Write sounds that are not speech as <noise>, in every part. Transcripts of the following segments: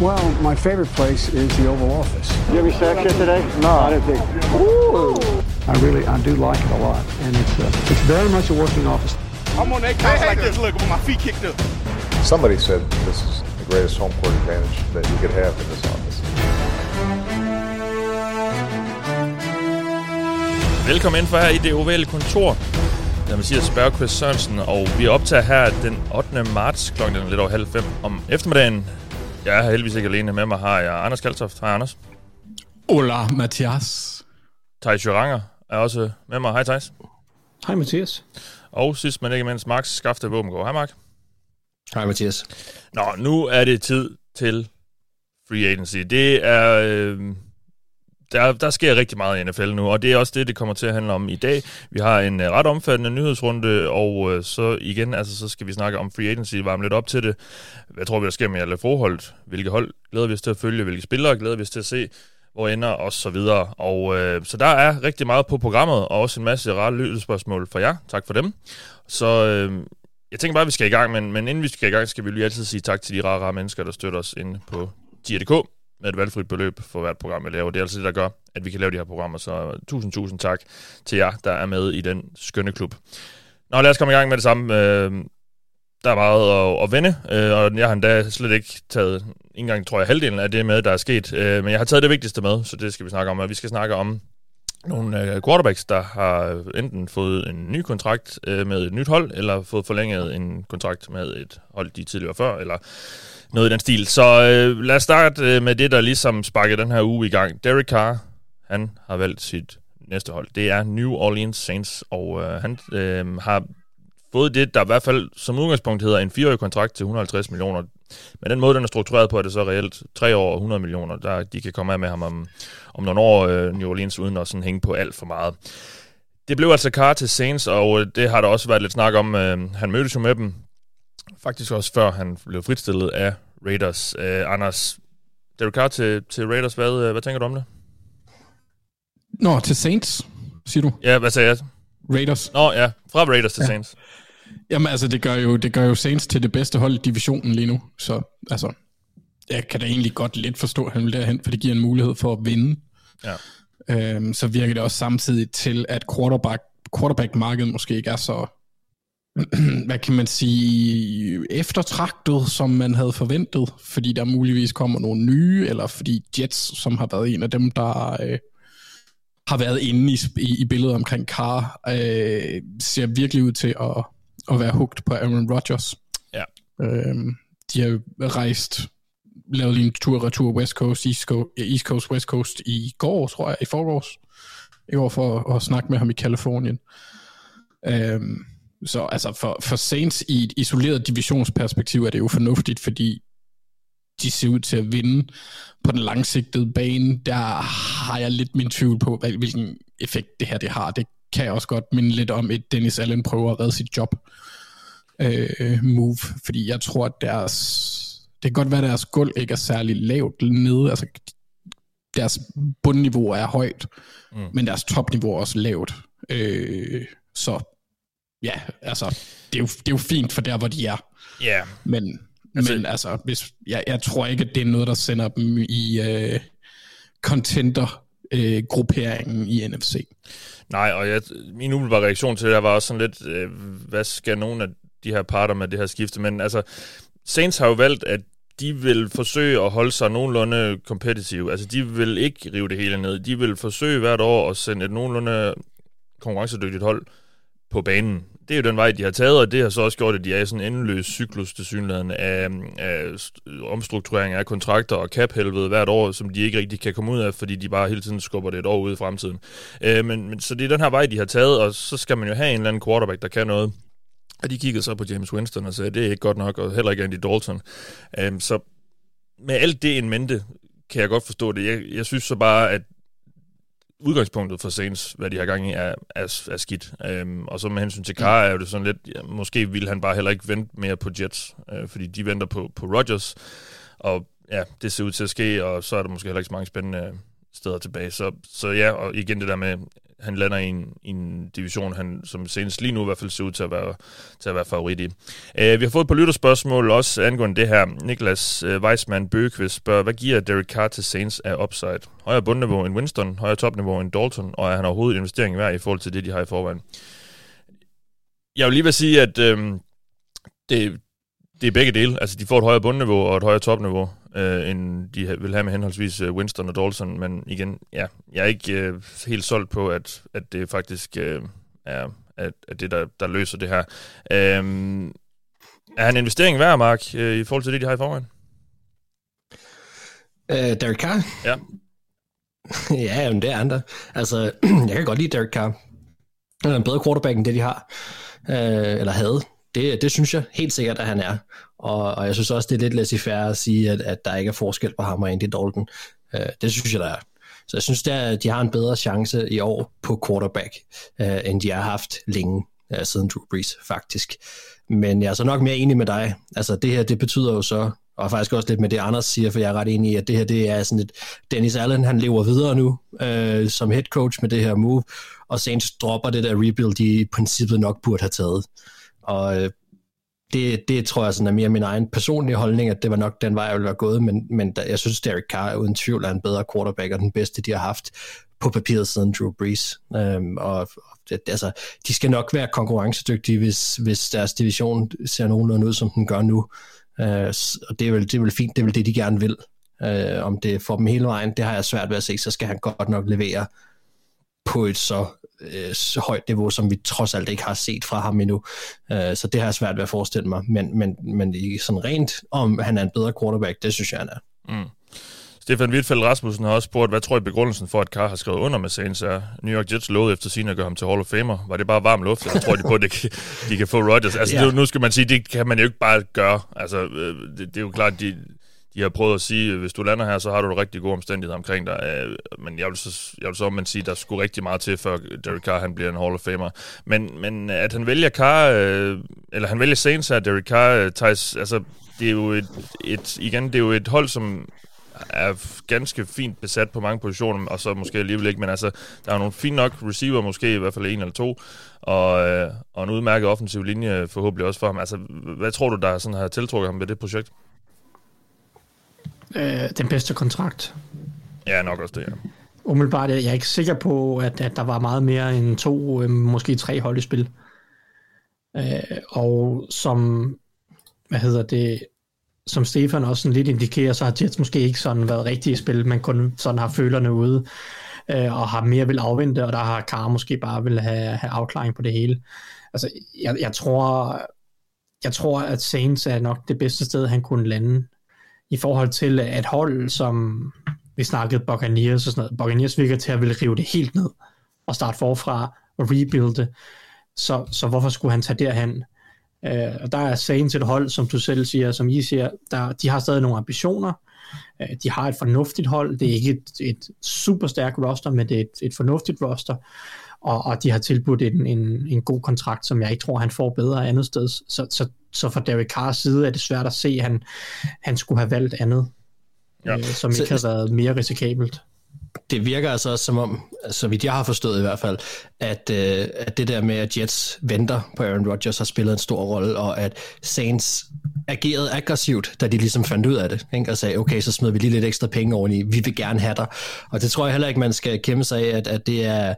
Well, my favorite place is the Oval Office. You have any sacks yet today? No. I didn't think. I really, I do like it a lot, and it's uh, it's very much a working office. I'm on that couch like this, look, with my feet kicked up. Somebody said this is the greatest home court advantage that you could have in this office. Velkommen ind for her i det ovale kontor. Jeg vil sige Bergqvist Sørensen, og vi optager her den 8. marts kl. lidt over halv fem om eftermiddagen. Jeg er heldigvis ikke alene. Med mig har jeg Anders Kaltoft. Hej Anders. Hola, Mathias. Thijs Joranger er også med mig. Hej Thijs. Hej Mathias. Og sidst men ikke mindst, Max Skafte Våbengård. Hej Mark. Hej Mathias. Nå, nu er det tid til free agency. Det er... Øh, der, der sker rigtig meget i NFL nu, og det er også det, det kommer til at handle om i dag. Vi har en uh, ret omfattende nyhedsrunde, og uh, så igen, altså, så skal vi snakke om free agency, varme lidt op til det. Hvad tror vi, der sker med alle forhold? Hvilke hold glæder vi os til at følge? Hvilke spillere glæder vi os til at se? Hvor ender? Og så videre. Og uh, så der er rigtig meget på programmet, og også en masse rare lyttespørgsmål for jer. Tak for dem. Så uh, jeg tænker bare, at vi skal i gang, men, men inden vi skal i gang, skal vi lige altid sige tak til de rare, rare mennesker, der støtter os inde på tier.dk med et valgfrit beløb for hvert program, jeg laver. Det er altså det, der gør, at vi kan lave de her programmer. Så tusind, tusind tak til jer, der er med i den skønne klub. Nå, lad os komme i gang med det samme. Øh, der er meget at, at vende, øh, og jeg har endda slet ikke taget, ikke engang tror jeg, halvdelen af det med, der er sket. Øh, men jeg har taget det vigtigste med, så det skal vi snakke om. Og vi skal snakke om nogle øh, quarterbacks, der har enten fået en ny kontrakt øh, med et nyt hold, eller fået forlænget en kontrakt med et hold, de tidligere før, eller noget i den stil. Så øh, lad os starte øh, med det, der ligesom sparkede den her uge i gang. Derek Carr, han har valgt sit næste hold. Det er New Orleans Saints, og øh, han øh, har fået det, der i hvert fald som udgangspunkt hedder en fireårig kontrakt til 150 millioner. Men den måde, den er struktureret på, er det så reelt tre år og 100 millioner, der de kan komme af med ham om, om nogle år, øh, New Orleans, uden at sådan hænge på alt for meget. Det blev altså Carr til Saints, og øh, det har der også været lidt snak om. Øh, han mødtes jo med dem faktisk også før han blev fritstillet af Raiders. Uh, Anders, Derek Carr til, til Raiders, hvad, uh, hvad tænker du om det? Nå, til Saints, siger du? Ja, hvad sagde jeg? Raiders. Nå ja, fra Raiders til ja. Saints. Jamen altså, det gør, jo, det gør jo Saints til det bedste hold i divisionen lige nu. Så altså, jeg kan da egentlig godt lidt forstå, at han vil derhen, for det giver en mulighed for at vinde. Ja. Øhm, så virker det også samtidig til, at quarterback, quarterback-markedet måske ikke er så <clears throat> hvad kan man sige, eftertragtet, som man havde forventet, fordi der muligvis kommer nogle nye, eller fordi Jets, som har været en af dem, der øh, har været inde i, i, i billedet omkring Carr, øh, ser virkelig ud til at, at være hugt på Aaron Rodgers. Ja. Øh, de har jo rejst, lavet lige en tur-retur West Coast, East Coast, East Coast, West Coast i går, tror jeg, i forgårs, i år for at, at snakke med ham i Kalifornien. Øh, så altså for, for Saints i et isoleret divisionsperspektiv er det jo fornuftigt, fordi de ser ud til at vinde på den langsigtede bane. Der har jeg lidt min tvivl på, hvilken effekt det her det har. Det kan jeg også godt minde lidt om, et Dennis Allen prøver at redde sit job øh, move, fordi jeg tror, at deres, det kan godt være, at deres gulv ikke er særlig lavt nede, altså deres bundniveau er højt, mm. men deres topniveau er også lavt. Øh, så ja, altså, det er, jo, det er jo fint for der, hvor de er. Ja. Yeah. Men, altså, men altså, hvis, jeg, jeg tror ikke, at det er noget, der sender dem i øh, contender-grupperingen øh, i NFC. Nej, og jeg, min umiddelbare reaktion til det var også sådan lidt, øh, hvad skal nogen af de her parter med det her skifte? Men altså, Saints har jo valgt, at de vil forsøge at holde sig nogenlunde kompetitive. Altså, de vil ikke rive det hele ned. De vil forsøge hvert år at sende et nogenlunde konkurrencedygtigt hold på banen. Det er jo den vej, de har taget, og det har så også gjort, at de er i sådan en endeløs cyklus til synligheden af, af omstrukturering af kontrakter og cap-helvede hvert år, som de ikke rigtig kan komme ud af, fordi de bare hele tiden skubber det et år ud i fremtiden. Øh, men, men, så det er den her vej, de har taget, og så skal man jo have en eller anden quarterback, der kan noget. Og de kiggede så på James Winston og sagde, det er ikke godt nok, og heller ikke Andy Dalton. Øh, så med alt det en mente, kan jeg godt forstå det. Jeg, jeg synes så bare, at udgangspunktet for Saints, hvad de har gang i, er, er, er skidt. Øhm, og så med hensyn til Carr er det sådan lidt, ja, måske vil han bare heller ikke vente mere på Jets, øh, fordi de venter på, på Rodgers, og ja, det ser ud til at ske, og så er der måske heller ikke så mange spændende steder tilbage. Så, så ja, og igen det der med, han lander i en, i en division, han som senest lige nu i hvert fald ser ud til at være, til at være favorit i. Uh, vi har fået et par lytterspørgsmål også angående det her. Niklas uh, Weissmann Bøgqvist spørger, hvad giver Derek Carr til Saints af upside? Højere bundniveau end Winston, højere topniveau end Dalton, og er han overhovedet investering værd i forhold til det, de har i forvejen? Jeg vil lige vil sige, at øhm, det, det er begge dele. Altså, de får et højere bundniveau og et højere topniveau, øh, end de vil have med henholdsvis øh, Winston og Dalton. Men igen, ja, jeg er ikke øh, helt solgt på, at, at det faktisk øh, er at, at det, der, der løser det her. Øh, er han investering værd, Mark, øh, i forhold til det, de har i forvejen? Uh, Derek Carr? Ja. <laughs> ja, men det er andre. Altså, <clears throat> jeg kan godt lide Derek Carr. Han er en bedre quarterback end det, de har. Uh, eller havde. Det, det synes jeg helt sikkert, at han er. Og, og jeg synes også, det er lidt laissez-faire at sige, at, at der ikke er forskel på ham og Andy Dalton. Uh, det synes jeg, der er. Så jeg synes, at de har en bedre chance i år på quarterback, uh, end de har haft længe uh, siden Drew Brees, faktisk. Men jeg er så nok mere enig med dig. Altså det her, det betyder jo så, og faktisk også lidt med det, Anders siger, for jeg er ret enig i, at det her, det er sådan et, Dennis Allen, han lever videre nu øh, som head coach med det her move, og Saints dropper det der rebuild, de i princippet nok burde have taget. Og øh, det, det tror jeg sådan er mere min egen personlige holdning, at det var nok den vej, jeg ville være gået, men, men jeg synes, Derek Carr uden tvivl er en bedre quarterback, og den bedste, de har haft på papiret siden Drew Brees. Øhm, og det, altså, de skal nok være konkurrencedygtige, hvis, hvis deres division ser nogenlunde ud, som den gør nu. Øh, og det er, vel, det er vel fint, det er vel det, de gerne vil. Øh, om det får dem hele vejen, det har jeg svært ved at se, så skal han godt nok levere på et så, øh, så højt niveau, som vi trods alt ikke har set fra ham endnu. Øh, så det har jeg svært ved at forestille mig. Men, men, men sådan rent, om han er en bedre quarterback, det synes jeg, han er. Mm. Stefan Wittfeldt Rasmussen har også spurgt, hvad tror I begrundelsen for, at Carr har skrevet under med Saints er? New York Jets lovede efter sin at gøre ham til Hall of Famer. Var det bare varm luft, eller tror de på, at det, de kan få Rodgers? Altså, ja. det, nu skal man sige, det kan man jo ikke bare gøre. Altså, øh, det, det er jo klart, de, de har prøvet at sige, hvis du lander her, så har du rigtig gode omstændigheder omkring dig. Øh, men jeg vil så, jeg vil så man sige, der skulle rigtig meget til, før Derek Carr han bliver en Hall of Famer. Men, men at han vælger Carr, øh, eller han vælger Saints her, Derek Carr, øh, Thijs, altså, det er jo et, et, igen, det er jo et hold, som er ganske fint besat på mange positioner, og så måske alligevel ikke, men altså, der er nogle fint nok receiver, måske i hvert fald en eller to, og, og en udmærket offensiv linje forhåbentlig også for ham. Altså, hvad tror du, der sådan har tiltrukket ham ved det projekt? Øh, den bedste kontrakt. Ja, nok også det, ja. Umiddelbart, jeg er ikke sikker på, at, at der var meget mere end to, øh, måske tre hold i spil. Øh, og som, hvad hedder det, som Stefan også sådan lidt indikerer, så har Jets måske ikke sådan været rigtige i spil, men kun sådan har følerne ude, øh, og har mere vil afvente, og der har Carr måske bare vil have, have afklaring på det hele. Altså, jeg, jeg tror, jeg tror, at Saints er nok det bedste sted, han kunne lande, i forhold til at hold, som vi snakkede Buccaneers og sådan noget, Buccaneers virker til at ville rive det helt ned, og starte forfra og rebuilde. Så, så hvorfor skulle han tage derhen? Øh, og der er sagen til et hold, som du selv siger, som I siger, der, de har stadig nogle ambitioner. Øh, de har et fornuftigt hold. Det er ikke et, et super stærkt roster, men det er et, et fornuftigt roster. Og, og de har tilbudt en, en, en god kontrakt, som jeg ikke tror, han får bedre andet sted. Så, så, så fra Derek Carrs side er det svært at se, at han, han skulle have valgt andet, ja. øh, som ikke så, har været mere risikabelt det virker altså også som om, så vidt jeg har forstået i hvert fald, at, øh, at det der med, at Jets venter på Aaron Rodgers har spillet en stor rolle, og at Saints agerede aggressivt, da de ligesom fandt ud af det, ikke? og sagde, okay, så smider vi lige lidt ekstra penge oveni, vi vil gerne have dig. Og det tror jeg heller ikke, man skal kæmpe sig af, at, at det er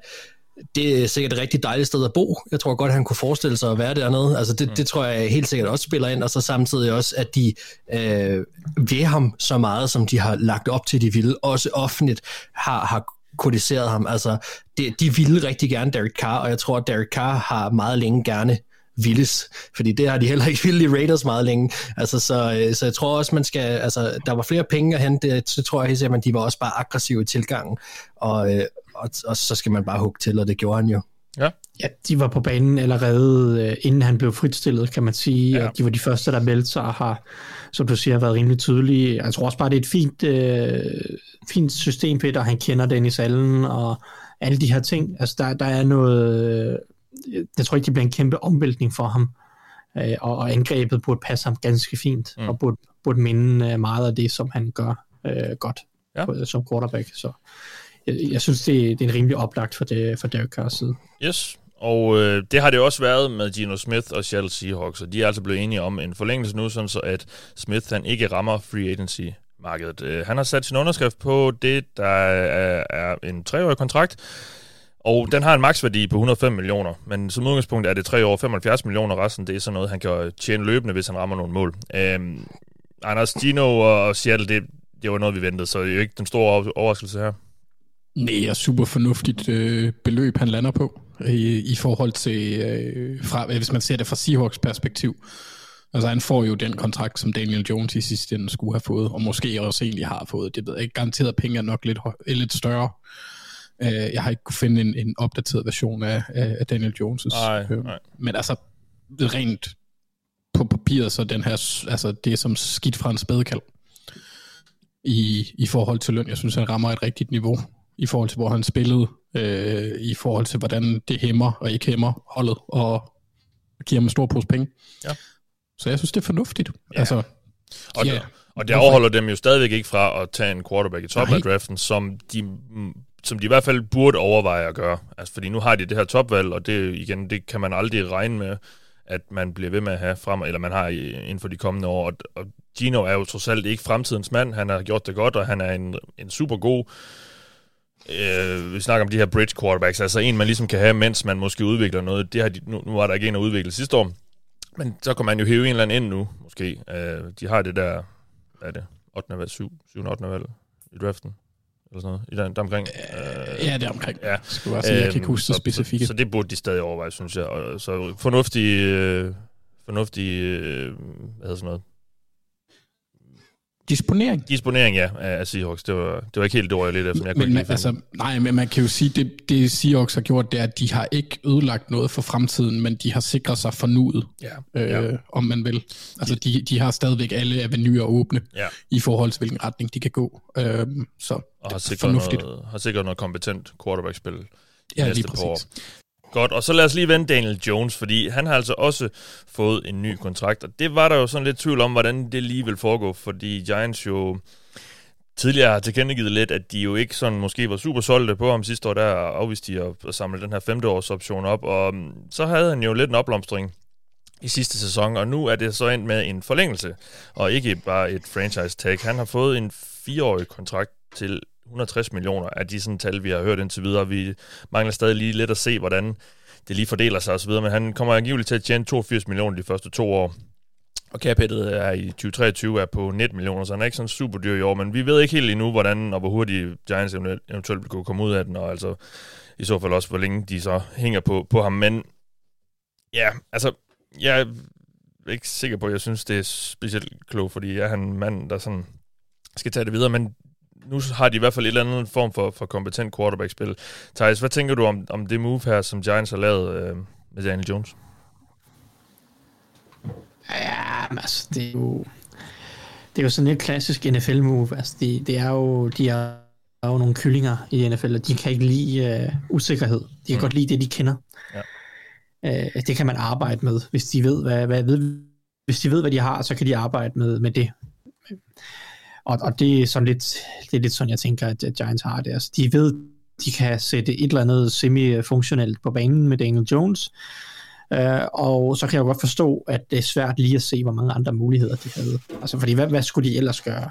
det er sikkert et rigtig dejligt sted at bo. Jeg tror godt, han kunne forestille sig at være dernede. Altså det, det tror jeg helt sikkert også spiller ind, og så samtidig også, at de øh, ved ham så meget, som de har lagt op til, de ville, også offentligt har, har kodiseret ham. Altså, det, de ville rigtig gerne Derek Carr, og jeg tror, at Derek Carr har meget længe gerne Willis, fordi det har de heller ikke ville i Raiders meget længe. Altså, så, øh, så jeg tror også, man skal, altså, der var flere penge at hente, så tror jeg helt sikkert, at de var også bare aggressive i tilgangen, og, øh, og, og så skal man bare hugge til, og det gjorde han jo. Ja. ja, de var på banen allerede, øh, inden han blev fritstillet, kan man sige. Ja. De var de første, der meldte sig og har, som du siger, været rimelig tydelige. Jeg tror også bare, det er et fint, øh, fint system, Peter. Han kender Dennis Allen og alle de her ting. Altså, der, der er noget... Jeg tror ikke, det bliver en kæmpe omvæltning for ham. Øh, og, og angrebet burde passe ham ganske fint, mm. og burde, burde minde øh, meget af det, som han gør øh, godt ja. på, som quarterback. Så jeg, jeg synes, det, det er en rimelig oplagt for, det, for Derek Carrs side. Yes, og øh, det har det også været med Gino Smith og Seattle Seahawks, og de er altså blevet enige om en forlængelse nu, sådan så at Smith han ikke rammer free agency markedet. Øh, han har sat sin underskrift på det, der er, er en treårig kontrakt, og den har en maksværdi på 105 millioner, men som udgangspunkt er det 3 år 75 millioner, resten det er sådan noget, han kan tjene løbende, hvis han rammer nogle mål. Øhm, Anders, Gino og Seattle, det, det var noget, vi ventede, så det er jo ikke den store overraskelse her. Nej, og super fornuftigt øh, beløb, han lander på, i, i forhold til, øh, fra, hvis man ser det fra Seahawks perspektiv. Altså han får jo den kontrakt, som Daniel Jones i sidste ende skulle have fået, og måske også egentlig har fået. Det ved jeg ikke. Garanteret penge er nok lidt, lidt større. Uh, jeg har ikke kunne finde en, en opdateret version af, af Daniel Jones' nej, øh, nej. Men altså, rent på papiret, så den her, altså det er som skidt fra en spædekald i, i forhold til løn. Jeg synes, han rammer et rigtigt niveau i forhold til, hvor han spillede, øh, i forhold til, hvordan det hæmmer og ikke hæmmer holdet, og giver ham en stor pose penge. Ja. Så jeg synes, det er fornuftigt. Ja. Altså, og, ja. og det overholder dem jo stadigvæk ikke fra at tage en quarterback i toppen af draften, som de, som de i hvert fald burde overveje at gøre. Altså, fordi nu har de det her topvalg, og det, igen, det kan man aldrig regne med, at man bliver ved med at have frem, eller man har inden for de kommende år. Og, og Gino er jo trods alt ikke fremtidens mand. Han har gjort det godt, og han er en, en super god øh, vi snakker om de her bridge quarterbacks, altså en, man ligesom kan have, mens man måske udvikler noget. Det har de, nu, nu var der ikke en at udvikle sidste år, men så kan man jo hæve en eller anden ind nu, måske. Øh, de har det der, hvad er det, 8. valg, 7, 7. 8. valg i draften, eller sådan noget, i den, der omkring. Øh, ja, det er omkring. Ja. Skal jeg, sige, jeg kan ikke huske det specifikke. Så, så, det burde de stadig overveje, synes jeg. Og, så fornuftig, øh, fornuftig, øh, hvad hedder sådan noget, Disponering? Disponering, ja, af Seahawks. Det var, det var ikke helt det ord, jeg lidt efter, jeg men, kunne man, altså, Nej, men man kan jo sige, det, det Seahawks har gjort, det er, at de har ikke ødelagt noget for fremtiden, men de har sikret sig for nuet, ja, øh, ja. om man vil. Altså, de, de har stadigvæk alle avenuer åbne, ja. i forhold til, hvilken retning de kan gå. Øh, så og har sikret, fornuftigt. noget, har sikret noget kompetent quarterback-spil ja, næste lige præcis. par år. Godt, og så lad os lige vende Daniel Jones, fordi han har altså også fået en ny kontrakt, og det var der jo sådan lidt tvivl om, hvordan det lige vil foregå, fordi Giants jo tidligere har tilkendegivet lidt, at de jo ikke sådan måske var super solgte på ham sidste år, der afviste de at samle den her femte års option op, og mm, så havde han jo lidt en opblomstring i sidste sæson, og nu er det så endt med en forlængelse, og ikke bare et franchise tag. Han har fået en fireårig kontrakt til 160 millioner af de sådan tal, vi har hørt indtil videre. Vi mangler stadig lige lidt at se, hvordan det lige fordeler sig osv., men han kommer angiveligt til at tjene 82 millioner de første to år. Og capittet er i 2023 er på 19 millioner, så han er ikke sådan super dyr i år, men vi ved ikke helt endnu, hvordan og hvor hurtigt Giants eventuelt vil kunne komme ud af den, og altså i så fald også, hvor længe de så hænger på, på ham. Men ja, altså, jeg er ikke sikker på, at jeg synes, det er specielt klogt, fordi jeg er en mand, der sådan skal tage det videre, men nu har de i hvert fald et eller andet form for, for kompetent quarterback-spil. Thijs, hvad tænker du om, om det move her, som Giants har lavet øh, med Daniel Jones? Ja, altså, det er jo, det er jo sådan et klassisk NFL-move. Altså, det, det er jo, de er, er jo nogle kyllinger i NFL, og de kan ikke lide uh, usikkerhed. De kan mm. godt lide det, de kender. Ja. Uh, det kan man arbejde med, hvis de ved, hvad, hvad, ved, hvis de ved, hvad de har, så kan de arbejde med, med det. Og, og det er sådan lidt, det er lidt sådan, jeg tænker, at Giants har det. Altså, de ved, de kan sætte et eller andet semi-funktionelt på banen med Daniel Jones, Uh, og så kan jeg jo godt forstå, at det er svært lige at se, hvor mange andre muligheder de havde. Altså, fordi hvad, hvad skulle de ellers gøre?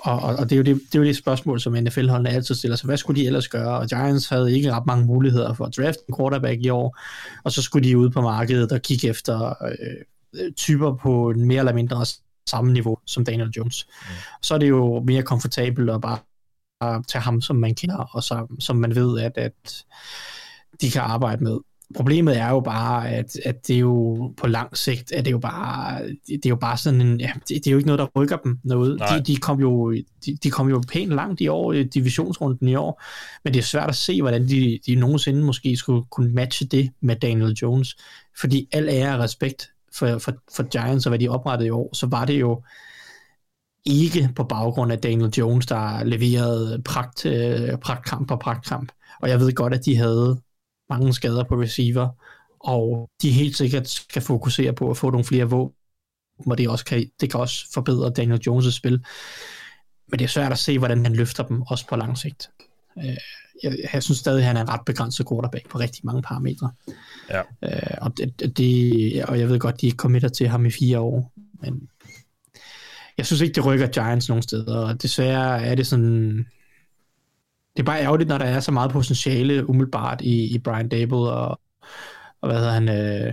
Og, og, og det, er jo det, det er jo det spørgsmål, som NFL-holdene altid stiller sig. Hvad skulle de ellers gøre? Og Giants havde ikke ret mange muligheder for at drafte en quarterback i år, og så skulle de ud på markedet og kigge efter øh, typer på en mere eller mindre samme niveau som Daniel Jones. Mm. Så er det jo mere komfortabelt at bare, bare tage ham, som man kender, og så, som man ved, at, at de kan arbejde med. Problemet er jo bare, at, at det er jo på lang sigt, at det er jo bare, det er jo bare sådan en, ja, det, det er jo ikke noget, der rykker dem noget. De, de, kom jo, de, de kom jo pænt langt i år, i divisionsrunden i år, men det er svært at se, hvordan de, de nogensinde måske skulle kunne matche det med Daniel Jones, fordi al ære og respekt for, for, for Giants og hvad de oprettede i år, så var det jo ikke på baggrund af Daniel Jones, der leverede pragt, øh, pragtkamp og pragtkamp. Og jeg ved godt, at de havde mange skader på receiver, og de helt sikkert skal fokusere på at få nogle flere våben, og det, også kan, det kan også forbedre Daniel Jones' spil. Men det er svært at se, hvordan han løfter dem, også på lang sigt. Øh, jeg, jeg synes stadig, at han er en ret begrænset quarterback på rigtig mange parametre. Ja. Øh, og, det, det, og jeg ved godt, de ikke committer til ham i fire år, men jeg synes ikke, det rykker Giants nogen steder, og desværre er det sådan... Det er bare ærgerligt, når der er så meget potentiale umiddelbart i, i Brian Dable og, og hvad hedder han, øh,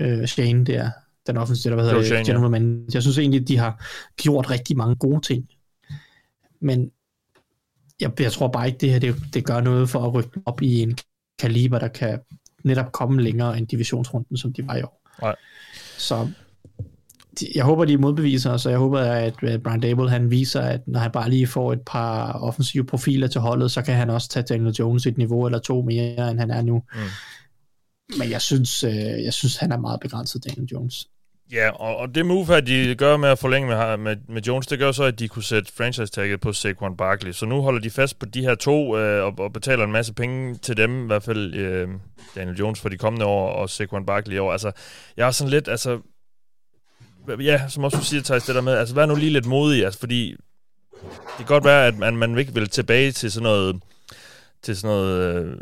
øh, Shane der, den offensive, hvad hedder Shane, general manager. Jeg synes egentlig, de har gjort rigtig mange gode ting, men jeg, jeg tror bare ikke, det her det, det gør noget for at rykke op i en kaliber, der kan netop komme længere end divisionsrunden, som de var i år. Nej. Så de, jeg håber, de modbeviser og jeg håber, at at Brian Dable han viser, at når han bare lige får et par offensive profiler til holdet, så kan han også tage Daniel Jones et niveau eller to mere, end han er nu. Mm. Men jeg synes, øh, jeg synes, han er meget begrænset, Daniel Jones. Ja, og, og det move her, de gør med at forlænge med, med, med Jones, det gør så, at de kunne sætte franchise-tagget på Saquon Barkley. Så nu holder de fast på de her to øh, og, og betaler en masse penge til dem, i hvert fald øh, Daniel Jones for de kommende år, og Saquon Barkley i år. Altså, jeg er sådan lidt, altså... Ja, som også du siger, Thijs, det der med, altså vær nu lige lidt modig, altså, fordi det kan godt være, at man, man ikke vil tilbage til sådan noget, til sådan noget, øh,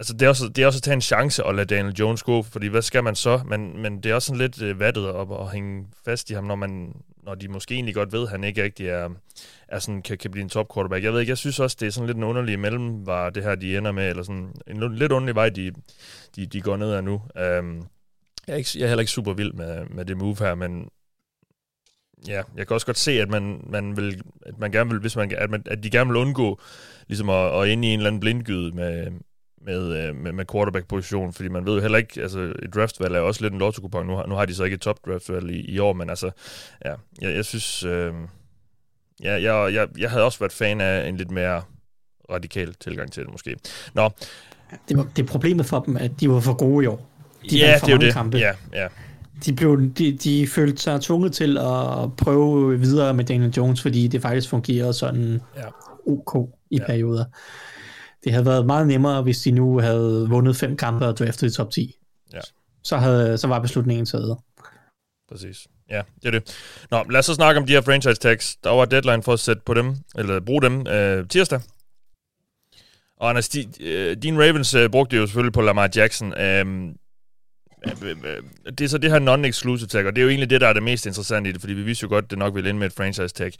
altså det er, også, det er også at tage en chance at lade Daniel Jones gå, fordi hvad skal man så? Men, men det er også sådan lidt øh, vattet op at hænge fast i ham, når, man, når de måske egentlig godt ved, at han ikke rigtig er, er sådan, kan, kan blive en top quarterback. Jeg ved ikke, jeg synes også, det er sådan lidt en underlig mellemvar, det her, de ender med, eller sådan en lidt underlig vej, de, de, de går ned ad nu. Um, jeg, er ikke, jeg er heller ikke super vild med, med det move her, men ja, jeg kan også godt se, at man, man vil, at man gerne vil, hvis man, at, man, at de gerne vil undgå ligesom at, at ind i en eller anden blindgyde med, med, øh, med, med quarterback-position, fordi man ved jo heller ikke, altså et draftvalg er også lidt en lotto Nu, har, nu har de så ikke et top draftvalg i, i år, men altså, ja, jeg, jeg synes, øh, ja, jeg, jeg, jeg havde også været fan af en lidt mere radikal tilgang til det måske. Nå. Det, var, det er problemet for dem, at de var for gode i år. De ja, det er jo det. Kampe. Ja, ja. De, blev, de, de følte sig tvunget til at prøve videre med Daniel Jones, fordi det faktisk fungerede sådan ja. ok i ja. perioder. Det havde været meget nemmere, hvis de nu havde vundet fem kampe og draftet i top 10. Ja. Så, havde, så var beslutningen taget. Præcis. Ja, det er det. Nå, lad os så snakke om de her franchise tags. Der var deadline for at sætte på dem, eller bruge dem øh, tirsdag. Og Anders, de, øh, din Ravens øh, brugte jo selvfølgelig på Lamar Jackson. Øh, Øh, øh, øh, det er så det her non-exclusive tag, og det er jo egentlig det, der er det mest interessante i det, fordi vi vidste jo godt, at det nok ville ende med et franchise tag.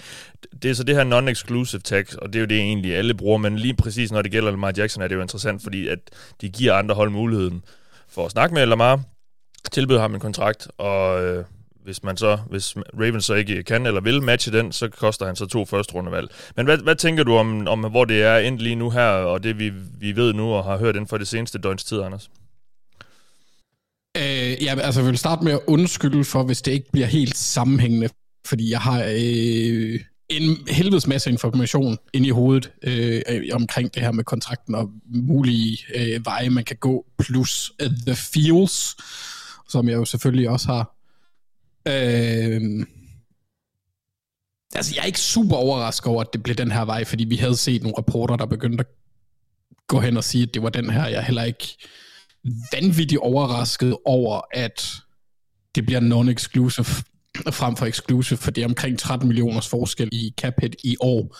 Det er så det her non-exclusive tag, og det er jo det egentlig alle bruger, men lige præcis når det gælder Lamar Jackson, er det jo interessant, fordi at de giver andre hold muligheden for at snakke med Lamar, tilbyder ham en kontrakt, og øh, hvis man så, hvis Ravens så ikke kan eller vil matche den, så koster han så to første rundevalg. Men hvad, hvad tænker du om, om, hvor det er endt lige nu her, og det vi, vi ved nu og har hørt inden for det seneste døgns tid, Anders? Ja, altså jeg vil starte med at undskylde for, hvis det ikke bliver helt sammenhængende, fordi jeg har øh, en helvedes masse information inde i hovedet øh, omkring det her med kontrakten og mulige øh, veje, man kan gå, plus uh, the feels, som jeg jo selvfølgelig også har. Øh, altså jeg er ikke super overrasket over, at det blev den her vej, fordi vi havde set nogle rapporter, der begyndte at gå hen og sige, at det var den her. Jeg heller ikke vanvittigt overrasket over, at det bliver non-exclusive frem for exclusive, for det er omkring 13 millioners forskel i cap hit i år.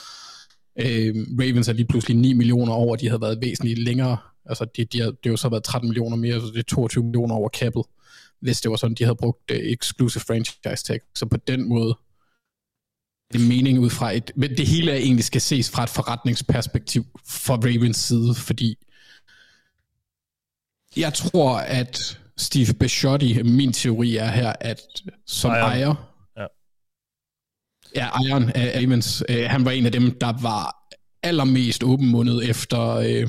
Øh, Ravens er lige pludselig 9 millioner over, de havde været væsentligt længere. Altså, de, de har, det har jo så været 13 millioner mere, så det er 22 millioner over cappet, hvis det var sådan, de havde brugt uh, exclusive franchise tag. Så på den måde det er mening ud fra et... Men det hele er egentlig skal ses fra et forretningsperspektiv fra Ravens side, fordi jeg tror, at Steve Bisciotti, min teori er her, at som Iron. ejer, ja, ja ejeren af Ravens, øh, han var en af dem, der var allermest åbenmundet efter øh,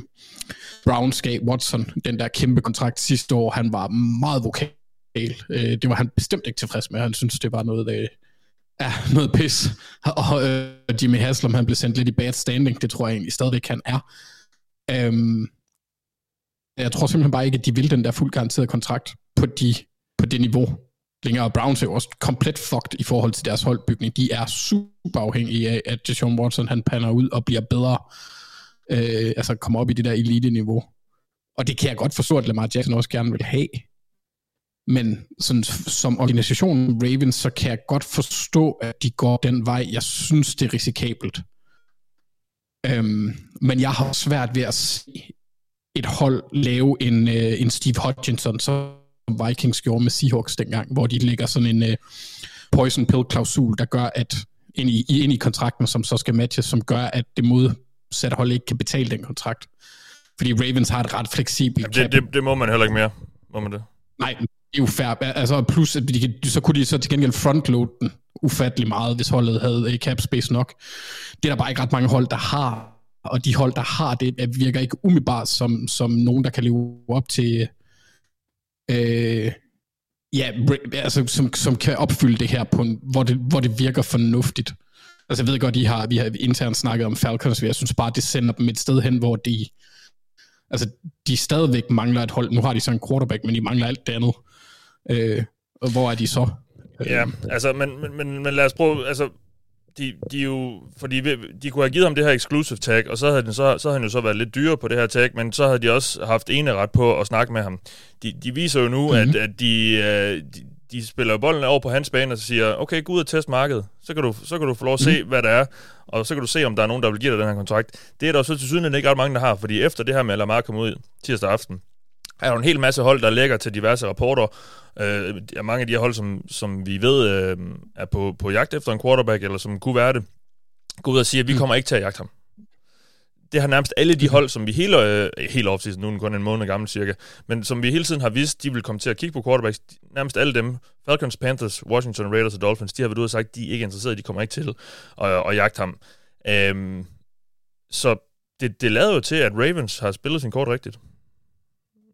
Browns gav Watson den der kæmpe kontrakt sidste år. Han var meget vokal. Øh, det var han bestemt ikke tilfreds med. Han synes det var noget, øh, ja, noget pis. Og øh, Jimmy Haslam, han blev sendt lidt i bad standing. Det tror jeg egentlig stadigvæk, han er. Øhm, jeg tror simpelthen bare ikke, at de vil den der fuld garanterede kontrakt på, de, på det niveau længere. Browns er jo også komplet fucked i forhold til deres holdbygning. De er super afhængige af, at Deshaun Watson han pander ud og bliver bedre. Øh, altså kommer op i det der elite-niveau. Og det kan jeg godt forstå, at Lamar Jackson også gerne vil have. Men sådan, som organisation Ravens, så kan jeg godt forstå, at de går den vej. Jeg synes, det er risikabelt. Øhm, men jeg har svært ved at se et hold lave en, øh, en Steve Hodgkinson, som Vikings gjorde med Seahawks dengang, hvor de lægger sådan en øh, poison pill klausul, der gør, at ind i, ind i kontrakten, som så skal matches, som gør, at det modsatte hold ikke kan betale den kontrakt. Fordi Ravens har et ret fleksibelt det, det, det må man heller ikke mere. Må man det? Nej, det er jo fair. Altså, plus, at de, så kunne de så til gengæld frontload den ufattelig meget, hvis holdet havde øh, cap space nok. Det er der bare ikke ret mange hold, der har. Og de hold, der har det, virker ikke umiddelbart som, som nogen, der kan leve op til... Øh, ja, altså, som, som kan opfylde det her, på en, hvor, det, hvor det virker fornuftigt. Altså, jeg ved godt, I har, vi har internt snakket om Falcons, men jeg synes bare, det sender dem et sted hen, hvor de, altså, de stadigvæk mangler et hold. Nu har de så en quarterback, men de mangler alt det andet. Øh, og hvor er de så? Ja, altså, men, men, men, men lad os prøve, altså, de, de jo, fordi de kunne have givet ham det her exclusive tag, og så havde, den så, så havde han jo så været lidt dyrere på det her tag, men så havde de også haft ene ret på at snakke med ham. De, de viser jo nu, mm-hmm. at, at de, øh, de, de spiller bolden over på hans bane, og så siger, okay, gå ud og test markedet, så kan du, så kan du få lov at se, mm-hmm. hvad der er, og så kan du se, om der er nogen, der vil give dig den her kontrakt. Det er der jo så til syden ikke ret mange, der har, fordi efter det her med, Lamar kom ud tirsdag aften, er der en hel masse hold, der lægger til diverse rapporter. Øh, er mange af de her hold, som, som vi ved øh, er på, på jagt efter en quarterback, eller som kunne være det, går ud og siger, at vi kommer ikke til at jagte ham. Det har nærmest alle de hold, som vi hele, øh, hele offseason, nu er den kun en måned gammel cirka, men som vi hele tiden har vidst, de vil komme til at kigge på quarterbacks, de- nærmest alle dem, Falcons, Panthers, Washington Raiders og Dolphins, de har været ude og sagt, de er ikke interesserede, de kommer ikke til at, at jagte ham. Øhm, så det, det lader jo til, at Ravens har spillet sin kort rigtigt.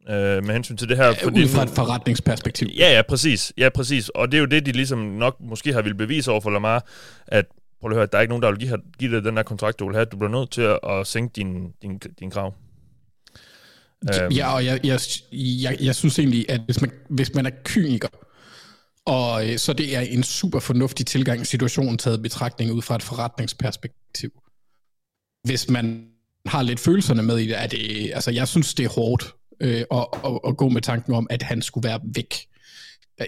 Øh, med hensyn til det her. Fordi ud fra et forretningsperspektiv. Ja, ja, præcis. Ja, præcis. Og det er jo det, de ligesom nok måske har ville bevise over for Lamar, at prøv at høre, der er ikke nogen, der vil give, give dig den der kontrakt, du vil have. Du bliver nødt til at, at sænke din, din, din krav. Øhm, Ja, og jeg, jeg, jeg, jeg synes egentlig, at hvis man, hvis man er kyniker, og øh, så det er en super fornuftig tilgang situationen taget i betragtning ud fra et forretningsperspektiv. Hvis man har lidt følelserne med i det, er det, altså jeg synes, det er hårdt øh, og, og, og gå med tanken om, at han skulle være væk.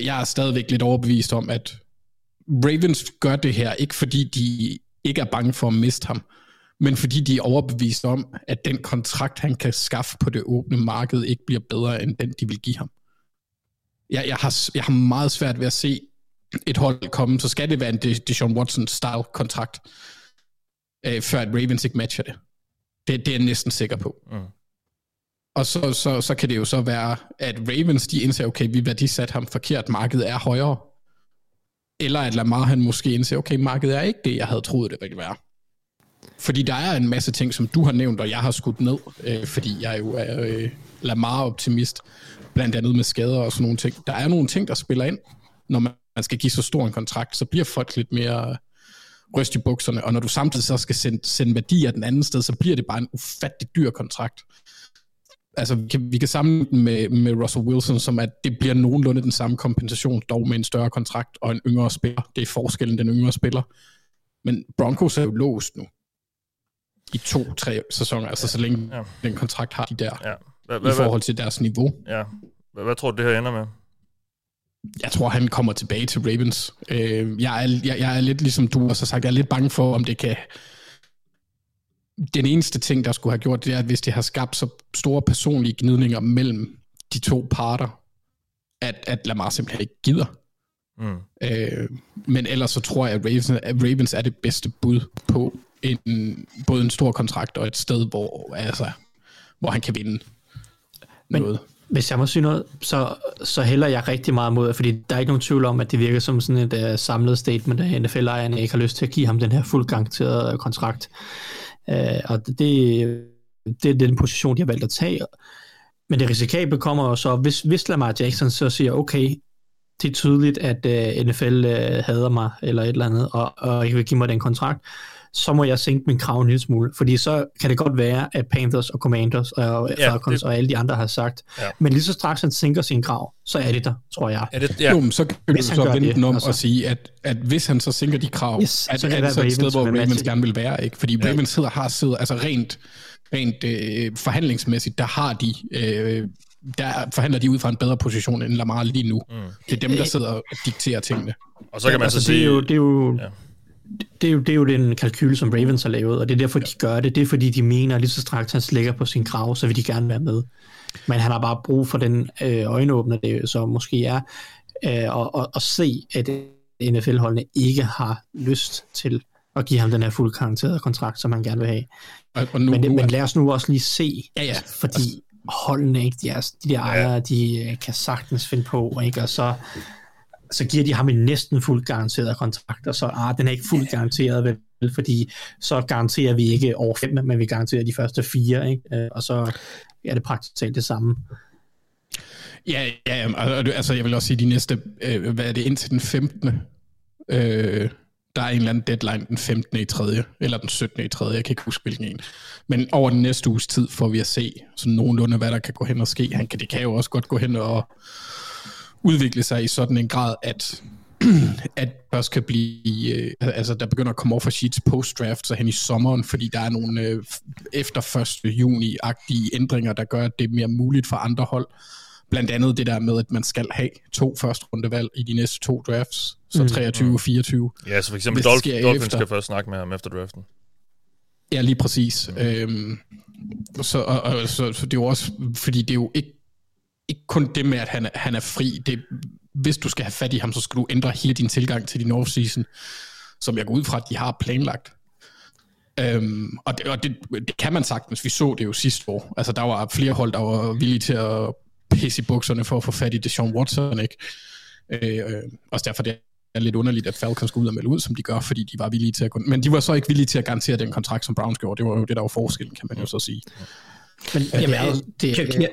Jeg er stadigvæk lidt overbevist om, at Ravens gør det her, ikke fordi de ikke er bange for at miste ham, men fordi de er overbevist om, at den kontrakt, han kan skaffe på det åbne marked, ikke bliver bedre end den, de vil give ham. Jeg, jeg, har, jeg har meget svært ved at se et hold komme, så skal det være en De- Deshaun Watson-style kontrakt, øh, før at Ravens ikke matcher det. Det, det er jeg næsten sikker på. Mm. Og så, så, så kan det jo så være, at Ravens, de indser, okay, vi værdisat ham forkert, markedet er højere. Eller at Lamar, han måske indser, okay, markedet er ikke det, jeg havde troet, det ville være. Fordi der er en masse ting, som du har nævnt, og jeg har skudt ned, øh, fordi jeg jo er øh, Lamar-optimist, blandt andet med skader og sådan nogle ting. Der er nogle ting, der spiller ind, når man man skal give så stor en kontrakt, så bliver folk lidt mere ryst i bukserne, og når du samtidig så skal sende, sende værdier den anden sted, så bliver det bare en ufattelig dyr kontrakt. Altså, vi kan, vi kan sammenligne den med, med Russell Wilson, som at det bliver nogenlunde den samme kompensation, dog med en større kontrakt og en yngre spiller. Det er forskellen, den yngre spiller. Men Broncos er jo låst nu i to-tre sæsoner, altså så længe Ja. den kontrakt har de der, Ja. Hvad, i hvad, hvad, forhold til deres niveau. ja. Hvad, hvad tror du, det her ender med? Jeg tror, han kommer tilbage til Ravens. Øh, jeg, er, jeg, jeg er lidt ligesom du også har sagt, jeg er lidt bange for, om det kan... Den eneste ting, der skulle have gjort, det er, at hvis det har skabt så store personlige gnidninger mellem de to parter, at, at Lamar simpelthen ikke gider. Mm. Øh, men ellers så tror jeg, at Ravens, at Ravens er det bedste bud på en, både en stor kontrakt og et sted, hvor, altså, hvor han kan vinde Men- noget. Hvis jeg må sige noget, så, så hælder jeg rigtig meget mod, fordi der er ikke nogen tvivl om, at det virker som sådan et uh, samlet statement, at NFL-ejerne ikke har lyst til at give ham den her fuldt garanterede kontrakt. Øh, og det, det er den position, de har valgt at tage. Men det risikable kommer så, hvis, hvis Lamar Jackson så siger, okay, det er tydeligt, at øh, NFL øh, hader mig, eller et eller andet, og, og ikke vil give mig den kontrakt, så må jeg sænke min krav en lille smule. Fordi så kan det godt være, at Panthers og Commanders og Ja, Falcons det- og alle de andre har sagt, Ja. men lige så straks han sænker sin krav, så er det der, tror jeg. Er det, Ja. Jo, men så kan Hvis du så vende det, den om altså. og sige, at, at hvis han så sænker de krav, Yes, at, så er det det så være et sted, hvor Ravens gerne vil være, ikke? Fordi Ja. Ravens sidder, har siddet, altså rent, rent øh, forhandlingsmæssigt, der har de, øh, der forhandler de ud fra en bedre position end Lamar lige nu. Mm. Det er dem, der sidder og dikterer tingene. og så kan man altså, så det sige... er jo, det er jo, Ja. Det er, jo, det er jo den kalkyl, som Ravens har lavet, og det er derfor, de gør det. Det er fordi, de mener, at lige så straks han slækker på sin krav, så vil de gerne være med. Men han har bare brug for den øh, øjenåbner, det så måske er, øh, at, at, at se, at NFL-holdene ikke har lyst til at give ham den her fuldt karakterede kontrakt, som han gerne vil have. Og, og nu, Men, det, men lad os nu også lige se, Ja, ja. fordi holdene, ikke, de, er, de der ejere, de øh, kan sagtens finde på, ikke? og så, så giver de ham en næsten fuldt garanteret kontrakt, og så, ah, den er ikke fuldt garanteret, vel, fordi så garanterer vi ikke over fem, men vi garanterer de første fire, ikke? Øh, og så er det praktisk talt det samme. Ja, ja, altså jeg vil også sige, de næste, øh, hvad er det, indtil den 15. Øh, der er en eller anden deadline den 15. i tredje, eller den 17. i tredje, jeg kan ikke huske hvilken en. Men over den næste uges tid får vi at se sådan nogenlunde, hvad der kan gå hen og ske. Han kan, det kan jo også godt gå hen og udvikle sig i sådan en grad, at <clears throat> at først kan blive, øh, altså der begynder at komme offer sheets post-draft, så hen i sommeren, fordi der er nogle øh, efter 1. juni-agtige ændringer, der gør, at det er mere muligt for andre hold. Blandt andet det der med, at man skal have to første rundevalg i de næste to drafts, så 23 og 24. Ja, så for eksempel Dolph- Dolphins skal først snakke med ham efter draften. Ja, lige præcis. Mm. Øhm, så, og, og, så, så det er jo også, fordi det er jo ikke, ikke kun det med, at han, han er fri. Det, hvis du skal have fat i ham, så skal du ændre hele din tilgang til din offseason, som jeg går ud fra, at de har planlagt. Øhm, og det, og det, det kan man sagtens. Vi så det jo sidste år. Altså, der var flere hold, der var villige til at pisse i bukserne for at få fat i Deshaun Watson, ikke? Øh, øh også derfor det er lidt underligt, at Falcons går ud og melder ud, som de gør, fordi de var villige til at. Men de var så ikke villige til at garantere den kontrakt, som Browns gjorde. Det var jo det, der var forskellen, kan man jo så sige. Men Jamen, det er, jo- det, kan, kan,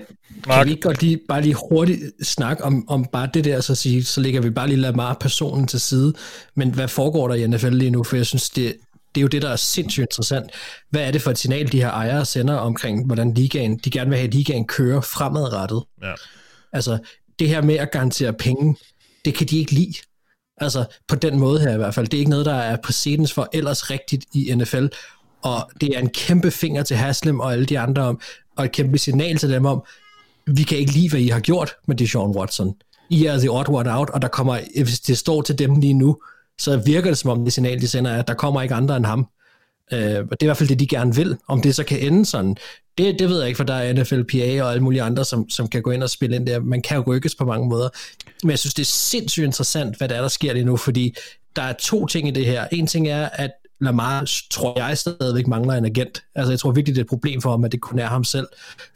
Mark? kan vi ikke godt lige, bare lige hurtigt snakke om, om bare det der, så, sige, så lægger vi bare lige Lamar-personen til side, men hvad foregår der i NFL lige nu? For jeg synes, det, det er jo det, der er sindssygt interessant. Hvad er det for et signal, de her ejere sender omkring, hvordan ligaen, de gerne vil have, at ligaen kører fremadrettet? Ja. Altså, det her med at garantere penge, det kan de ikke lide. Altså, på den måde her i hvert fald. Det er ikke noget, der er præcedens for ellers rigtigt i NFL. Og det er en kæmpe finger til Haslam og alle de andre om, og et kæmpe signal til dem om, vi kan ikke lide, hvad I har gjort med Deshaun Watson. I er the odd one out, og der kommer, hvis det står til dem lige nu, så virker det som om det signal, de sender, er, at der kommer ikke andre end ham. Øh, og det er i hvert fald det, de gerne vil. Om det så kan ende sådan, det, det ved jeg ikke, for der er NFLPA og alle mulige andre, som, som kan gå ind og spille ind der. Man kan jo rykkes på mange måder. Men jeg synes, det er sindssygt interessant, hvad der er, der sker lige nu, fordi der er to ting i det her. En ting er, at Lamar, tror jeg, stadigvæk mangler en agent. Altså, jeg tror virkelig, det er et problem for ham, at det kun er ham selv.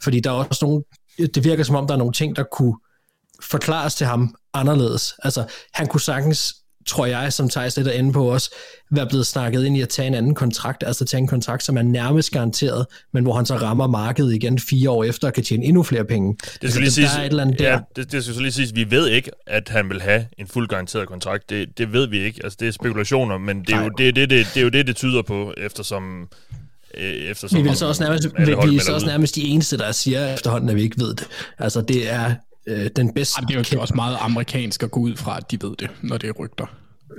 Fordi der er også nogle, det virker som om, der er nogle ting, der kunne forklares til ham anderledes. Altså, han kunne sagtens, tror jeg, som Thijs lidt er inde på også, være blevet snakket ind i at tage en anden kontrakt, altså tage en kontrakt, som er nærmest garanteret, men hvor han så rammer markedet igen fire år efter og kan tjene endnu flere penge. Det Altså, skal lige der siges, er et eller andet der. ja, det, det skal så lige siges, vi ved ikke, at han vil have en fuld garanteret kontrakt. Det, det ved vi ikke. Altså, det er spekulationer, men det er, jo, det, det, det, det er jo det, det tyder på, eftersom... Øh, eftersom Vi vil så også nærmest, vi, vi er så også nærmest de eneste, der siger efterhånden, at vi ikke ved det. Altså, det er øh, den bedste Ej, det er jo også meget amerikansk at gå ud fra, at de ved det, når det er rygter.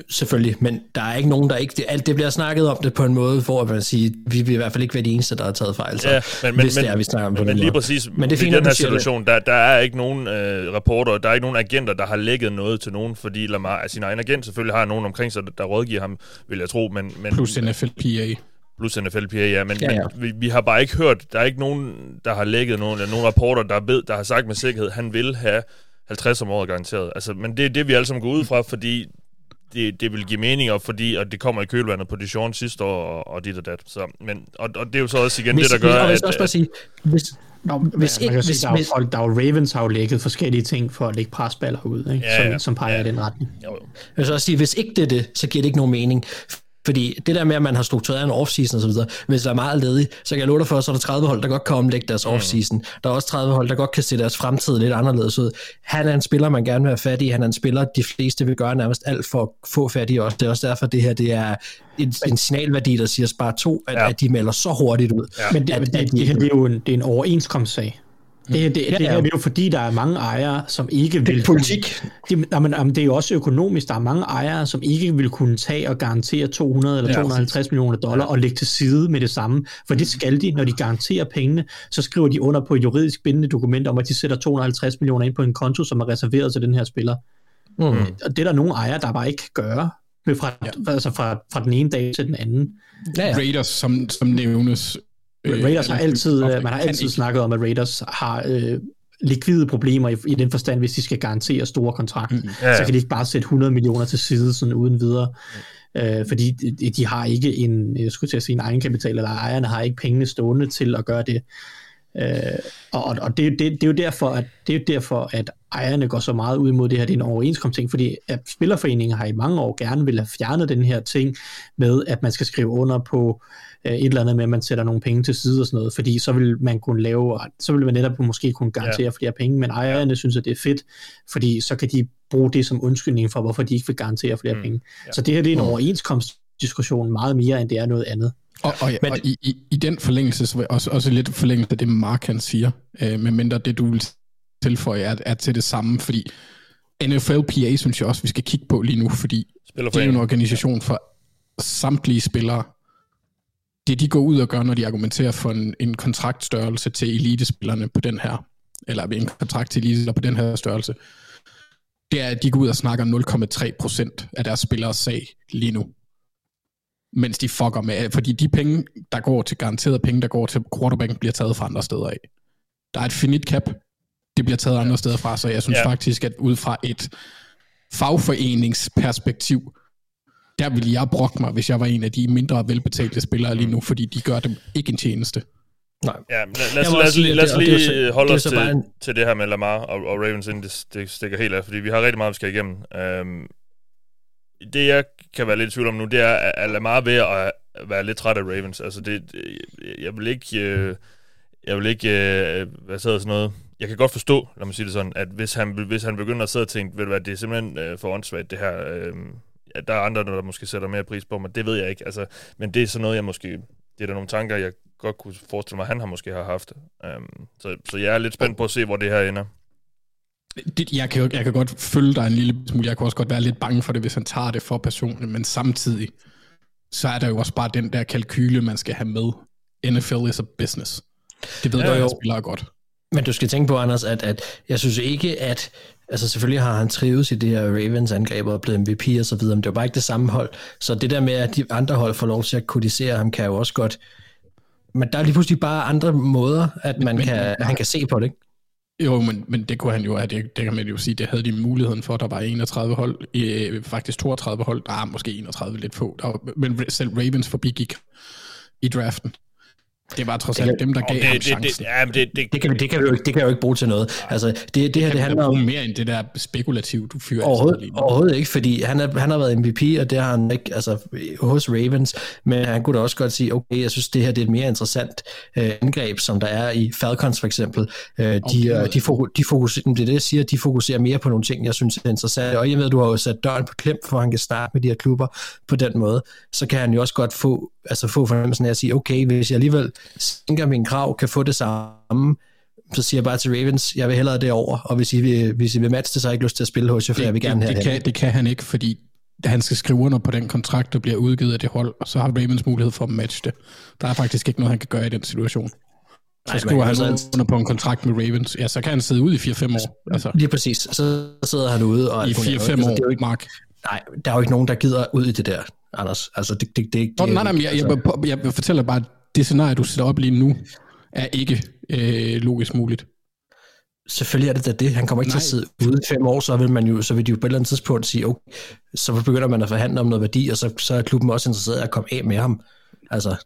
Selvfølgelig, men der er ikke nogen, der ikke... Det, alt det bliver snakket om det på en måde, hvor man siger, vi vil i hvert fald ikke være de eneste, der har taget fejl. Så, Ja, men, men, hvis men, det er, vi snakker om på men, den lige måde. præcis, Men det er fint, i den her situation, der, der er ikke nogen øh, rapporter, der er ikke nogen agenter, der har lægget noget til nogen, fordi Lamar er sin egen agent. Selvfølgelig har nogen omkring sig, der, der rådgiver ham, vil jeg tro, men, men Plus NFLPA. Plus NFLPA, ja, men, Ja, ja, ja. ja. men vi, vi har bare ikke hørt, der er ikke nogen, der har lægget nogen, eller nogen rapporter, der, ved, der har sagt med sikkerhed, han vil have 50 om året garanteret. Altså, men det er det, vi alle sammen går ud fra, fordi det, det vil give mening, og fordi og det kommer i kølvandet på Dijon sidste år, og, og dit og dat. Så, men, og, og det er jo så også igen hvis, det, der gør, og jeg at... også bare sige, hvis, Nå, Hvis hvis ikke- man kan sige, hvis- der, er jo hvis- folk, der er jo Ravens har jo lægget forskellige ting for at lægge presballer ud, ikke? Ja, som, ja. som peger Ja. i den retning. jo, jo. jeg vil så også sige, hvis ikke det er det, så giver det ikke nogen mening. Fordi det der med, at man har struktureret en offseason og så videre, hvis der er meget ledig, så kan jeg love dig for, så er der 30 hold, der godt kan omlægge deres offseason. Der er også 30 hold, der godt kan se deres fremtid lidt anderledes ud. Han er en spiller, man gerne vil have fat i. Han er en spiller, de fleste vil gøre nærmest alt for at få fat i også. Det er også derfor, det her det er en, en signalværdi, der siger spar to, at, Ja. at de melder så hurtigt ud. Ja. Men det, At- det, at det, de- det, her, det er jo en, det er en overenskomstsag. Det, det, Ja, det her ja. det er jo fordi, der er mange ejere, som ikke vil... Det er politik. Det, jamen, jamen, det er jo også økonomisk. Der er mange ejere, som ikke vil kunne tage og garantere 200 eller Ja, 250 millioner dollar og lægge til side med det samme. For det skal de, når de garanterer pengene, så skriver de under på et juridisk bindende dokument om, at de sætter 250 millioner ind på en konto, som er reserveret til den her spiller. Mm. Og det er der nogle ejere, der bare ikke kan gøre. Fra, ja. altså fra, fra den ene dag til den anden. Ja, ja. Raiders, som, som nævnes. Øh, Raiders har altid, man har altid snakket om, at Raiders har øh, likvide problemer i, i den forstand, hvis de skal garantere store kontrakter. Mm. Ja, ja. Så kan de ikke bare sætte 100 millioner til side sådan uden videre. Øh, fordi de, de har ikke en, jeg skulle til at sige, en egenkapital, eller ejerne har ikke pengene stående til at gøre det. Øh, og og det, det, det, er jo derfor, at, det er jo derfor, at ejerne går så meget ud imod det her. Det er en overenskomstting, fordi at Spillerforeningen har i mange år gerne vil have fjernet den her ting med, at man skal skrive under på øh, et eller andet med, at man sætter nogle penge til side og sådan noget, fordi så vil man kunne lave, så vil man netop måske kunne garantere ja. flere penge, men ejerne synes, at det er fedt, fordi så kan de bruge det som undskyldning for, hvorfor de ikke vil garantere flere mm. penge. Ja. Så det her det er en overenskomstdiskussion meget mere, end det er noget andet. Og, og, Men, og i, i, i den forlængelse, så også, også lidt forlængelse af det, Mark han siger, øh, med mindre det, du vil tilføje, er, er til det samme, fordi NFLPA synes jeg også, vi skal kigge på lige nu, fordi det er jo en organisation for samtlige spillere. Det de går ud og gør, når de argumenterer for en, en kontraktstørrelse til elitespillerne på den her, eller en kontrakt til elite på den her størrelse, det er, at de går ud og snakker 0,3% af deres spillers sag lige nu mens de fucker med, fordi de penge, der går til garanteret penge, der går til quarterbacken, bliver taget fra andre steder af. Der er et finit cap, det bliver taget andre steder fra, så jeg synes ja. faktisk, at ud fra et fagforeningsperspektiv, der ville jeg brokke mig, hvis jeg var en af de mindre velbetalte spillere lige nu, fordi de gør dem ikke en tjeneste. Nej. Ja, men lad, lad, os, lad, os, lad os lige det, holde os til, en... til det her med Lamar og, og Ravens, inden det, det stikker helt af, fordi vi har rigtig meget, vi skal igennem. Um, det jeg kan være lidt i tvivl om nu, det er, at Lamar ved at være lidt træt af Ravens. Altså, det, jeg vil ikke... Øh, jeg vil ikke... Øh, hvad hedder sådan noget? Jeg kan godt forstå, lad mig sige det sådan, at hvis han, hvis han begynder at sidde og tænke, ved du hvad, det er simpelthen øh, for åndssvagt, det her... Øh, ja, der er andre, der måske sætter mere pris på mig. Det ved jeg ikke. Altså, men det er sådan noget, jeg måske... Det er der nogle tanker, jeg godt kunne forestille mig, at han har måske har haft. Um, så, så jeg er lidt spændt på at se, hvor det her ender. Det, jeg, kan, jeg kan godt følge dig en lille smule. Jeg kan også godt være lidt bange for det, hvis han tager det for personligt. Men samtidig, så er der jo også bare den der kalkyle, man skal have med. NFL is a business. Det ved ja, du jo. spiller godt. Men du skal tænke på, Anders, at, at jeg synes ikke, at... Altså selvfølgelig har han trives i det her Ravens angreb og blevet MVP og så videre, men det var bare ikke det samme hold. Så det der med, at de andre hold får lov til at kodisere ham, kan jo også godt... Men der er lige pludselig bare andre måder, at man men, kan, han kan se på det, ikke? Jo, men, men det kunne han jo, det, det kan man jo sige, det havde de muligheden for, der var 31 hold, øh, faktisk 32 hold, der er måske 31 lidt få, der men selv Ravens forbigik i draften. Det var trods alt dem, der gav det, ham chancen. Det, det, ja, det, det, det, kan, det, kan jo, det kan jeg jo ikke bruge til noget. Altså, det, det, det her, det handler om... mere end det der spekulativt, du fyrer overhovedet, overhovedet ikke, fordi han, er, han har været MVP, og det har han ikke altså, hos Ravens, men han kunne da også godt sige, okay, jeg synes, det her det er et mere interessant øh, angreb, som der er i Falcons for eksempel. Øh, de, okay. de, fokus, de fokuserer, det er det, jeg siger, de fokuserer mere på nogle ting, jeg synes er interessant, og jeg ved, du har jo sat døren på klem, for at han kan starte med de her klubber på den måde, så kan han jo også godt få, altså få fornemmelsen af at sige, okay, hvis jeg alligevel sænker min krav, kan få det samme, så siger jeg bare til Ravens, jeg vil hellere det over, og hvis I vil, hvis I vil matche det, så har jeg ikke lyst til at spille hos jer, for det, jeg vil gerne det, have det. Kan, det kan han ikke, fordi han skal skrive under på den kontrakt, der bliver udgivet af det hold, og så har Ravens mulighed for at matche det. Der er faktisk ikke noget, han kan gøre i den situation. Så skriver han altså, under på en kontrakt med Ravens. Ja, så kan han sidde ud i 4-5 år. Altså. Lige præcis. Så sidder han ude. Og I 4-5 altså, år, det er jo ikke, Mark. Nej, der er jo ikke nogen, der gider ud i det der, Anders. Altså, det, det, det, det, Nå, nej, nej, jeg, jeg, altså- jeg, jeg fortæller bare, at det scenarie, du sætter op lige nu, er ikke øh, logisk muligt. Selvfølgelig er det da det. Han kommer ikke Nej. til at sidde ude i fem år, så vil, man jo, så vil de jo på et eller andet tidspunkt sige, okay, så begynder man at forhandle om noget værdi, og så, så er klubben også interesseret i at komme af med ham. Altså,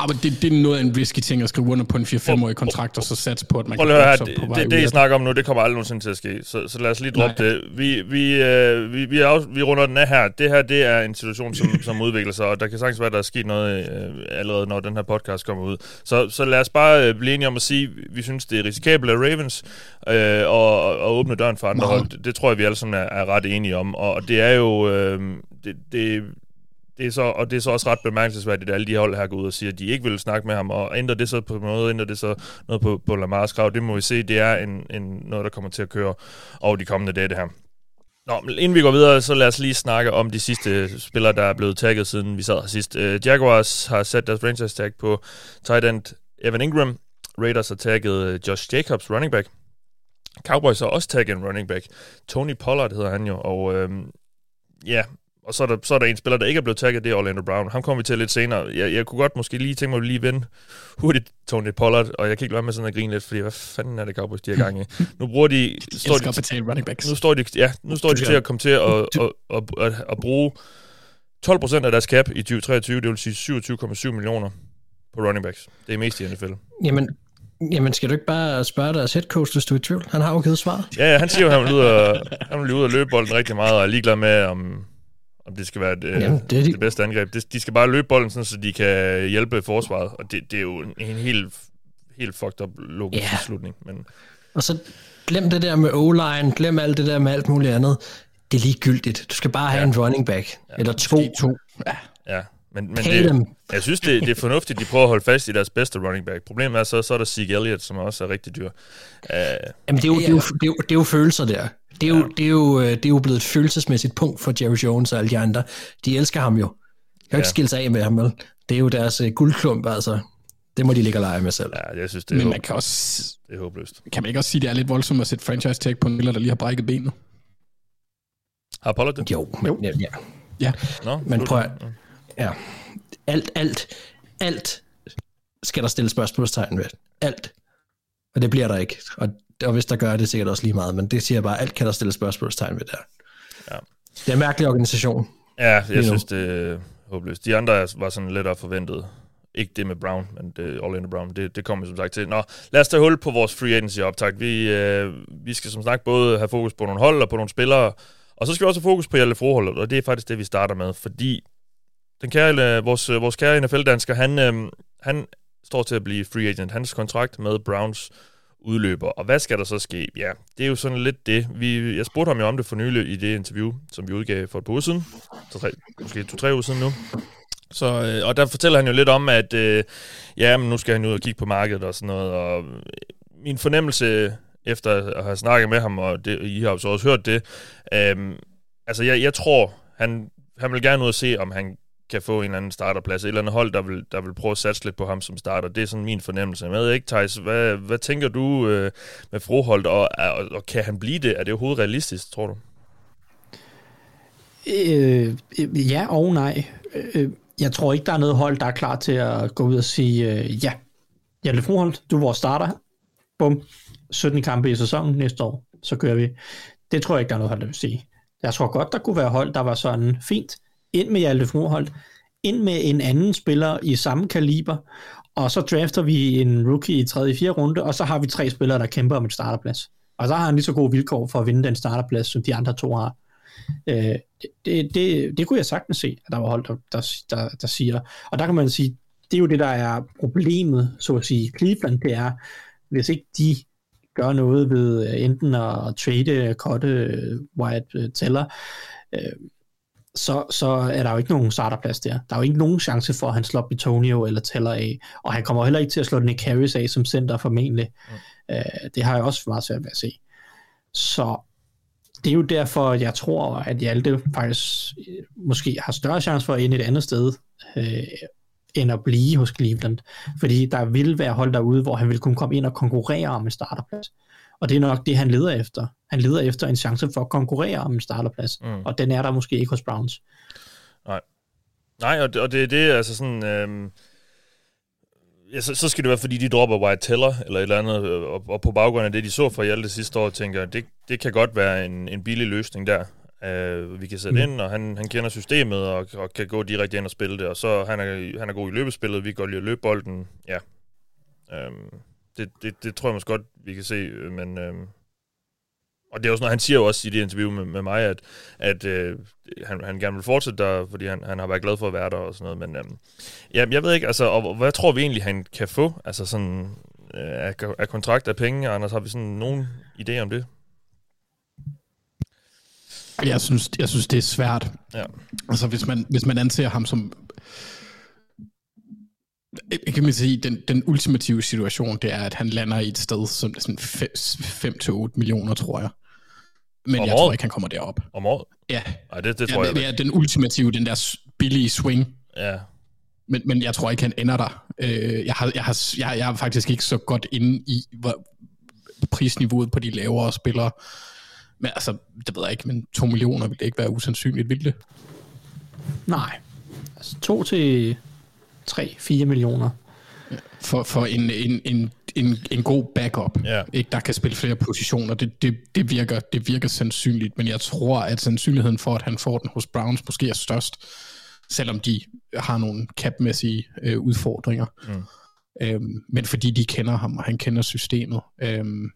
Ja, men det, det er noget af en risky ting at skrive under på en 4-5-årig kontrakt, og så satse på, at man kan høre det, på det, det, I snakker om nu, det kommer aldrig nogensinde til at ske. Så, så lad os lige droppe det. Vi, vi, øh, vi, vi, er, vi runder den af her. Det her, det er en situation, som, som udvikler sig, og der kan sagtens være, at der er sket noget øh, allerede, når den her podcast kommer ud. Så, så lad os bare øh, blive enige om at sige, at vi synes, det er risikabelt af Ravens øh, og, og åbne døren for andre hold. Det, det tror jeg, vi alle sammen er, er ret enige om. Og det er jo... Øh, det, det, det er så, og det er så også ret bemærkelsesværdigt, at alle de hold her går ud og siger, at de ikke vil snakke med ham, og ændrer det så på noget, ændrer det så noget på, på Lamars krav, det må vi se, det er en, en, noget, der kommer til at køre over de kommende dage, det her. Nå, men inden vi går videre, så lad os lige snakke om de sidste spillere, der er blevet tagget, siden vi sad her sidst. Uh, Jaguars har sat deres franchise tag på tight end Evan Ingram. Raiders har tagget øh, Josh Jacobs, running back. Cowboys har også tagget en running back. Tony Pollard hedder han jo, og øhm, ja, og så er, der, så er der en spiller, der ikke er blevet tagget, det er Orlando Brown. Ham kommer vi til lidt senere. Jeg, jeg kunne godt måske lige tænke mig at lige vende hurtigt Tony Pollard, og jeg kan ikke være med sådan at grine lidt, fordi hvad fanden er det Cowboys, de har gang i? Nu bruger de... <laughs> Står de, betale running backs. Nu står de, ja, nu står de til at komme til at, at, at, at, at bruge 12% af deres cap i 2023, det vil sige 27,7 millioner på running backs. Det er mest i NFL. Jamen, Jamen, skal du ikke bare spørge deres head coach, hvis du er i tvivl? Han har jo givet svaret. Ja, ja han siger jo, at han vil ud og, han vil ud og løbe bolden rigtig meget, og er ligeglad med, om, om det skal være det, Jamen, det, de... det bedste angreb. De skal bare løbe bolden, sådan, så de kan hjælpe forsvaret, og det, det er jo en, en helt, helt fucked up logisk yeah. slutning. Men... Og så glem det der med O-line, glem alt det der med alt muligt andet. Det er ligegyldigt. Du skal bare have ja. en running back, ja. eller to. to. Ja. ja. Men, men det, dem. jeg synes, det, det er fornuftigt, de prøver at holde fast i deres bedste running back. Problemet er så, så er der Zeke Elliott, som også er rigtig dyr. Uh, Jamen, det er, jo, det, er jo, det, er jo, det er jo følelser der. Det er, jo, ja. det, er jo, det er jo blevet et følelsesmæssigt punkt for Jerry Jones og alle de andre. De elsker ham jo. Jeg kan ja. ikke skille sig af med ham, vel? Det er jo deres uh, guldklump, altså. Det må de ligge og lege med selv. Ja, jeg synes, det er, Men man kan også... det er håbløst. Kan man ikke også sige, at det er lidt voldsomt at sætte franchise tag på en spiller, der lige har brækket benet? Har Pollard det? Jo, men, ja. ja. ja. Nå, men prøv at, ja alt, alt, alt skal der stille spørgsmålstegn ved. Alt. Og det bliver der ikke. Og, og hvis der gør det, sikkert også lige meget. Men det siger bare, alt kan der stille spørgsmålstegn ved der. Ja. Det er en mærkelig organisation. Ja, jeg synes, det er håbløst. De andre var sådan lidt forventet. Ikke det med Brown, men det, Orlando Brown, det, det kommer som sagt til. Nå, lad os tage hul på vores free agency optag. Vi, øh, vi skal som sagt både have fokus på nogle hold og på nogle spillere, og så skal vi også have fokus på Hjalte Froholdet, og det er faktisk det, vi starter med, fordi den kære, vores, vores kære NFL-dansker, han, øh, han står til at blive free agent. Hans kontrakt med Browns udløber. Og hvad skal der så ske? Ja, det er jo sådan lidt det. Vi, jeg spurgte ham jo om det for nylig i det interview, som vi udgav for et par uger siden. Så tre, måske to-tre uger siden nu. Så, øh, og der fortæller han jo lidt om, at øh, ja, men nu skal han ud og kigge på markedet og sådan noget. Og øh, min fornemmelse efter at have snakket med ham, og det, I har jo så også hørt det, øh, altså jeg, jeg tror, han, han vil gerne ud og se, om han kan få en eller anden starterplads. Et eller andet hold, der vil, der vil prøve at satse lidt på ham som starter. Det er sådan min fornemmelse. Jeg ved ikke, Thijs, hvad, hvad tænker du øh, med Froholt, og, og, og kan han blive det? Er det overhovedet realistisk, tror du? Øh, øh, ja og nej. Øh, jeg tror ikke, der er noget hold, der er klar til at gå ud og sige, øh, ja, Hjalte Froholt, du er vores starter. Bum. 17 kampe i sæsonen næste år, så kører vi. Det tror jeg ikke, der er noget hold, der vil sige. Jeg tror godt, der kunne være hold, der var sådan fint ind med Hjalte Froholt, ind med en anden spiller i samme kaliber, og så drafter vi en rookie i 3. og 4. runde, og så har vi tre spillere, der kæmper om en starterplads. Og så har han lige så gode vilkår for at vinde den starterplads, som de andre to har. Øh, det, det, det kunne jeg sagtens se, at der var hold, der, der, der, der siger. Og der kan man sige, det er jo det, der er problemet, så at sige. Cleveland, det er, hvis ikke de gør noget ved enten at trade, kotte, Wyatt øh, Teller, øh, så, så er der jo ikke nogen starterplads der. Der er jo ikke nogen chance for, at han slår Bitonio eller Teller af, og han kommer heller ikke til at slå Nick Harris af som center formentlig. Mm. Uh, det har jeg også meget svært ved at se. Så det er jo derfor, jeg tror, at Hjalte faktisk øh, måske har større chance for at ende et andet sted, uh, end at blive hos Cleveland. Fordi der vil være hold derude, hvor han vil kunne komme ind og konkurrere om en starterplads. Og det er nok det, han leder efter. Han leder efter en chance for at konkurrere om en starterplads, mm. og den er der måske ikke hos Browns. Nej. Nej, og det, og det er det, altså sådan... Øhm ja, så, så skal det være, fordi de dropper White Teller eller et eller andet, øh, og, og på baggrund af det, de så fra Hjalte sidste år, tænker det, det kan godt være en, en billig løsning der. Uh, vi kan sætte mm. ind, og han, han kender systemet, og, og kan gå direkte ind og spille det, og så han er han er god i løbespillet, vi godt lide at løbe bolden, ja. Um, det, det, det tror jeg måske godt, vi kan se, øh, men... Øh, og det er også noget, han siger jo også i det interview med, med mig, at, at øh, han, han gerne vil fortsætte der, fordi han, han har været glad for at være der og sådan noget. Men øh, ja, jeg ved ikke, altså, og, hvad tror vi egentlig, han kan få? Altså sådan, øh, af, af kontrakt af penge, Anders, har vi sådan nogen idé om det? Jeg synes, jeg synes det er svært. Ja. Altså, hvis man, hvis man anser ham som kan man sige, den, den ultimative situation, det er, at han lander i et sted, som er sådan 5-8 millioner, tror jeg. Men Om jeg året? tror ikke, han kommer derop. Om året? Ja. Nej, det, det tror ja, jeg Det er den ultimative, den der billige swing. Ja. Men, men jeg tror ikke, han ender der. Øh, jeg, har, jeg, har, jeg, jeg er faktisk ikke så godt inde i hvor, prisniveauet på de lavere spillere. Men altså, det ved jeg ikke, men 2 millioner ville det ikke være usandsynligt, ville det? Nej. Altså 2 til 3-4 millioner. For, for en, en, en, en, en god backup, Ja. ikke, der kan spille flere positioner, det, det, det, virker, det virker sandsynligt, men jeg tror, at sandsynligheden for, at han får den hos Browns, måske er størst, selvom de har nogle capmæssige øh, udfordringer. Mm. Øhm, men fordi de kender ham, og han kender systemet. Øhm,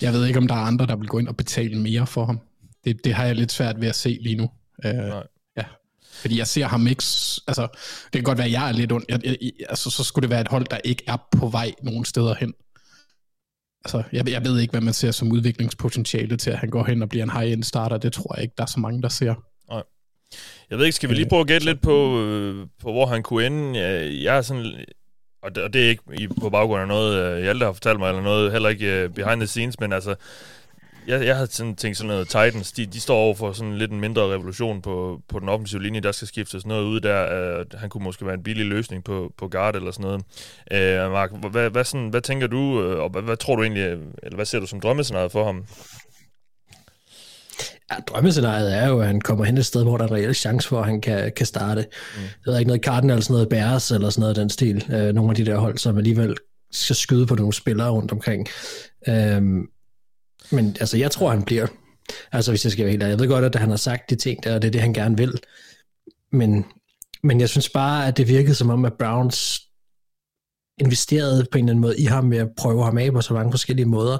jeg ved ikke, om der er andre, der vil gå ind og betale mere for ham. Det, det har jeg lidt svært ved at se lige nu. Øh, Nej. ja. Fordi jeg ser ham ikke... Altså, det kan godt være, at jeg er lidt ond. Jeg, jeg, altså, så skulle det være et hold, der ikke er på vej nogen steder hen. Altså, jeg, jeg ved ikke, hvad man ser som udviklingspotentiale til, at han går hen og bliver en high-end starter. Det tror jeg ikke, der er så mange, der ser. Jeg ved ikke, skal vi lige prøve at gætte lidt på, øh, på hvor han kunne ende? Jeg, jeg er sådan... Og det, og det er ikke i, på baggrund af noget, øh, Hjalte har fortalt mig, eller noget, heller ikke uh, behind the scenes, men altså, jeg, jeg har sådan tænkt sådan noget, Titans, de, de står over for sådan lidt en mindre revolution på, på den offensive linje, der skal skiftes noget ud der, uh, han kunne måske være en billig løsning på, på guard eller sådan noget. Uh, Mark, hvad, hvad, sådan, hvad tænker du, og hvad, hvad tror du egentlig, eller hvad ser du som drømmescenariet for ham? Ja, drømmescenariet er jo, at han kommer hen et sted, hvor der er en reel chance for, at han kan, kan starte. Mm. Det er ikke noget Cardinals, noget Bears eller sådan noget af den stil. Øh, nogle af de der hold, som alligevel skal skyde på nogle spillere rundt omkring. Øhm, men altså, jeg tror, han bliver. Altså, hvis jeg skal være helt ærlig. Jeg ved godt, at han har sagt de ting der, og det er det, han gerne vil. Men, men jeg synes bare, at det virkede som om, at Browns investerede på en eller anden måde i ham med at prøve ham af på så mange forskellige måder.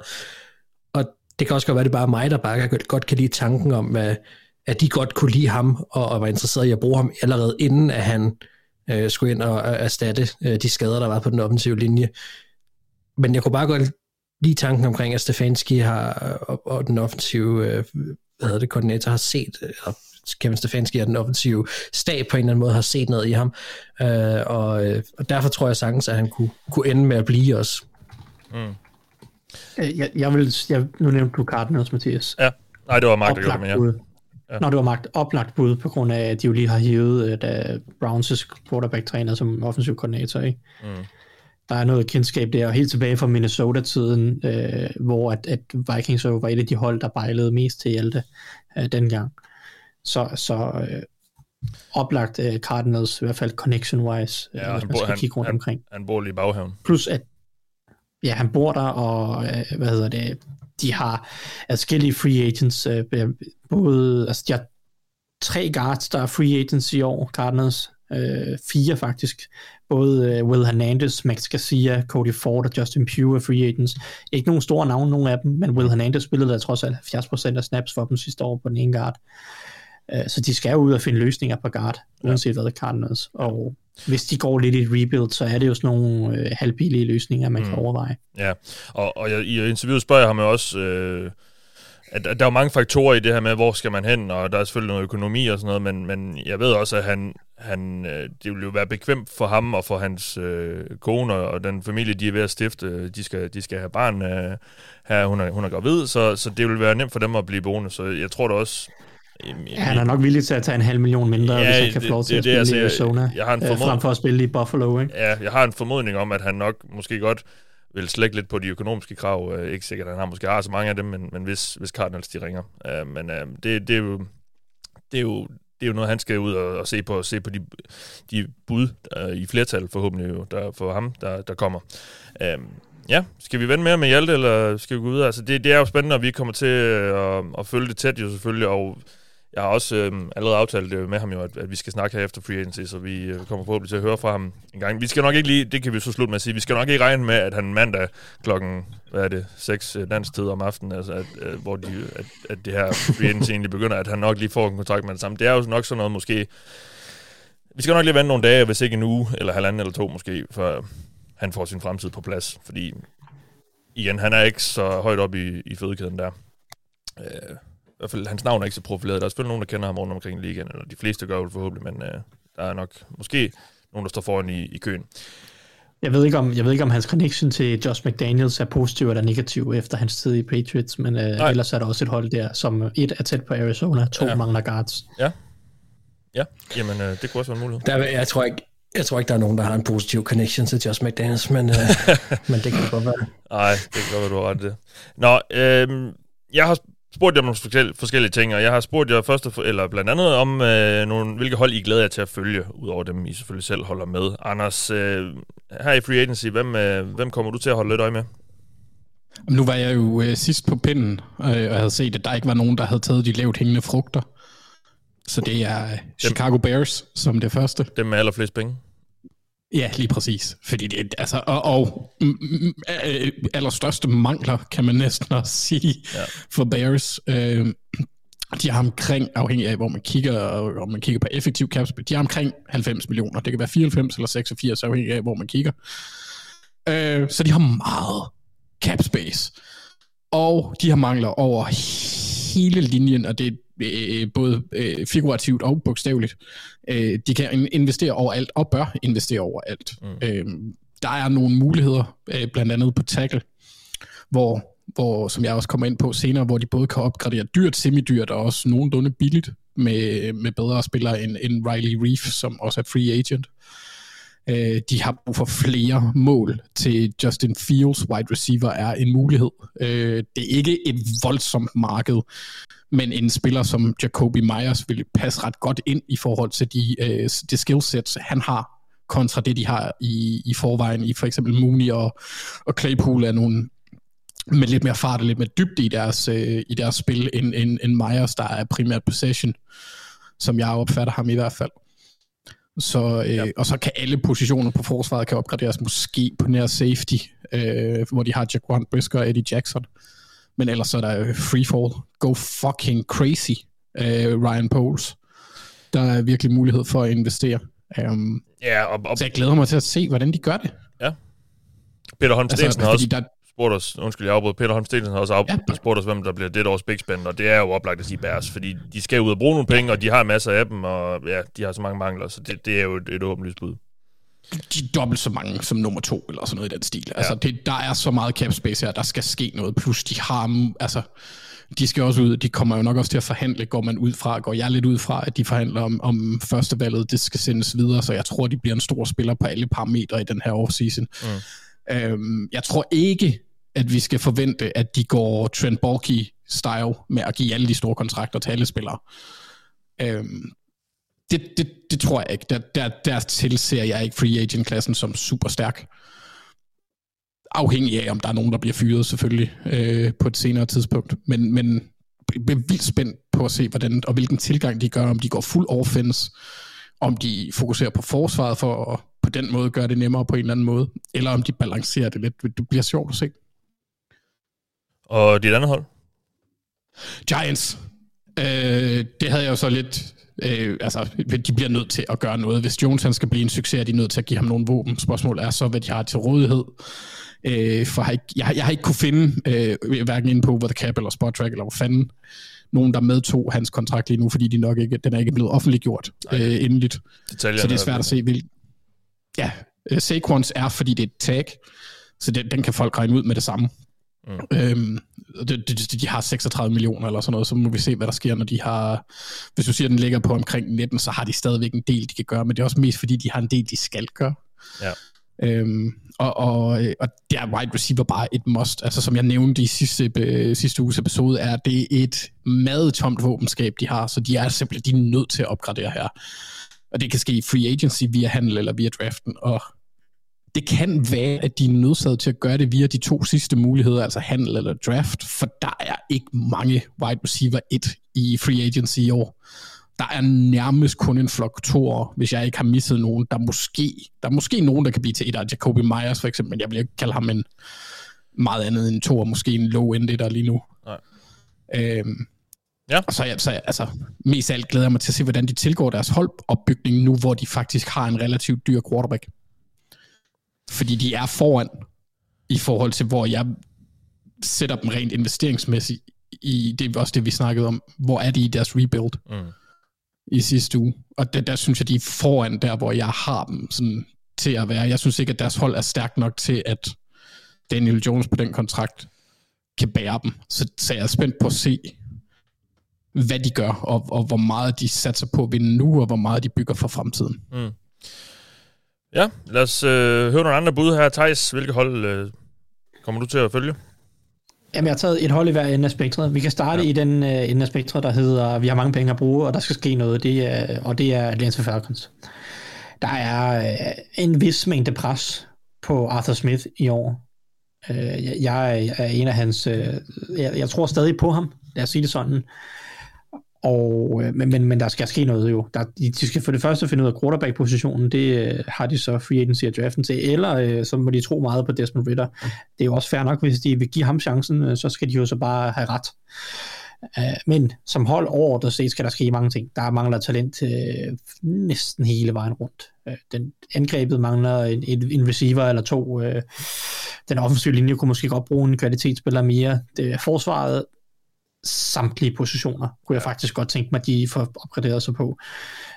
Det kan også godt være, det er bare mig, der bare godt- kan lide tanken om, at, at de godt kunne lide ham, og, og var interesseret i at bruge ham allerede inden, at han øh, skulle ind og og erstatte øh, de skader, der var på den offensive linje. Men jeg kunne bare godt lide tanken omkring, at Stefanski har, og, og den offensive øh, hvad hedder det, koordinator har set, eller Kevin Stefanski og den offensive stab på en eller anden måde har set noget i ham. Øh, og, øh, og derfor tror jeg sagtens, at han kunne, kunne ende med at blive også. Mm. Jeg, jeg vil, jeg, nu nævnte du Cardinals, Mathias. Ja, nej, det var Mark, der gjorde det, men ja. bud. Ja. Når det var magt, oplagt bud, på grund af, at de jo lige har hivet øh, da Browns' quarterback-træner som offensiv koordinator. Ikke? Mm. Der er noget kendskab der, og helt tilbage fra Minnesota-tiden, øh, hvor at, at Vikings jo var et af de hold, der bejlede mest til Hjalte øh, dengang. Så, så øh, oplagt øh, Cardinals, i hvert fald connection-wise, øh, Ja, hvis han, man bor, skal han, kigge rundt han, omkring. han bor lige i baghaven. Plus at ja, han bor der, og øh, hvad hedder det, de har forskellige free agents, øh, både, altså de har tre guards, der er free agents i år, Cardinals, øh, fire faktisk, både øh, Will Hernandez, Max Garcia, Cody Ford og Justin Pugh er free agents. Ikke nogen store navne, nogen af dem, men Will Hernandez spillede der trods alt 70% af snaps for dem sidste år på den ene guard. Øh, så de skal jo ud og finde løsninger på guard, uanset hvad det er Cardinals. Og hvis de går lidt i et rebuild, så er det jo sådan nogle øh, halvbillige løsninger, man mm. kan overveje. Ja, og, og jeg, i interviewet spørger jeg ham jo også, øh, at, at der er jo mange faktorer i det her med, hvor skal man hen, og der er selvfølgelig noget økonomi og sådan noget, men, men jeg ved også, at han, han, øh, det vil jo være bekvemt for ham og for hans øh, kone og, og den familie, de er ved at stifte. De skal, de skal have barn øh, her, hun er, hun er gravid, så, så det vil være nemt for dem at blive boende. Så jeg tror da også... Ja, han er nok villig til at tage en halv million mindre, Ja, hvis han kan det- få lov til det at det, spille altså, i Arizona, jeg har en øh, formod- frem for at spille i Buffalo, ikke? Ja, jeg har en formodning om, at han nok måske godt vil slække lidt på de økonomiske krav. Øh, ikke sikkert, at han har måske har så mange af dem, men, men hvis, hvis Cardinals de ringer. Øh, men øh, det, det, er jo, det, er jo, det er jo noget, han skal ud og, og se på, se på de, de bud øh, i flertal forhåbentlig jo, der, for ham, der, der kommer. Øh, ja, skal vi vende mere med Hjalte, eller skal vi gå ud? Altså, det, det er jo spændende, og vi kommer til øh, at, at følge det tæt jo selvfølgelig, og jeg har også øh, allerede aftalt det med ham jo, at, at vi skal snakke her efter free agency, så vi øh, kommer forhåbentlig til at høre fra ham en gang. Vi skal nok ikke lige, det kan vi så slutte med at sige, vi skal nok ikke regne med, at han mandag klokken, hvad er det, 6 øh, dansk tid om aftenen, altså at, øh, hvor de, at, at det her free agency egentlig begynder, at han nok lige får en kontrakt med det samme. Det er jo nok sådan noget måske, vi skal nok lige vente nogle dage, hvis ikke en uge, eller halvanden eller to måske, før han får sin fremtid på plads, fordi igen, han er ikke så højt op i, i fødekæden der. Øh, hvert fald, hans navn er ikke så profileret. Der er selvfølgelig nogen, der kender ham rundt omkring i ligaen, eller de fleste gør det forhåbentlig, men øh, der er nok måske nogen, der står foran i, i køen. Jeg ved, ikke om, jeg ved ikke, om hans connection til Josh McDaniels er positiv eller negativ efter hans tid i Patriots, men øh, ellers er der også et hold der, som et er tæt på Arizona, to Ja. ja. mangler guards. Ja, ja. jamen øh, det kunne også være en mulighed. Der, jeg, tror ikke, jeg tror ikke, der er nogen, der har en positiv connection til Josh McDaniels, men, øh, <laughs> men det kan godt være. Nej, det kan godt være, du har ret det. Nå, øh, jeg har spurgt jer om nogle forskellige, ting, og jeg har spurgt jer først, eller blandt andet om, øh, nogle, hvilke hold I glæder jer til at følge, udover dem, I selvfølgelig selv holder med. Anders, øh, her i Free Agency, hvem, øh, hvem kommer du til at holde lidt øje med? Jamen, Nu var jeg jo øh, sidst på pinden, øh, og jeg havde set, at der ikke var nogen, der havde taget de lavt hængende frugter. Så det er øh, Chicago Bears som det første. Dem med allerflest penge? Ja, lige præcis. Fordi det, altså, og, og mm, mm, øh, allerstørste mangler, kan man næsten også sige, Ja. for Bears. Øh, de har omkring, afhængig af hvor man kigger, og om man kigger på effektiv cap space, de har omkring 90 millioner. Det kan være 94 eller 86, afhængig af hvor man kigger. Øh, så de har meget cap space. Og de har mangler over hele linjen, og det øh, både øh, figurativt og bogstaveligt. Øh, de kan in- investere overalt, og bør investere overalt. Mm. Øh, der er nogle muligheder, øh, blandt andet på tackle, hvor, hvor, som jeg også kommer ind på senere, hvor de både kan opgradere dyrt, semidyrt og også nogenlunde billigt med, med bedre spillere end, end Riley Reef, som også er free agent. Øh, Øh, de har brug for flere mål til Justin Fields. Wide receiver er en mulighed. Øh, det er ikke et voldsomt marked, men en spiller som Jacoby Myers vil passe ret godt ind i forhold til de, øh, de skillsets, han har kontra det, de har i, i forvejen i for eksempel Mooney og, og Claypool er nogle med lidt mere fart og lidt mere dybde i deres, øh, i deres spil, end, end, end Myers, der er primært possession, som jeg opfatter ham i hvert fald. Så, øh, ja. Og så kan alle positioner på forsvaret kan opgraderes måske på nær safety, øh, hvor de har Jaquan Brisker og Eddie Jackson. Men ellers så er der øh, free fall. Go fucking crazy, øh, Ryan Poles. Der er virkelig mulighed for at investere. Um, Ja, og, og så jeg glæder mig til at se, hvordan de gør det. Peter Holm Stensen har også der, spurgt os, undskyld, jeg afbrød, Peter Holm Stensen har også af, Ja. spurgt os, hvem der bliver det års Big Spend, og det er jo oplagt at sige Bears, fordi de skal ud og bruge nogle penge, og de har masser af dem, og ja, de har så mange mangler, så det, det er jo et, et åbenlyst bud. de er dobbelt så mange som nummer to, eller sådan noget i den stil. Ja. Altså, det, der er så meget cap space her, der skal ske noget. Plus, de har, altså, de skal også ud, de kommer jo nok også til at forhandle, går man ud fra, går jeg lidt ud fra, at de forhandler om, om første valget, det skal sendes videre, så jeg tror, de bliver en stor spiller på alle parametre i den her offseason. Mm. Øhm, jeg tror ikke, at vi skal forvente, at de går Trent Borky-style med at give alle de store kontrakter til alle spillere. Øhm, det, det, det tror jeg ikke. Der, der, der tilser jeg ikke free agent-klassen som super stærk. Afhængig af, om der er nogen, der bliver fyret selvfølgelig øh, på et senere tidspunkt. Men, men jeg er vildt spændt på at se, hvordan og hvilken tilgang de gør, om de går fuld offense, om de fokuserer på forsvaret for at på den måde gøre det nemmere på en eller anden måde, eller om de balancerer det lidt. Det bliver sjovt at se. Og dit andet hold? Giants. Øh, det havde jeg jo så lidt... Øh, altså, de bliver nødt til at gøre noget. Hvis Jones han skal blive en succes, er de nødt til at give ham nogle våben. Spørgsmålet er så, hvad de har til rådighed. Øh, for jeg har, ikke, jeg, jeg har ikke kunne finde, øh, hverken inde på Over the Cap eller Spot Track, eller hvor fanden, nogen, der medtog hans kontrakt lige nu, fordi de nok ikke, den er ikke blevet offentliggjort øh, endeligt. Detaljerne Så det er svært at se, hvil... Ja, øh, Saquons er, fordi det er et tag, så den, den kan folk regne ud med det samme. Mm. Øhm, og det, det, de har 36 millioner eller sådan noget, så må vi se, hvad der sker, når de har... Hvis du siger, at den ligger på omkring 19, så har de stadigvæk en del, de kan gøre, men det er også mest, fordi de har en del, de skal gøre. Ja. Øhm, og, og, og der er wide receiver bare et must. Altså som jeg nævnte i sidste, øh, sidste uges episode, er det et meget tomt våbenskab, de har, så de er simpelthen de er nødt til at opgradere her. Og det kan ske i free agency via handel eller via draften, og det kan være, at de er nødsaget til at gøre det via de to sidste muligheder, altså handel eller draft, for der er ikke mange wide receiver 1 i free agency i år. Der er nærmest kun en flok toer, hvis jeg ikke har misset nogen. Der er måske, der er måske nogen, der kan blive til et af Jacoby Myers for eksempel, men jeg vil ikke kalde ham en meget andet end toer, måske en low end der lige nu. Nej. Øhm, Ja. Og så, så altså, mest af alt glæder jeg mig til at se, hvordan de tilgår deres holdopbygning nu, hvor de faktisk har en relativt dyr quarterback. Fordi de er foran i forhold til, hvor jeg sætter dem rent investeringsmæssigt i, det er også det, vi snakkede om, hvor er de i deres rebuild Mm. i sidste uge. Og der, der synes jeg, de er foran der, hvor jeg har dem sådan, til at være. Jeg synes ikke, at deres hold er stærkt nok til, at Daniel Jones på den kontrakt kan bære dem. Så, så jeg er spændt på at se, hvad de gør, og, og hvor meget de satser på at vinde nu, og hvor meget de bygger for fremtiden. Ja, lad os øh, høre nogle andre bud her. Thijs, hvilke hold øh, kommer du til at følge? Jamen, jeg har taget et hold i hver ende af spektret. Vi kan starte ja. i den uh, ende af spektret, der hedder, vi har mange penge at bruge, og der skal ske noget, det er, og det er Atlanta Falcons. Der er uh, en vis mængde pres på Arthur Smith i år. Uh, jeg, jeg er en af hans... Uh, jeg, jeg tror stadig på ham, lad os sige det sådan. Og, øh, men, men, men der skal ske noget jo. Der, de, de skal for det første finde ud af quarterback-positionen. Det øh, har de så free agency og draften til. Eller øh, så må de tro meget på Desmond Ritter. Det er jo også fair nok, hvis de vil give ham chancen, øh, så skal de jo så bare have ret. Uh, men som hold overordnet set skal der ske mange ting. Der mangler talent øh, næsten hele vejen rundt. Uh, den angrebet mangler en, en, receiver eller to. Uh, den offensive linje kunne måske godt bruge en kvalitetsspiller mere. Det, forsvaret samtlige positioner, kunne jeg faktisk godt tænke mig, at de får opgraderet sig på.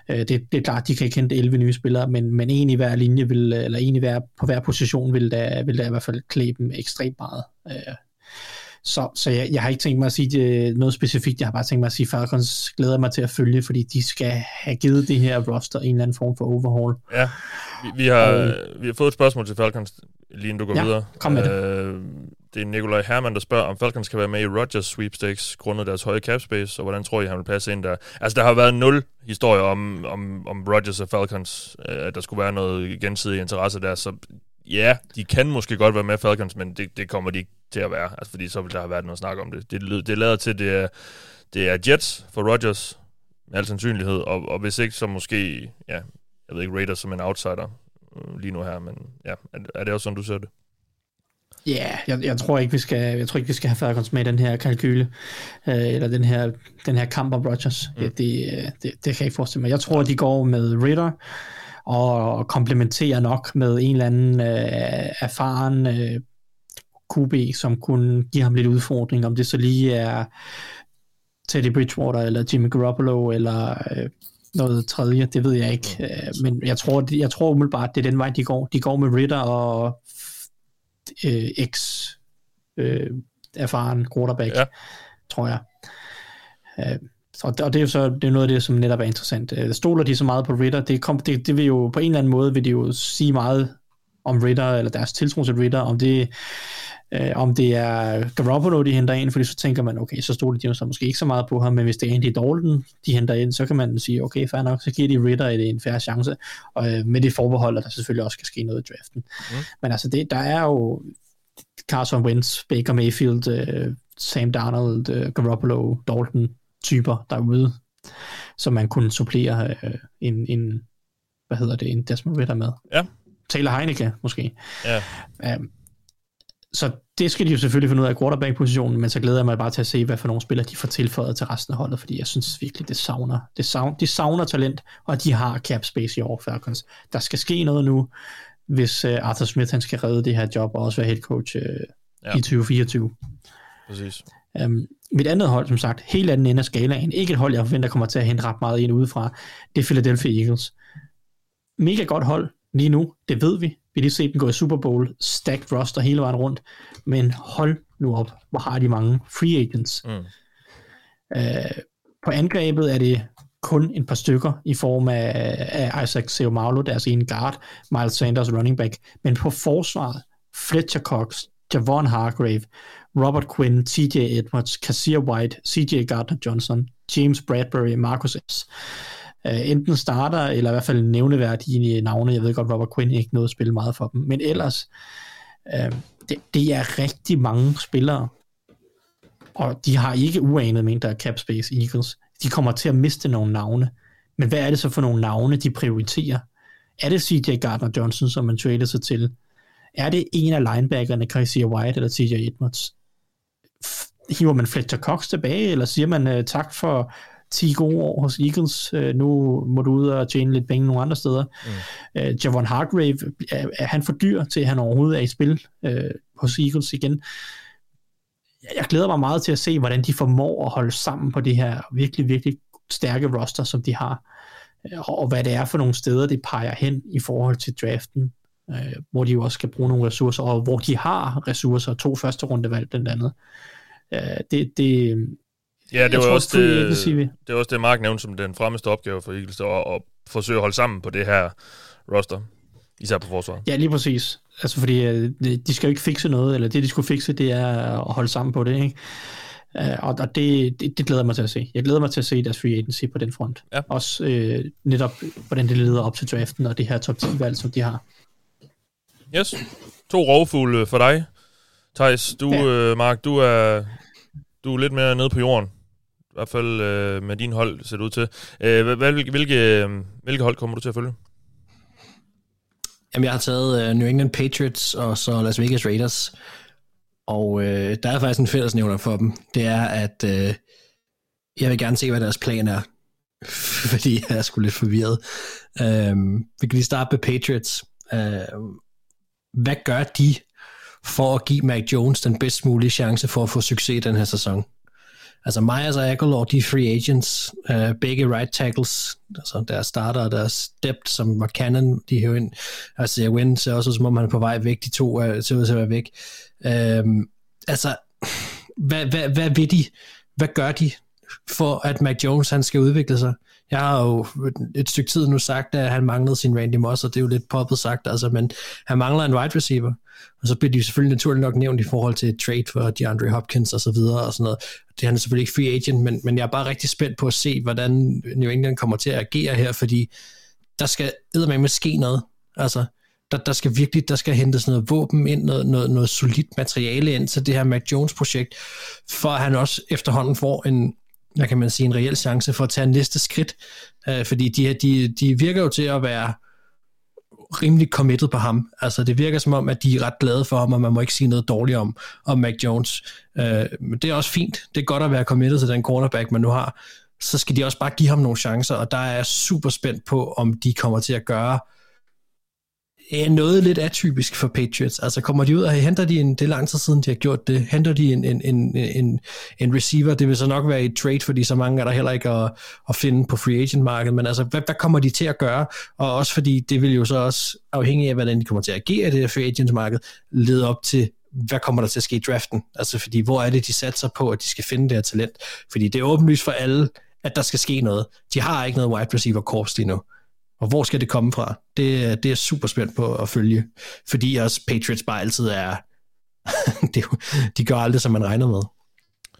Øh, det, det er klart, de kan ikke hente 11 nye spillere, men, men en i hver linje, vil, eller en i hver, på hver position, vil da, vil da i hvert fald klæbe dem ekstremt meget. Øh, så, så jeg, jeg har ikke tænkt mig at sige det, noget specifikt, jeg har bare tænkt mig at sige, Falcons glæder mig til at følge, fordi de skal have givet det her roster en eller anden form for overhaul. Ja, vi, vi, har, og, vi har fået et spørgsmål til Falcons, lige inden du går ja, videre. kom med. Øh, det er Nikolaj Hermann, der spørger, om Falcons kan være med i Rodgers sweepstakes, grundet deres høje cap space, og hvordan tror I, han vil passe ind der? Altså, der har været nul historier om, om, om Rodgers og Falcons, øh, at der skulle være noget gensidig interesse der, så ja, de kan måske godt være med Falcons, men det, det kommer de ikke til at være, altså, fordi så vil der have været noget snak om det. Det, det lader til, det er, det er Jets for Rodgers, med al sandsynlighed, og, og hvis ikke, så måske, ja, jeg ved ikke, Raiders som en outsider øh, lige nu her, men ja, er, er det også sådan, du ser det? Ja, yeah, jeg, jeg, tror ikke, vi skal, jeg tror ikke, vi skal have Falcons med i den her kalkyle, øh, eller den her, den her kamp om Rodgers. Mm. Det, det, det, det, kan jeg ikke forestille mig. Jeg tror, at de går med Ritter, og komplementerer nok med en eller anden øh, erfaren øh, QB, som kunne give ham lidt udfordring, om det så lige er Teddy Bridgewater, eller Jimmy Garoppolo, eller øh, noget tredje, det ved jeg ikke. Mm. Øh, men jeg tror, jeg tror umiddelbart, det er den vej, de går. De går med Ritter og øh, ex øh, erfaren quarterback, ja. tror jeg. Øh, og, og det er jo så det er noget af det, som netop er interessant. Øh, stoler de så meget på Ritter? Det, kom, det, det vil jo på en eller anden måde vil det jo sige meget om Ritter, eller deres tiltro til Ritter, om det, øh, om det er Garoppolo, de henter ind, fordi så tænker man, okay, så stoler de jo så måske ikke så meget på ham, men hvis det er Andy Dalton, de henter ind, så kan man sige, okay, fair nok, så giver de Ritter et, en færre chance, og øh, med det forbehold, at der selvfølgelig også skal ske noget i draften. Mm. Men altså, det, der er jo Carson Wentz, Baker Mayfield, øh, Sam Darnold, øh, Garoppolo, Dalton, typer derude, som man kunne supplere øh, en, en, hvad hedder det, en Desmond Ritter med. Ja. Taylor Heineke, måske. Ja. Um, så det skal de jo selvfølgelig finde ud af quarterback-positionen, men så glæder jeg mig bare til at se, hvad for nogle spillere de får tilføjet til resten af holdet, fordi jeg synes virkelig, det savner, det savner, de savner talent, og de har cap space i år, Falcons. Der skal ske noget nu, hvis uh, Arthur Smith han skal redde det her job, og også være head coach uh, ja. i 2024. Præcis. Um, mit andet hold, som sagt, helt anden ende af skalaen, ikke et hold, jeg forventer kommer til at hente ret meget ind udefra, det er Philadelphia Eagles. Mega godt hold lige nu, det ved vi. Vi har lige set dem gå i Super Bowl, stacked roster hele vejen rundt, men hold nu op, hvor har de mange free agents. Mm. Uh, på angrebet er det kun et par stykker i form af, af Isaac Seumalo, deres ene guard, Miles Sanders running back, men på forsvaret, Fletcher Cox, Javon Hargrave, Robert Quinn, TJ Edwards, Kassir White, CJ Gardner-Johnson, James Bradbury, Marcus S øh, enten starter, eller i hvert fald nævneværdige navne. Jeg ved godt, Robert Quinn ikke noget at spille meget for dem. Men ellers, øh, det, det er rigtig mange spillere. Og de har ikke uanet mængder af cap space Eagles. De kommer til at miste nogle navne. Men hvad er det så for nogle navne, de prioriterer? Er det CJ Gardner-Johnson, som man trader sig til? Er det en af linebackerne, Chris White eller CJ Edwards? hiver man Fletcher Cox tilbage, eller siger man øh, tak for 10 gode år hos Eagles, uh, nu må du ud og tjene lidt penge nogle andre steder. Mm. Uh, Javon Hargrave, er, er han for dyr til, at han overhovedet er i spil uh, hos Eagles igen? Jeg glæder mig meget til at se, hvordan de formår at holde sammen på det her virkelig, virkelig stærke roster, som de har, og hvad det er for nogle steder, det peger hen i forhold til draften, hvor de jo også skal bruge nogle ressourcer, og hvor de har ressourcer, to første rundevalg blandt andet. Øh, det, det, Ja, det var, tror, også det, det, det var også det, Mark nævnte som den fremmeste opgave for Eagles, at, at forsøge at holde sammen på det her roster. Især på forsvaret. Ja, lige præcis. Altså, fordi øh, de skal jo ikke fikse noget, eller det, de skulle fikse, det er at holde sammen på det, ikke? Uh, og og det, det, det glæder mig til at se. Jeg glæder mig til at se deres free agency på den front. Ja. Også øh, netop, hvordan det leder op til draften, og det her top 10-valg, som de har. Yes. To rovfugle for dig. Thijs, du, Ja. øh, Mark, du er, du er lidt mere nede på jorden. I hvert fald øh, med din hold, ser det ud til. Øh, hvad, hvilke, hvilke, hvilke hold kommer du til at følge? Jamen, jeg har taget uh, New England Patriots og så Las Vegas Raiders. Og øh, der er faktisk en fællesnævner for dem. Det er, at øh, jeg vil gerne se, hvad deres plan er. <laughs> Fordi jeg er sgu lidt forvirret. Øh, vi kan lige starte med Patriots. Øh, hvad gør de for at give Mac Jones den bedst mulige chance for at få succes i den her sæson? Altså Myers og Aguilar, de er free agents, uh, begge right tackles, altså deres starter og deres depth, som var Cannon, de hæver ind. Altså jeg Wynn ser også ud, som om han er på vej væk, de to er, ser ud til at være væk. Um, altså, hvad, hvad, hvad vil de? Hvad gør de for, at Mac Jones han skal udvikle sig? Jeg har jo et stykke tid nu sagt, at han manglede sin Randy Moss, og det er jo lidt poppet sagt, altså, men han mangler en wide receiver. Og så bliver de selvfølgelig naturligt nok nævnt i forhold til et trade for DeAndre Hopkins og så videre og sådan noget. Det han er selvfølgelig ikke free agent, men, men jeg er bare rigtig spændt på at se, hvordan New England kommer til at agere her, fordi der skal med ske noget. Altså, der, der skal virkelig, der skal hentes noget våben ind, noget, noget, noget solidt materiale ind til det her Mac Jones-projekt, for at han også efterhånden får en, hvad kan man sige, en reel chance for at tage næste skridt, øh, fordi de, de, de virker jo til at være rimelig committed på ham. Altså det virker som om, at de er ret glade for ham, og man må ikke sige noget dårligt om, om Mac Jones. Øh, men det er også fint. Det er godt at være committed til den cornerback, man nu har. Så skal de også bare give ham nogle chancer, og der er jeg super spændt på, om de kommer til at gøre er noget lidt atypisk for Patriots. Altså kommer de ud og henter de en, det er lang tid siden, de har gjort det, henter de en, en, en, en, en receiver, det vil så nok være et trade, fordi så mange er der heller ikke at, at finde på free agent markedet, men altså, hvad, hvad kommer de til at gøre? Og også fordi det vil jo så også, afhængig af, hvordan de kommer til at agere i det her free agent marked, lede op til, hvad kommer der til at ske i draften? Altså, fordi hvor er det, de satser på, at de skal finde det her talent? Fordi det er åbenlyst for alle, at der skal ske noget. De har ikke noget wide receiver corps lige nu. Og hvor skal det komme fra? Det, det er super spændt på at følge, fordi også Patriots bare altid er, <laughs> det, de gør aldrig, som man regner med.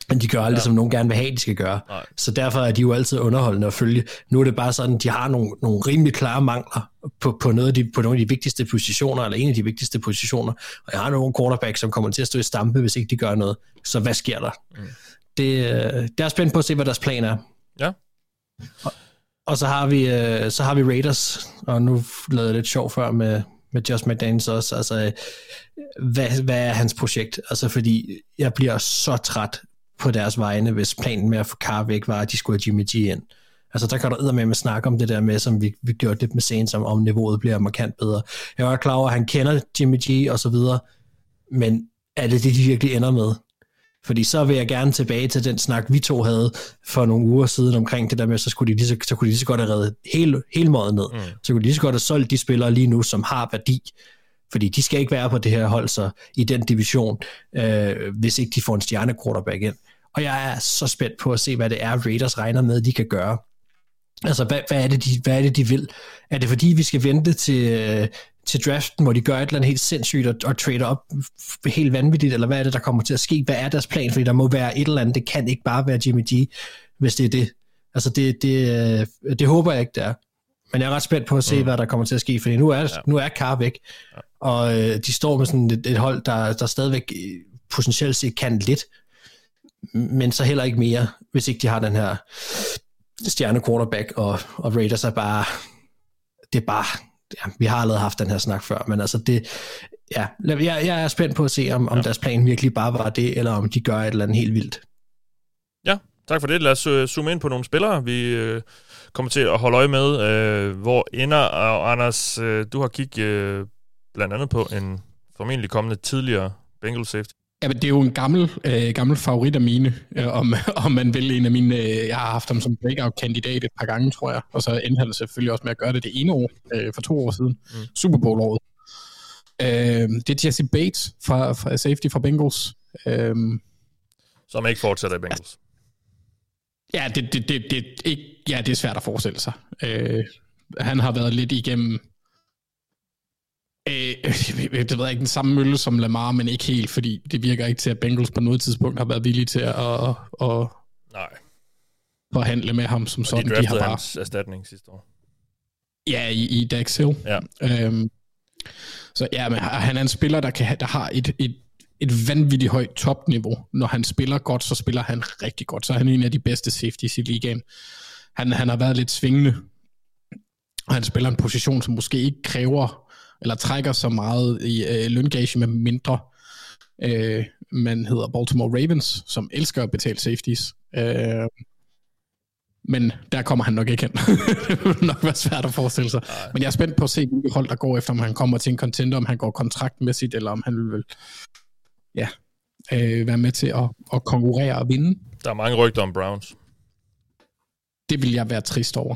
Men de gør aldrig, ja. som nogen gerne vil have, de skal gøre. Nej. Så derfor er de jo altid underholdende at følge. Nu er det bare sådan, de har nogle, nogle rimelig klare mangler på, på, noget af de, på nogle af de vigtigste positioner, eller en af de vigtigste positioner. Og jeg har nogle quarterbacks, som kommer til at stå i stampe, hvis ikke de gør noget. Så hvad sker der? Mm. Det, øh, det er spændt på at se, hvad deres plan er. Ja. Og og så har vi, øh, så har vi Raiders, og nu lavede jeg lidt sjov før med, med Josh McDaniels også, altså, øh, hvad, hvad er hans projekt? Altså, fordi jeg bliver så træt på deres vegne, hvis planen med at få Carr væk var, at de skulle have Jimmy G ind. Altså, der kan der med at snakke om det der med, som vi, vi gjorde lidt med scenen, som om niveauet bliver markant bedre. Jeg var klar over, at han kender Jimmy G og så videre, men er det det, de virkelig ender med? Fordi så vil jeg gerne tilbage til den snak, vi to havde for nogle uger siden omkring det der med, så, skulle de lige så, så kunne de lige så godt have reddet hele, hele måden ned. Mm. Så kunne de lige så godt have solgt de spillere lige nu, som har værdi. Fordi de skal ikke være på det her hold, så i den division, øh, hvis ikke de får en stjerne quarterback ind. Og jeg er så spændt på at se, hvad det er, Raiders regner med, de kan gøre. Altså, hvad, hvad, er det, de, hvad er det, de vil? Er det fordi, vi skal vente til, øh, til draften, hvor de gør et eller andet helt sindssygt og, og trader op helt vanvittigt, eller hvad er det, der kommer til at ske? Hvad er deres plan? Fordi der må være et eller andet, det kan ikke bare være Jimmy G, hvis det er det. Altså, det, det, øh, det håber jeg ikke, det er. Men jeg er ret spændt på at se, mm. hvad der kommer til at ske, fordi nu er, ja. nu er Carr væk, ja. og øh, de står med sådan et, et hold, der, der stadigvæk øh, potentielt set kan lidt, men så heller ikke mere, hvis ikke de har den her stjerne quarterback, og, og Raiders er bare, det er bare, ja, vi har allerede haft den her snak før, men altså det, ja, jeg, jeg er spændt på at se, om, om deres plan virkelig bare var det, eller om de gør et eller andet helt vildt. Ja, tak for det. Lad os øh, zoome ind på nogle spillere, vi øh, kommer til at holde øje med. Øh, hvor ender, og Anders, øh, du har kigget øh, blandt andet på en formentlig kommende tidligere Bengals safety. Ja, men det er jo en gammel, øh, gammel favorit af mine, øh, om, <laughs> om man vil en af mine. Øh, jeg har haft ham som breakout-kandidat et par gange, tror jeg. Og så endte han selvfølgelig også med at gøre det det ene år, øh, for to år siden. Mm. Super Bowl-året. Øh, det er Jesse Bates fra, fra safety fra Bengals. Øh, Som ikke fortsætter i Bengals. ja, det, det, det, det, ikke, ja, det er svært at forestille sig. Øh, han har været lidt igennem <laughs> det ved jeg ikke, den samme mølle som Lamar, men ikke helt, fordi det virker ikke til, at Bengals på noget tidspunkt har været villige til at, at, at Nej, forhandle med ham som og sådan. de De har bare, hans erstatning sidste år. ja, i, i Dax Hill. Ja. Øhm, så ja, men han er en spiller, der, kan, der har et, et, et vanvittigt højt topniveau. Når han spiller godt, så spiller han rigtig godt. Så er han en af de bedste safeties i ligaen. Han, han har været lidt svingende, og han spiller en position, som måske ikke kræver eller trækker så meget i øh, løngage med mindre. Øh, man hedder Baltimore Ravens, som elsker at betale safeties. Øh, men der kommer han nok ikke hen. <laughs> det vil nok være svært at forestille sig. Nej. Men jeg er spændt på at se, hvilke hold der går efter, om han kommer til en contender, om han går kontraktmæssigt, eller om han vil ja, øh, være med til at, at konkurrere og vinde. Der er mange rygter om Browns. Det vil jeg være trist over.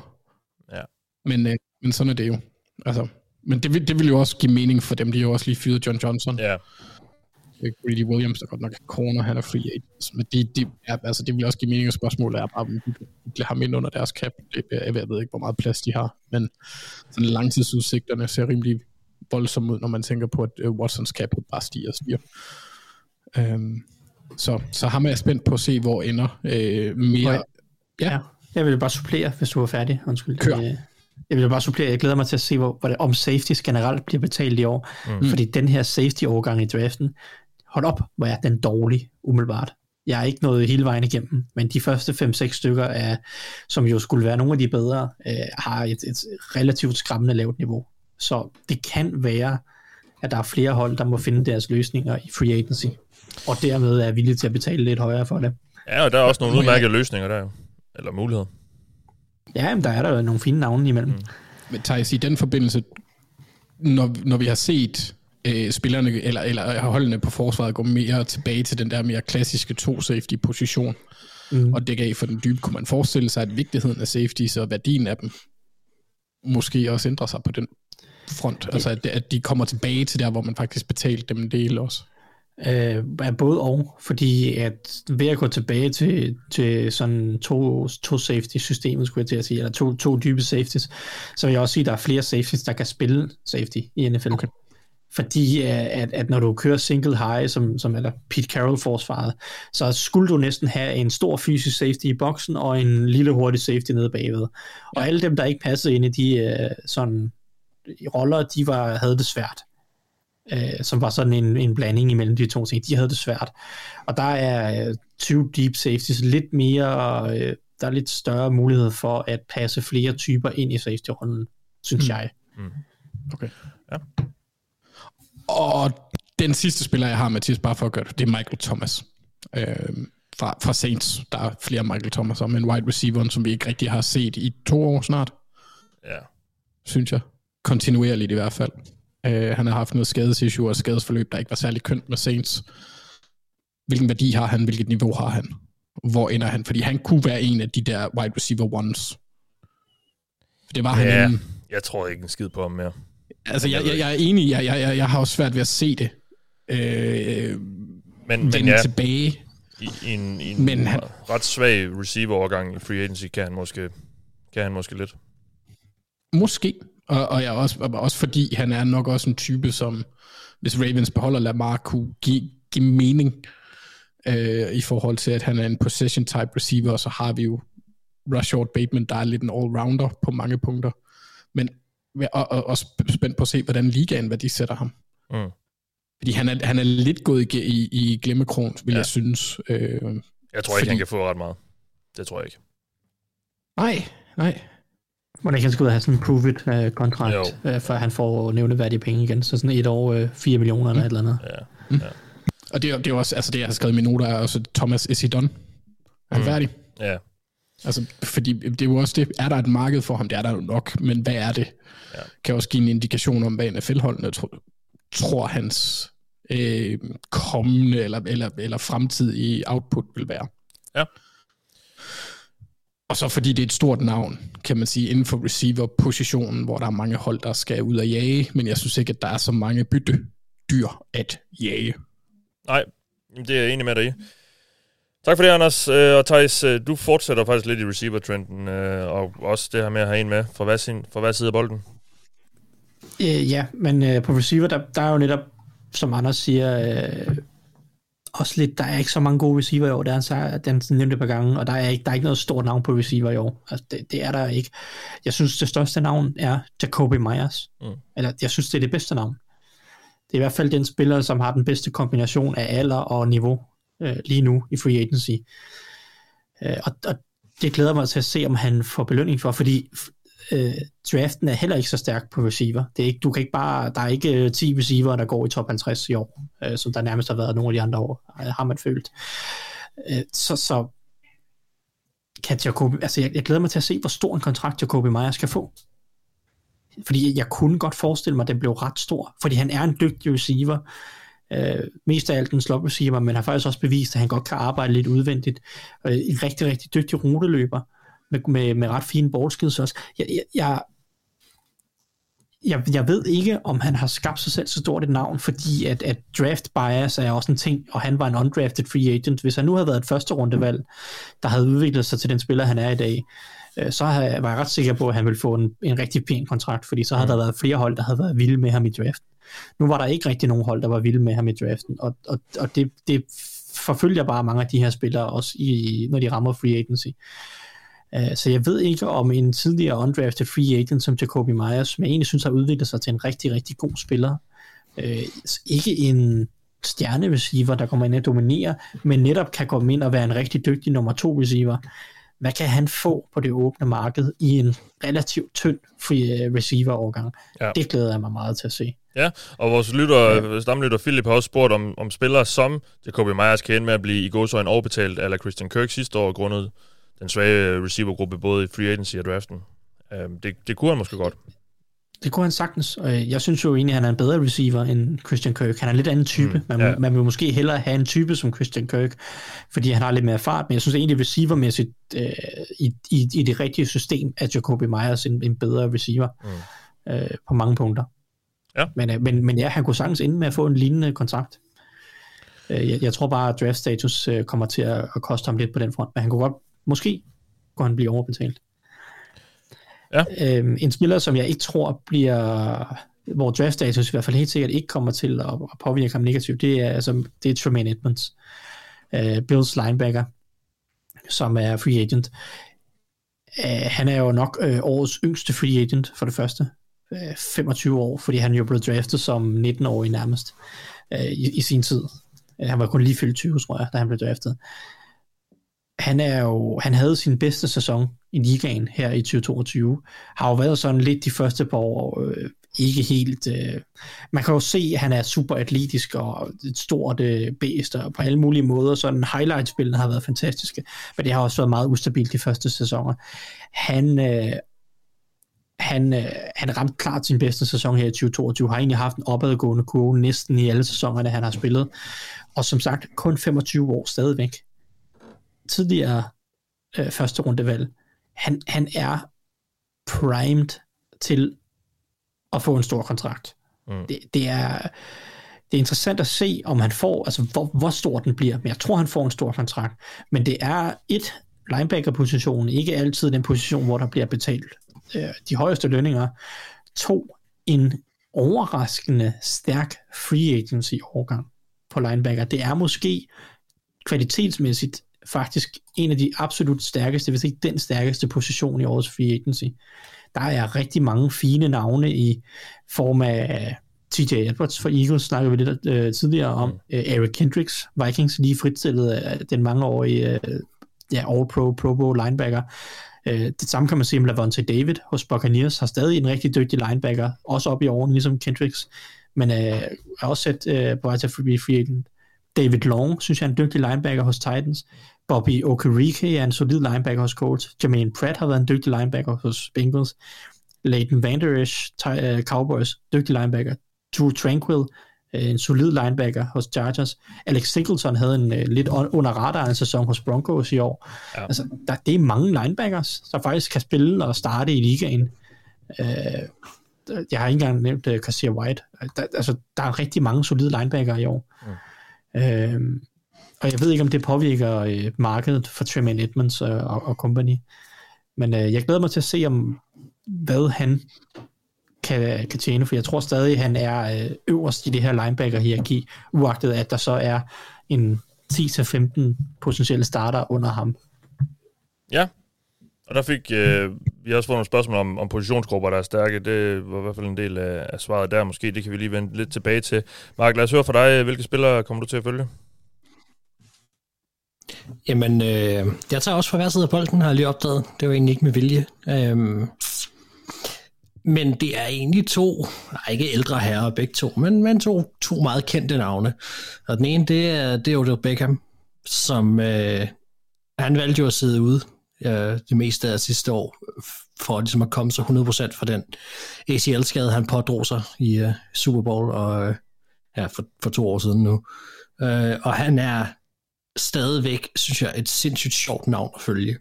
Ja. Men, øh, men sådan er det jo. Altså, men det vil, det vil jo også give mening for dem. De har jo også lige fyret John Johnson. Ja, Øh, Greedy Williams, der godt nok er corner, han er free agent. Men det, det, er, altså, det vil også give mening, og spørgsmålet er bare, om de vikle ham ind under deres cap. Det, jeg, jeg ved ikke, hvor meget plads de har, men sådan langtidsudsigterne ser rimelig voldsomme ud, når man tænker på, at uh, Watsons cap bare stiger og stiger. Um, så, så ham er jeg spændt på at se, hvor ender øh, mere. Ja. Ja. Jeg vil bare supplere, hvis du er færdig. Undskyld. Kør. Jeg vil bare supplere. Jeg glæder mig til at se, hvor, hvor det, om safeties generelt bliver betalt i år. Mm. Fordi den her safety-overgang i draften, hold op, hvor er den dårlig, umiddelbart. Jeg er ikke nået hele vejen igennem, men de første 5-6 stykker, er, som jo skulle være nogle af de bedre, øh, har et, et relativt skræmmende lavt niveau. Så det kan være, at der er flere hold, der må finde deres løsninger i free agency, og dermed er villige til at betale lidt højere for det. ja og der er også nogle udmærkede løsninger der. Eller muligheder. Ja, men der er der nogle fine navne imellem. Mm. Men Thijs, i den forbindelse, når, når vi har set øh, spillerne, eller, eller holdene på forsvaret gå mere tilbage til den der mere klassiske to-safety-position, mm. og dække af for den dybe, kunne man forestille sig, at vigtigheden af safeties og værdien af dem måske også ændrer sig på den front. Altså, at, at de kommer tilbage til der, hvor man faktisk betalte dem en del også. Øh, er både og, fordi at ved at gå tilbage til, til sådan to, to safety systemet, skulle jeg til at sige, eller to, to dybe safeties, så vil jeg også sige, at der er flere safeties, der kan spille safety i NFL. Okay. Fordi øh, at, at når du kører single high, som, som er der Pete Carroll-forsvaret, så skulle du næsten have en stor fysisk safety i boksen, og en lille hurtig safety nede bagved. Og alle dem, der ikke passede ind i de øh, sådan, roller, de var, havde det svært øh, som var sådan en, en blanding imellem de to ting. De havde det svært. Og der er øh, 20 deep safeties lidt mere, øh, der er lidt større mulighed for at passe flere typer ind i safety-rollen, synes mm. jeg. Okay. Ja. Og den sidste spiller, jeg har, Mathias, bare for at gøre det, det er Michael Thomas. Øh, fra, fra Saints. Der er flere Michael Thomas, men wide receiver, som vi ikke rigtig har set i to år snart, Ja. synes jeg. Kontinuerligt i hvert fald. Øh, han har haft noget skadesissue og skadesforløb, der ikke var særlig kønt med Saints. Hvilken værdi har han? Hvilket niveau har han? Hvor ender han? Fordi han kunne være en af de der wide receiver ones. Det var han Ja, inden. jeg tror ikke en skid på ham mere. Altså, jeg, jeg, jeg er enig. Jeg, jeg, jeg, jeg har også svært ved at se det. Øh, Men, men ja, tilbage. i, i en, i en Men han- ret svag receiver-overgang i free agency kan han måske, kan han måske lidt. Måske. Og, og jeg også, og også fordi han er nok også en type, som hvis Ravens beholder Lamar, kunne give, give mening øh, i forhold til, at han er en possession-type receiver, og så har vi jo Rashard Bateman, der er lidt en all-rounder på mange punkter. Men og, og, og spændt på at se, hvordan ligaen værdisætter ham. Mm. Fordi han er, han er lidt gået i, i, i glemmekron, vil Ja. jeg synes. Øh, Jeg tror ikke, Fordi- han kan få ret meget. Det tror jeg ikke. nej, nej. Må ikke han skal ud og have sådan en prove-it uh, kontrakt, Jo. uh, før han får nævneværdige penge igen. Så sådan et år, uh, 4 millioner eller et eller andet. Ja. Og det er, det er også, altså det jeg har skrevet i mine noter, er også, Thomas, is he done? Er han Mm. færdig? Ja. Altså, fordi det er jo også det, er der et marked for ham? Det er der jo nok, men hvad er det? Ja. Kan også give en indikation om, hvad NFL-holdene tror, tror hans øh, kommende eller, eller, eller fremtidige output vil være. Ja. Og så fordi det er et stort navn, kan man sige, inden for receiver-positionen, hvor der er mange hold, der skal ud og jage, men jeg synes ikke, at der er så mange byttedyr at jage. Nej, det er jeg enig med dig i. Tak for det, Anders. Øh, Og Thijs, øh, du fortsætter faktisk lidt i receiver-trenden, øh, og også det her med at have en med fra hver, sin, fra hver side af bolden. Øh, ja, men øh, på receiver, der, der er jo netop, som Anders siger, øh, også lidt, der er ikke så mange gode receiver i år. Der er den nævnte par gange, og der er ikke, der er ikke noget stort navn på receiver i år. Altså, det, det er der ikke. Jeg synes, det største navn er Jacoby Myers. Mm. Eller, jeg synes, det er det bedste navn. Det er i hvert fald den spiller, som har den bedste kombination af alder og niveau øh, lige nu i free agency. Øh, og, og det glæder mig til at se, om han får belønning for, fordi øh, draften er heller ikke så stærk på receiver. Det er ikke, du kan ikke bare, der er ikke øh, 10 receiver, der går i top 50 i år, øh, som der nærmest har været nogle af de andre år, øh, har man følt. Øh, så, så kan Jacobi, altså jeg, jeg glæder mig til at se, hvor stor en kontrakt Jacobi Meyer skal få. Fordi jeg kunne godt forestille mig, at den blev ret stor, fordi han er en dygtig receiver, øh, mest af alt en slot receiver, men har faktisk også bevist, at han godt kan arbejde lidt udvendigt. Øh, en rigtig, rigtig dygtig ruteløber med, med, med ret fine ballskills også. Jeg, jeg, jeg, jeg, jeg ved ikke, om han har skabt sig selv så stort et navn, fordi at, at draft bias er også en ting, og han var en undrafted free agent. Hvis han nu havde været et første rundevalg, der havde udviklet sig til den spiller, han er i dag, øh, så var jeg ret sikker på, at han ville få en, en rigtig pæn kontrakt, fordi så havde mm. der været flere hold, der havde været vilde med ham i draften. Nu var der ikke rigtig nogen hold, der var vilde med ham i draften, og, og, og det, det forfølger bare mange af de her spillere også, i, når de rammer free agency. Uh, så jeg ved ikke, om en tidligere undrafted free agent som Jacoby Myers, som jeg egentlig synes har udviklet sig til en rigtig, rigtig god spiller, uh, ikke en stjerne receiver, der kommer ind og dominerer, men netop kan komme ind og være en rigtig dygtig nummer to receiver, hvad kan han få på det åbne marked i en relativt tynd free øh, receiver-overgang? Ja. Det glæder jeg mig meget til at se. Ja, og vores lytter, ja. stamlytter Philip har også spurgt om, om spillere som Jacoby Myers kan ende med at blive i godsøjen overbetalt eller Christian Kirk sidste år, grundet den svage receivergruppe både i free agency og draften. Um, det, det kunne han måske godt. Det kunne han sagtens, og jeg synes jo egentlig, at han er en bedre receiver end Christian Kirk. Han er en lidt anden type. Mm, man, ja. man vil måske hellere have en type som Christian Kirk, fordi han har lidt mere fart, men jeg synes egentlig receivermæssigt øh, i, i, i det rigtige system, at Jacoby Myers en, en bedre receiver mm. øh, på mange punkter. Ja. Men, øh, men, men ja, han kunne sagtens ende med at få en lignende kontrakt. Øh, jeg, jeg tror bare, at draft status øh, kommer til at, at koste ham lidt på den front, men han kunne godt, måske kunne han blive overbetalt. Ja. Øhm, en spiller, som jeg ikke tror bliver, hvor draft status i hvert fald helt sikkert ikke kommer til at, at påvirke ham negativt, det er, altså, det er Tremaine Edmonds, øh, Bills linebacker, som er free agent. Øh, han er jo nok øh, årets yngste free agent for det første. Øh, 25 år, fordi han jo blev draftet som 19-årig nærmest øh, i, i sin tid. Øh, han var kun lige fyldt 20, tror jeg, da han blev draftet han er jo, han havde sin bedste sæson i ligaen her i 2022. Har jo været sådan lidt de første par år, øh, ikke helt... Øh, man kan jo se, at han er super atletisk og et stort øh, bæst, og på alle mulige måder, sådan highlightspillene har været fantastiske, men det har også været meget ustabilt de første sæsoner. Han, øh, han, øh, han ramte klart sin bedste sæson her i 2022, har egentlig haft en opadgående kurve næsten i alle sæsonerne, han har spillet, og som sagt, kun 25 år stadigvæk tidligere øh, første rundevalg, han, han er primed til at få en stor kontrakt. Mm. Det, det er det er interessant at se, om han får, altså hvor, hvor stor den bliver, men jeg tror, han får en stor kontrakt. Men det er et, linebacker-positionen, ikke altid den position, hvor der bliver betalt øh, de højeste lønninger. To, en overraskende stærk free agency overgang på linebacker. Det er måske kvalitetsmæssigt faktisk en af de absolut stærkeste, hvis ikke den stærkeste position i årets free agency. Der er rigtig mange fine navne i form af TJ Edwards for Eagles, snakkede vi lidt øh, tidligere om. Mm. Øh, Eric Kendricks, Vikings, lige fritstillet af den mangeårige øh, ja, All-Pro, Pro Bowl linebacker. Øh, det samme kan man sige om Lavonte David hos Buccaneers, har stadig en rigtig dygtig linebacker, også op i årene, ligesom Kendricks, men øh, er også set øh, på vej til free, free agent. David Long, synes jeg er en dygtig linebacker hos Titans. Bobby Okereke er en solid linebacker hos Colts. Jermaine Pratt har været en dygtig linebacker hos Bengals. Leighton Vander Esch, uh, Cowboys, dygtig linebacker. Drew Tranquil, uh, en solid linebacker hos Chargers. Alex Singleton havde en uh, lidt under radaren sæson hos Broncos i år. Ja. Altså, der, det er mange linebackers, der faktisk kan spille og starte i ligaen. Uh, jeg har ikke engang nævnt uh, Kassier White. Der, altså, der er rigtig mange solide linebacker i år. Mm. Uh, og jeg ved ikke, om det påvirker øh, markedet for Tremaine Edmonds øh, og, og company. Men øh, jeg glæder mig til at se, om hvad han kan, kan tjene, for jeg tror stadig, han er øh, øverst i det her linebacker-hierarki, uagtet at der så er en 10-15 potentielle starter under ham. Ja, og der fik øh, vi har også fået nogle spørgsmål om, om positionsgrupper, der er stærke. Det var i hvert fald en del af, af svaret der måske. Det kan vi lige vende lidt tilbage til. Mark, lad os høre fra dig. Hvilke spillere kommer du til at følge? Jamen, øh, jeg tager også fra hver side af bolden, har jeg lige opdaget. Det var egentlig ikke med vilje. Øhm, men det er egentlig to, nej, ikke ældre herrer begge to, men, men to, to meget kendte navne. Og den ene, det er, det er Odell Beckham, som øh, han valgte jo at sidde ude øh, det meste af sidste år, for ligesom at komme så 100% fra den ACL-skade, han pådrog sig i øh, Super Bowl og, øh, ja, for, for to år siden nu. Øh, og han er stadigvæk, synes jeg, et sindssygt sjovt navn at følge.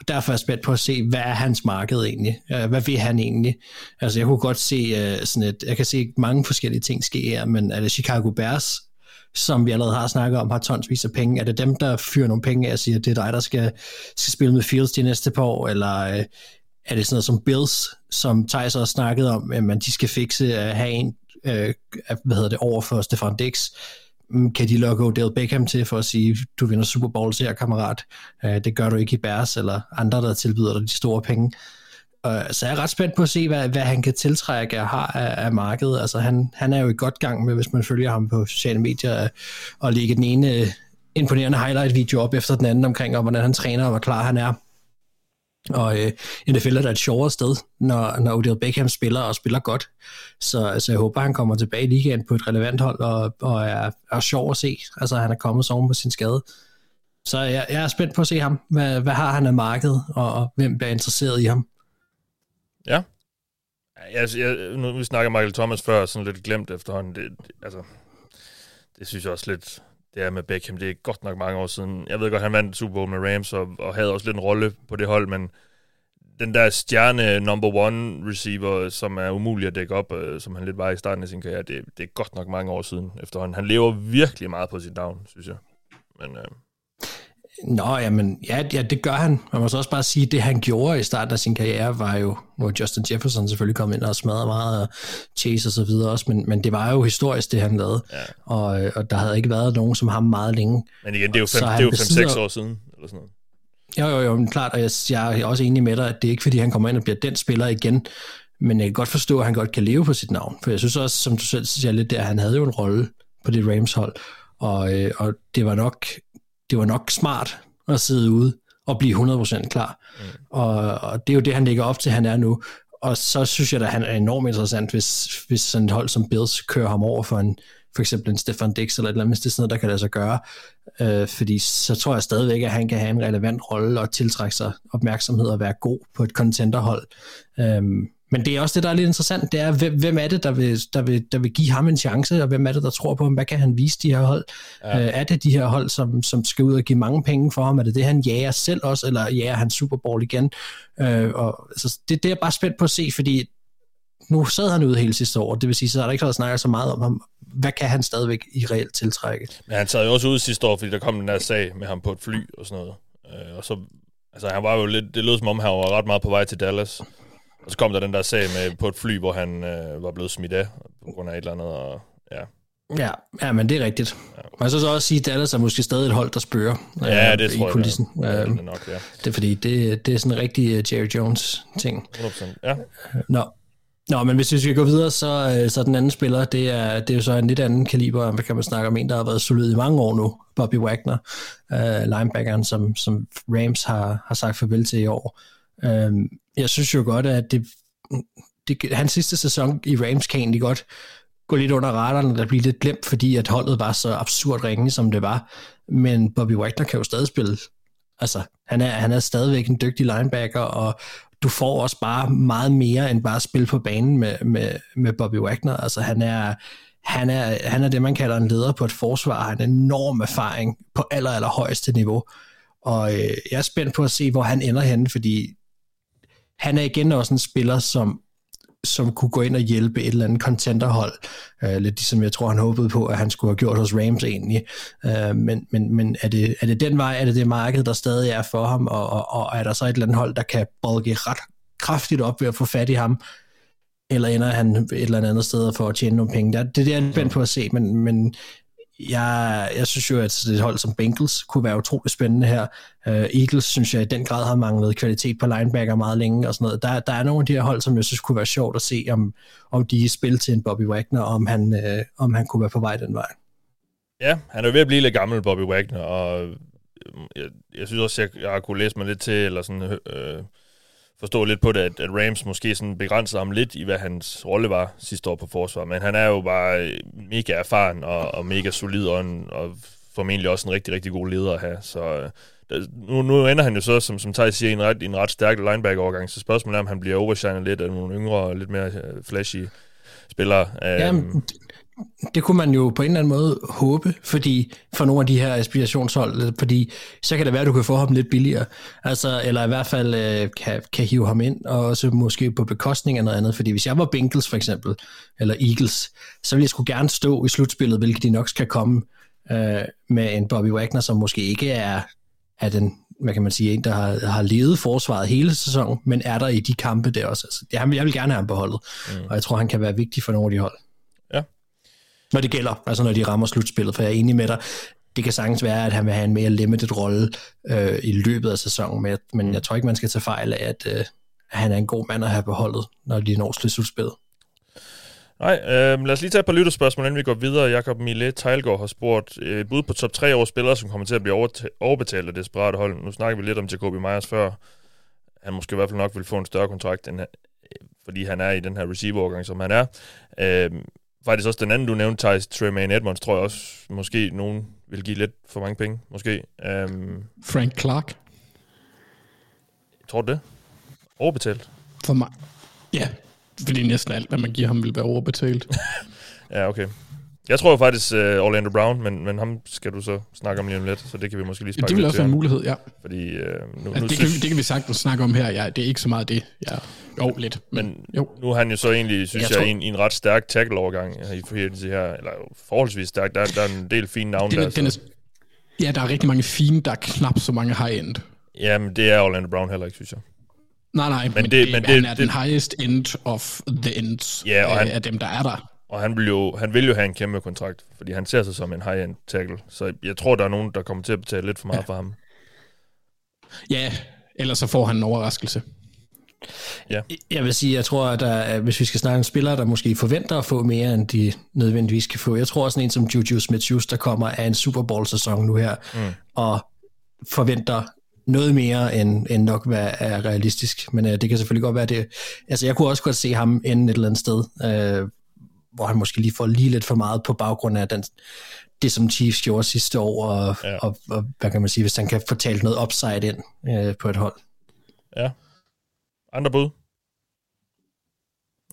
Og derfor er jeg spændt på at se, hvad er hans marked egentlig? Hvad vil han egentlig? Altså, jeg kunne godt se uh, sådan et, jeg kan se mange forskellige ting ske her, men er det Chicago Bears, som vi allerede har snakket om, har tonsvis af penge? Er det dem, der fyrer nogle penge af og siger, at det er dig, der skal, skal spille med Fields de næste par år? Eller uh, er det sådan noget som Bills, som Thijs også snakket om, at man de skal fikse at have en, øh, hvad hedder det, over for Stefan Dix? Mm, kan de lukke Odell Beckham til for at sige, du vinder Super Bowl her, kammerat. Øh, det gør du ikke i Bears, eller andre, der tilbyder dig de store penge. Så jeg er ret spændt på at se, hvad, hvad han kan tiltrække og har af, af markedet. Altså han, han er jo i godt gang med, hvis man følger ham på sociale medier, og lægge den ene øh, imponerende highlight-video op efter den anden omkring, om hvordan han træner og hvor klar han er. Og øh, NFL er da et sjovere sted, når, når Odell Beckham spiller og spiller godt. Så altså, jeg håber, han kommer tilbage i ligaen på et relevant hold og, og er, er sjov at se. Altså han er kommet så på sin skade. Så jeg, jeg er spændt på at se ham. Hvad, hvad har han af markedet, og, og hvem bliver interesseret i ham? Ja. Jeg, altså, jeg, nu vi snakker Michael Thomas før, sådan lidt glemt efterhånden. Det, det, altså, det synes jeg også lidt, det er med Beckham. Det er godt nok mange år siden. Jeg ved godt, han vandt Super Bowl med Rams og, og havde også lidt en rolle på det hold, men den der stjerne number one receiver, som er umulig at dække op, øh, som han lidt var i starten af sin karriere, det, det er godt nok mange år siden efterhånden. Han lever virkelig meget på sit navn, synes jeg. Men, øh, Nå, jamen, ja, ja, det gør han. Man må så også bare sige, at det han gjorde i starten af sin karriere, var jo, hvor Justin Jefferson selvfølgelig kom ind og smadrede meget, og Chase og så videre også, men, men det var jo historisk, det han lavede. Ja. Og, og der havde ikke været nogen som ham meget længe. Men igen, det er jo 5-6 år siden, eller sådan noget. Jo, jo, jo, men klart, og jeg, jeg er også enig med dig, at det er ikke fordi, han kommer ind og bliver den spiller igen, men jeg kan godt forstå, at han godt kan leve på sit navn, for jeg synes også, som du selv siger lidt der, han havde jo en rolle på det Rams hold, og, øh, og det var nok det var nok smart at sidde ude og blive 100% klar. Mm. Og, og det er jo det, han lægger op til, han er nu. Og så synes jeg, at han er enormt interessant, hvis, hvis sådan et hold som Bills kører ham over for en, for eksempel en Stefan Dix eller et eller andet, hvis det er sådan noget, der kan lade sig gøre. Øh, fordi så tror jeg stadigvæk, at han kan have en relevant rolle og tiltrække sig opmærksomhed og være god på et contenterhold. Øh, men det er også det, der er lidt interessant, det er, hvem, hvem er det, der vil, der, vil, der vil give ham en chance, og hvem er det, der tror på ham? Hvad kan han vise de her hold? Ja. Øh, er det de her hold, som, som skal ud og give mange penge for ham? Er det det, han jager selv også, eller jager han Super Bowl igen? Øh, og, altså, det, det er jeg bare spændt på at se, fordi nu sad han ude hele sidste år, det vil sige, så er der ikke været snakket så meget om ham. Hvad kan han stadigvæk i reelt tiltrække? Men han sad jo også ude sidste år, fordi der kom den der sag med ham på et fly og sådan noget. Øh, og så, altså han var jo lidt, det lød som om, han var ret meget på vej til Dallas. Og så kom der den der sag med på et fly, hvor han øh, var blevet smidt af på grund af et eller andet. Og, ja. Ja, ja, men det er rigtigt. Ja. Man så, så også sige, at Dallas er måske stadig et hold, der spørger ja, øh, det tror i kulissen. Jeg, ja. Ja, det, er nok, ja. det er fordi, det, det er sådan en rigtig uh, Jerry Jones-ting. 100%, ja. Nå. Nå, men hvis vi skal gå videre, så, øh, så den anden spiller, det er, det er jo så en lidt anden kaliber, hvad kan man snakke om, en, der har været solid i mange år nu, Bobby Wagner, uh, linebackeren, som, som Rams har, har sagt farvel til i år. Øh, jeg synes jo godt, at det det, hans sidste sæson i Rams kan egentlig godt gå lidt under radaren, der bliver lidt glemt, fordi at holdet var så absurd ringe, som det var. Men Bobby Wagner kan jo stadig spille. Altså, han er, han er stadigvæk en dygtig linebacker, og du får også bare meget mere end bare at spille på banen med, med, med Bobby Wagner. Altså, han er, han er, han er det, man kalder en leder på et forsvar. Han har en enorm erfaring på aller, aller højeste niveau. Og øh, jeg er spændt på at se, hvor han ender henne, fordi han er igen også en spiller, som som kunne gå ind og hjælpe et eller andet contenterhold. Øh, lidt ligesom jeg tror, han håbede på, at han skulle have gjort hos Rams egentlig. Øh, men men, men er, det, er det den vej, er det det marked, der stadig er for ham, og, og, og er der så et eller andet hold, der kan bolge ret kraftigt op ved at få fat i ham? eller ender han et eller andet sted for at tjene nogle penge. Det der det, er det jeg er spændt på at se, men, men jeg, jeg synes jo, at et hold som Bengals kunne være utrolig spændende her. Uh, Eagles synes jeg i den grad har manglet kvalitet på linebacker meget længe og sådan noget. Der, der er nogle af de her hold, som jeg synes kunne være sjovt at se, om, om de er spil til en Bobby Wagner, om han, uh, om han kunne være på vej den vej. Ja, han er ved at blive lidt gammel, Bobby Wagner, og øh, jeg, jeg synes også, jeg, jeg har kunne læse mig lidt til, eller sådan, øh, forstå lidt på det, at, at Rams måske sådan begrænsede ham lidt i, hvad hans rolle var sidste år på forsvar. Men han er jo bare mega erfaren og, og mega solid, og, en, og formentlig også en rigtig, rigtig god leder at have. Så der, nu, nu ender han jo så, som, som Thijs siger, i en ret, en ret stærk linebacker-overgang. Så spørgsmålet er, om han bliver overshinet lidt af nogle yngre og lidt mere flashy spillere. Jamen, um, det kunne man jo på en eller anden måde håbe, fordi for nogle af de her aspirationshold, fordi så kan det være, at du kan få ham lidt billigere, altså, eller i hvert fald øh, kan, kan hive ham ind, og også måske på bekostning af noget andet, fordi hvis jeg var Bengals for eksempel, eller Eagles, så ville jeg skulle gerne stå i slutspillet, hvilket de nok skal komme øh, med en Bobby Wagner, som måske ikke er, er den hvad kan man sige, en, der har, har levet forsvaret hele sæsonen, men er der i de kampe der også. Altså, jeg, jeg vil gerne have ham på holdet, mm. og jeg tror, han kan være vigtig for nogle af de hold når det gælder, altså når de rammer slutspillet, for jeg er enig med dig, det kan sagtens være, at han vil have en mere limited rolle øh, i løbet af sæsonen, men jeg, men jeg tror ikke, man skal tage fejl af, at, øh, han er en god mand at have på holdet, når de når slutspillet. Nej, øh, lad os lige tage et par lytterspørgsmål, inden vi går videre. Jakob Mille Tejlgaard har spurgt øh, bud på top 3 års spillere, som kommer til at blive overbetalt af desperate hold. Nu snakker vi lidt om Jacobi Meyers før. Han måske i hvert fald nok vil få en større kontrakt, end, øh, fordi han er i den her receiver som han er. Øh, faktisk også den anden, du nævnte, Thijs Tremaine Edmonds, tror jeg også, måske nogen vil give lidt for mange penge, måske. Um, Frank Clark. Tror du det? Overbetalt? For mig. Ja, fordi næsten alt, hvad man giver ham, vil være overbetalt. <laughs> ja, okay. Jeg tror faktisk uh, Orlando Brown, men, men ham skal du så snakke om lige om lidt, så det kan vi måske lige sparke ja, Det vil også være en mulighed, ja. Fordi, uh, nu, altså, nu det, synes... kan, det kan vi sagtens snakke om her, ja. Det er ikke så meget det. Ja. Jo, lidt. Men, men jo. nu er han jo så egentlig, synes jeg, jeg tror... en, en ret stærk tackle-overgang i forhældelse her, eller forholdsvis stærk. Der, der er en del fine navne den, der. Den er, ja, der er rigtig mange fine, der er knap så mange high-end. Jamen, det er Orlando Brown heller ikke, synes jeg. Nej, nej, men, men, det, men det, han er det, den highest end of the ends ja, og han, af dem, der er der. Og han vil, jo, han vil jo have en kæmpe kontrakt, fordi han ser sig som en high-end tackle. Så jeg tror, der er nogen, der kommer til at betale lidt for meget ja. for ham. Ja, ellers så får han en overraskelse. Ja. Jeg vil sige, jeg tror, at der, hvis vi skal snakke om spillere, der måske forventer at få mere, end de nødvendigvis kan få. Jeg tror også, en som Juju Smith-Schuster kommer af en Super Bowl-sæson nu her, mm. og forventer noget mere end, end nok, hvad er realistisk. Men uh, det kan selvfølgelig godt være det. Altså, jeg kunne også godt se ham ende et eller andet sted, uh, hvor han måske lige får lige lidt for meget på baggrund af den, det, som Chiefs gjorde sidste år, og, ja. og, og hvad kan man sige, hvis han kan talt noget upside ind uh, på et hold. Ja. Andre bud?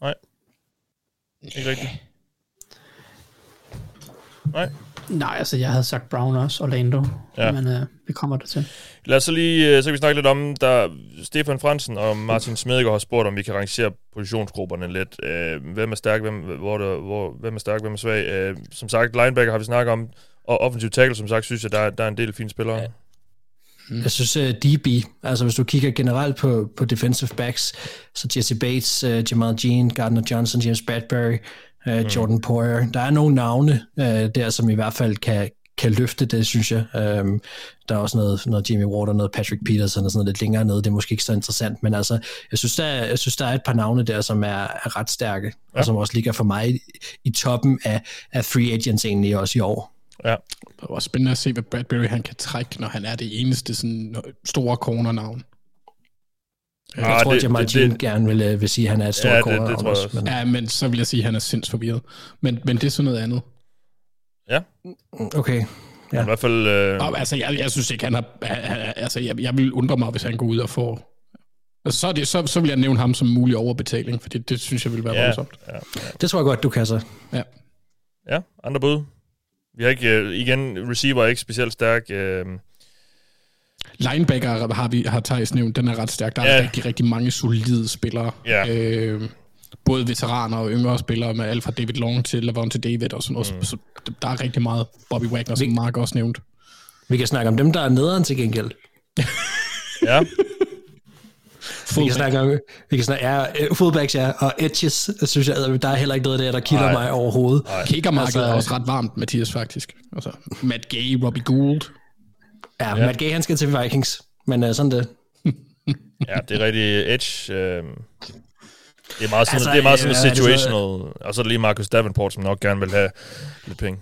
Nej. Ikke rigtigt. Nej. Nej, altså jeg havde sagt Brown også, Orlando, ja. men øh, vi kommer der til. Lad os så lige, øh, så kan vi snakke lidt om, der Stefan Fransen og Martin Smedegaard har spurgt, om vi kan rangere positionsgrupperne lidt. Øh, hvem er stærk, hvem, hvor der, hvor, hvem er stærk, hvem er svag. Øh, som sagt, linebacker har vi snakket om, og offensive tackle, som sagt, synes jeg, der, der er en del fine spillere. Ja. Mm. Jeg synes, uh, øh, DB, altså hvis du kigger generelt på, på defensive backs, så Jesse Bates, uh, Jamal Jean, Gardner Johnson, James Bradbury, mm. Jordan Poyer. Der er nogle navne uh, der, som i hvert fald kan, kan løfte det, synes jeg. Um, der er også noget, noget Jimmy Water, noget Patrick Peterson og sådan noget lidt længere nede. Det er måske ikke så interessant, men altså, jeg synes, der er, jeg synes, der er et par navne der, som er, er ret stærke, ja. og som også ligger for mig i, i toppen af, af free agents egentlig også i år. Ja. Det var spændende at se, hvad Bradbury han kan trække, når han er det eneste sådan, store corner-navn. Jeg ah, tror, det, at Jamal det, gerne vil, øh, vil sige, at han er et stort ja. Det, det tror jeg også. Men... Ja, men så vil jeg sige, at han er sindssygt forvirret. Men, men det er sådan noget andet. Ja. Okay. Ja. I hvert fald... Øh... Og, altså, jeg, jeg synes ikke, han har... Altså, jeg, jeg vil undre mig, hvis han går ud og får... Altså, så, det, så, så vil jeg nævne ham som mulig overbetaling, for det, det synes jeg vil være ja, voldsomt. Ja, ja. Det tror jeg godt, du kan så. Ja. Ja, andre bud? Vi har ikke, uh, igen, receiver er ikke specielt stærk. Uh... Linebacker har vi har Thijs nævnt, den er ret stærk. Der er ja. rigtig, rigtig mange solide spillere. Ja. Uh, både veteraner og yngre spillere, med alt fra David Long til Lavonte David og sådan noget. Mm. Så der er rigtig meget Bobby Wagner, som Mark også nævnt. Vi kan snakke om dem, der er nederen til gengæld. <laughs> ja. Vi kan snakke om, vi kan snakke, ja, øh, fullbacks, ja, og edges, synes jeg, der er heller ikke noget der, der kilder mig overhovedet. Kickermarkedet Altså- er også ret varmt, Mathias, faktisk. Altså, Matt Gay, Robbie Gould. Ja, ja. Matt Gay, han skal til Vikings, men uh, sådan det. <laughs> Ja, det er rigtig Edge. Øh, det er meget sådan, Altså, det er meget sådan øh, er det situational. Og så er lige Marcus Davenport, som nok gerne vil have lidt penge.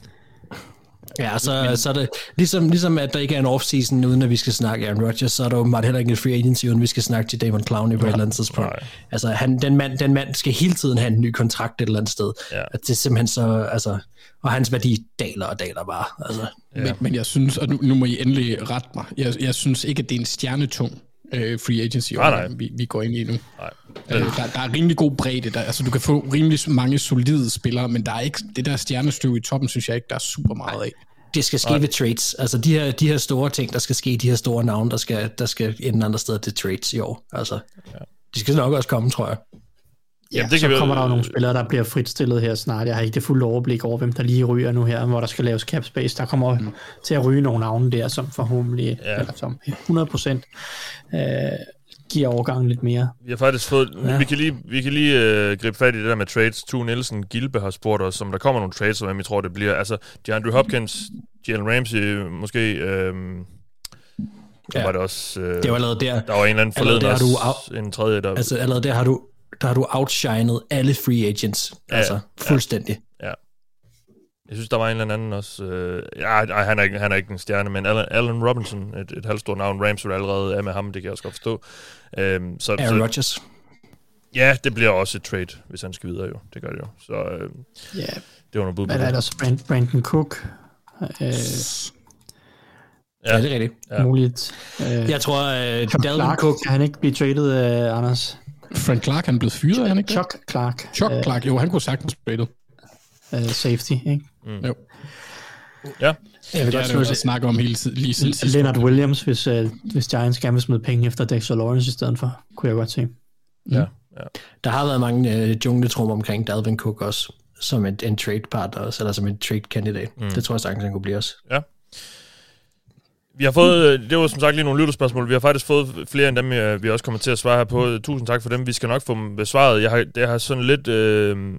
Ja, så, så er det ligesom, ligesom at der ikke er en off-season, uden at vi skal snakke Aaron Rodgers, så er der åbenbart heller ikke en free agency, uden vi skal snakke til Damon Clowney på et eller andet tidspunkt. Nej. Altså, han, den, mand, den mand skal hele tiden have en ny kontrakt et eller andet sted. Ja. At det er simpelthen så, altså, og hans værdi daler og daler bare. Altså, Ja. Men, men jeg synes, og nu, nu må I endelig rette mig, jeg, jeg synes ikke, at det er en stjernetung øh, free agency, Nej, nej. Vi, vi går ind i nu. Nej. Øh, der, der er rimelig god bredde. Der, altså, du kan få rimelig mange solide spillere, men der er ikke det der stjernestøv i toppen, synes jeg ikke, der er super meget af. det skal ske ved trades. Altså, de her, de her store ting, der skal ske, de her store navne, der skal, der skal ende andre steder til trades i år. Altså, de skal nok også komme, tror jeg. Ja, Jamen, det så kan vi- kommer der jo nogle spillere, der bliver fritstillet her snart. Jeg har ikke det fulde overblik over, hvem der lige ryger nu her, hvor der skal laves cap space. Der kommer mm. til at ryge nogle navne der, som forhåbentlig, Ja. eller som 100% øh, giver overgangen lidt mere. Vi har faktisk fået... Ja. Vi kan lige, vi kan lige øh, gribe fat i det der med trades. Tu Nielsen Gilbe har spurgt os, om der kommer nogle trades, og hvem I tror, det bliver. Altså, DeAndre Hopkins, Jalen Ramsey, måske... Øh, ja. Ja. var det også... Øh, Det var allerede der. der var en eller anden allerede forleden der har også, en tredje, der... Altså, allerede der har du, der har du outshined alle free agents. Ja, Altså, ja. fuldstændig. Jeg synes, der var en eller anden også... Øh, ja, ej, han, er ikke, han er ikke en stjerne, men Allen, Allen Robinson, et, et halvstort navn, Ramsey allerede er med ham, det kan jeg også godt forstå. Øhm, så, Aaron Rodgers. ja, det bliver også et trade, hvis han skal videre jo. Det gør det jo. Så øh, Ja, det var noget bud på hvad er der så? Brand, Brandon Cook? Øh, Ja, det er rigtigt. Ja. ja. Muligt. Øh, Jeg tror, uh, Dalvin Cook... kan han ikke blive traded, øh, Anders? Frank Clark, han er blevet fyret, han ikke det? Chuck Clark. Chuck Clark, jo, han kunne sagtens blive. Øh, øh, safety, ikke? Jo. Ja, Jeg vil Det er godt det, slå vi snakker om hele tiden, lige siden. Leonard Williams, hvis, øh, hvis Giants gerne vil smide penge efter Dexter Lawrence i stedet for, kunne jeg godt se. ja, ja. Der har været mange øh, jungletrum omkring Dalvin Cook også, som en, en trade partner også, eller som en trade candidate. Mm. Det tror jeg sagtens, han kunne blive også. Vi har fået, øh, det var som sagt lige nogle lytterspørgsmål, vi har faktisk fået flere end dem, øh, vi også kommer til at svare her på. Tusind tak for dem, vi skal nok få dem besvaret. Jeg har, jeg har sådan lidt øh,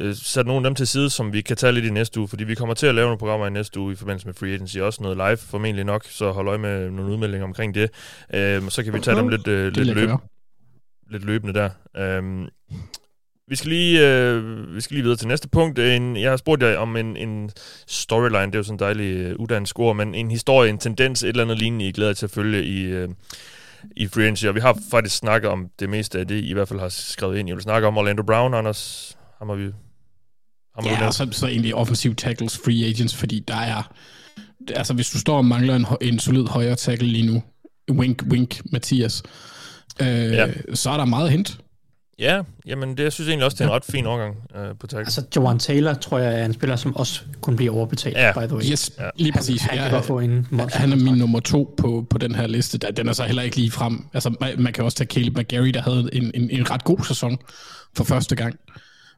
øh, sat nogle af dem til side, som vi kan tage lidt i næste uge, fordi vi kommer til at lave nogle programmer i næste uge i forbindelse med Free Agency, også noget live formentlig nok, så hold øje med nogle udmeldinger omkring det. Øh, så kan vi tage dem lidt, øh, lidt, løb, lidt løbende der. Øhm, vi skal lige øh, vi skal lige videre til næste punkt. En, jeg har spurgt jer om en, en storyline, det er jo sådan en dejlig uh, uddannet ord, men en historie, en tendens, et eller andet lignende, I glæder jer til at følge i, uh, i Free Agency, og vi har faktisk snakket om det meste af det, I i hvert fald har skrevet ind. Jeg vil snakke om Orlando Brown, Anders. Ham har vi... Ham Ja, og så, så egentlig offensive tackles, free agents, fordi der er... Altså, hvis du står og mangler en, en solid højre tackle lige nu, wink, wink, Mathias, øh, Ja. så er der meget hint. Ja, jamen det, jeg synes egentlig også, det er en ret fin overgang uh, på tackle. Altså, Jawan Taylor, tror jeg, er en spiller, som også kunne blive overbetalt, Ja. by the way. Yes, Ja. lige præcis. Han kan Ja, godt få en han er min nummer to på, på den her liste. Der, den er så heller ikke lige frem. Altså, man, man kan også tage Caleb McGarry, der havde en, en, en ret god sæson for første gang.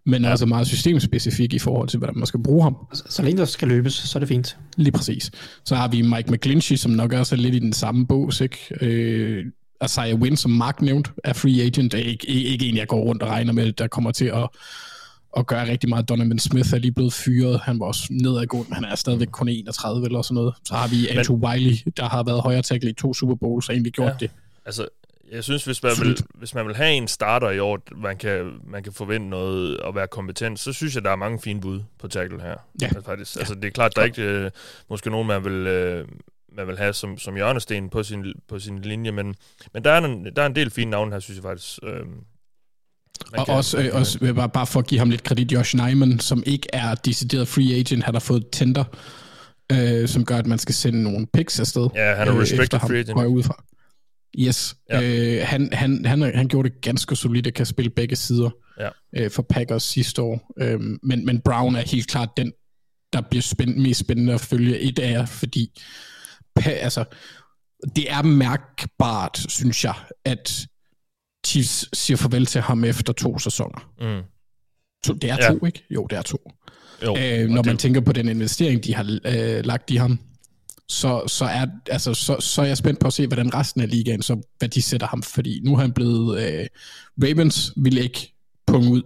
Men ja. altså meget systemspecifik i forhold til, hvordan man skal bruge ham. Så længe der skal løbes, så er det fint. Lige præcis. Så har vi Mike McGlinchey, som nok også er lidt i den samme bås, ikke? Øh, Isaiah Wynn, som Mark nævnt, er free agent. Det er ikke, ikke, en, jeg går rundt og regner med, der kommer til at, at gøre rigtig meget. Donovan Smith er lige blevet fyret. Han var også nedadgående, men han er stadigvæk kun 31 eller sådan noget. Så har vi Andrew Wiley, der har været højre tackle i to Super Bowls, og egentlig gjort Ja. ja. det. Altså, jeg synes, hvis man, vil, hvis man vil have en starter i år, man kan, man kan forvente noget og være kompetent, så synes jeg, der er mange fine bud på tackle her. Ja. Altså, faktisk. Altså, det er klart, der er ikke øh, måske nogen, man vil, øh, man vil have som, som hjørnesten på sin, på sin linje, men, men der, er en, der er en del fine navne her, synes jeg faktisk. Øh, man Og kan- også, øh, også øh, bare, bare for at give ham lidt kredit, Josh Nyman, som ikke er decideret free agent, han har fået et tender, øh, som gør, at man skal sende nogle picks afsted. Ja, han er øh, restricted free agent. Går ud fra. Yes. Ja. Øh, han, han, han, er- han gjorde det ganske solidt at kan spille begge sider Ja. øh, for Packers sidste år. Øh, men, men Brown er helt klart den, der bliver spænd, mest spændende at følge et af jer, fordi altså, det er mærkbart, synes jeg, at Chiefs siger farvel til ham efter to sæsoner. Mm. To, det er Ja. to, ikke? Jo, det er to. Jo, Øh, når det- man tænker på den investering, de har øh, lagt i ham. så, så, er, altså, så, så er jeg spændt på at se, hvordan resten af ligaen, så, hvad de sætter ham, fordi nu er han blevet, øh, Ravens ville ikke punge ud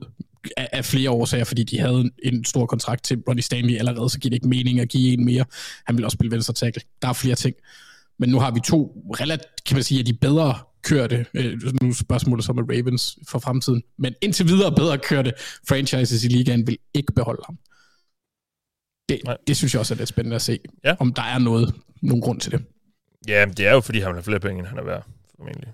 af, af flere årsager, fordi de havde en, en stor kontrakt til Ronnie Stanley allerede, så giver det ikke mening at give en mere. Han vil også spille venstre tackle. Der er flere ting. Men nu har vi to relativt, kan man sige, at de bedre kørte, øh, nu er spørgsmålet så med Ravens for fremtiden, men indtil videre bedre kørte franchises i ligaen vil ikke beholde ham. Det, det synes jeg også er lidt spændende at se, Ja. om der er noget, nogen grund til det. Ja, det er jo, fordi han have flere penge, end han er værd, formentlig.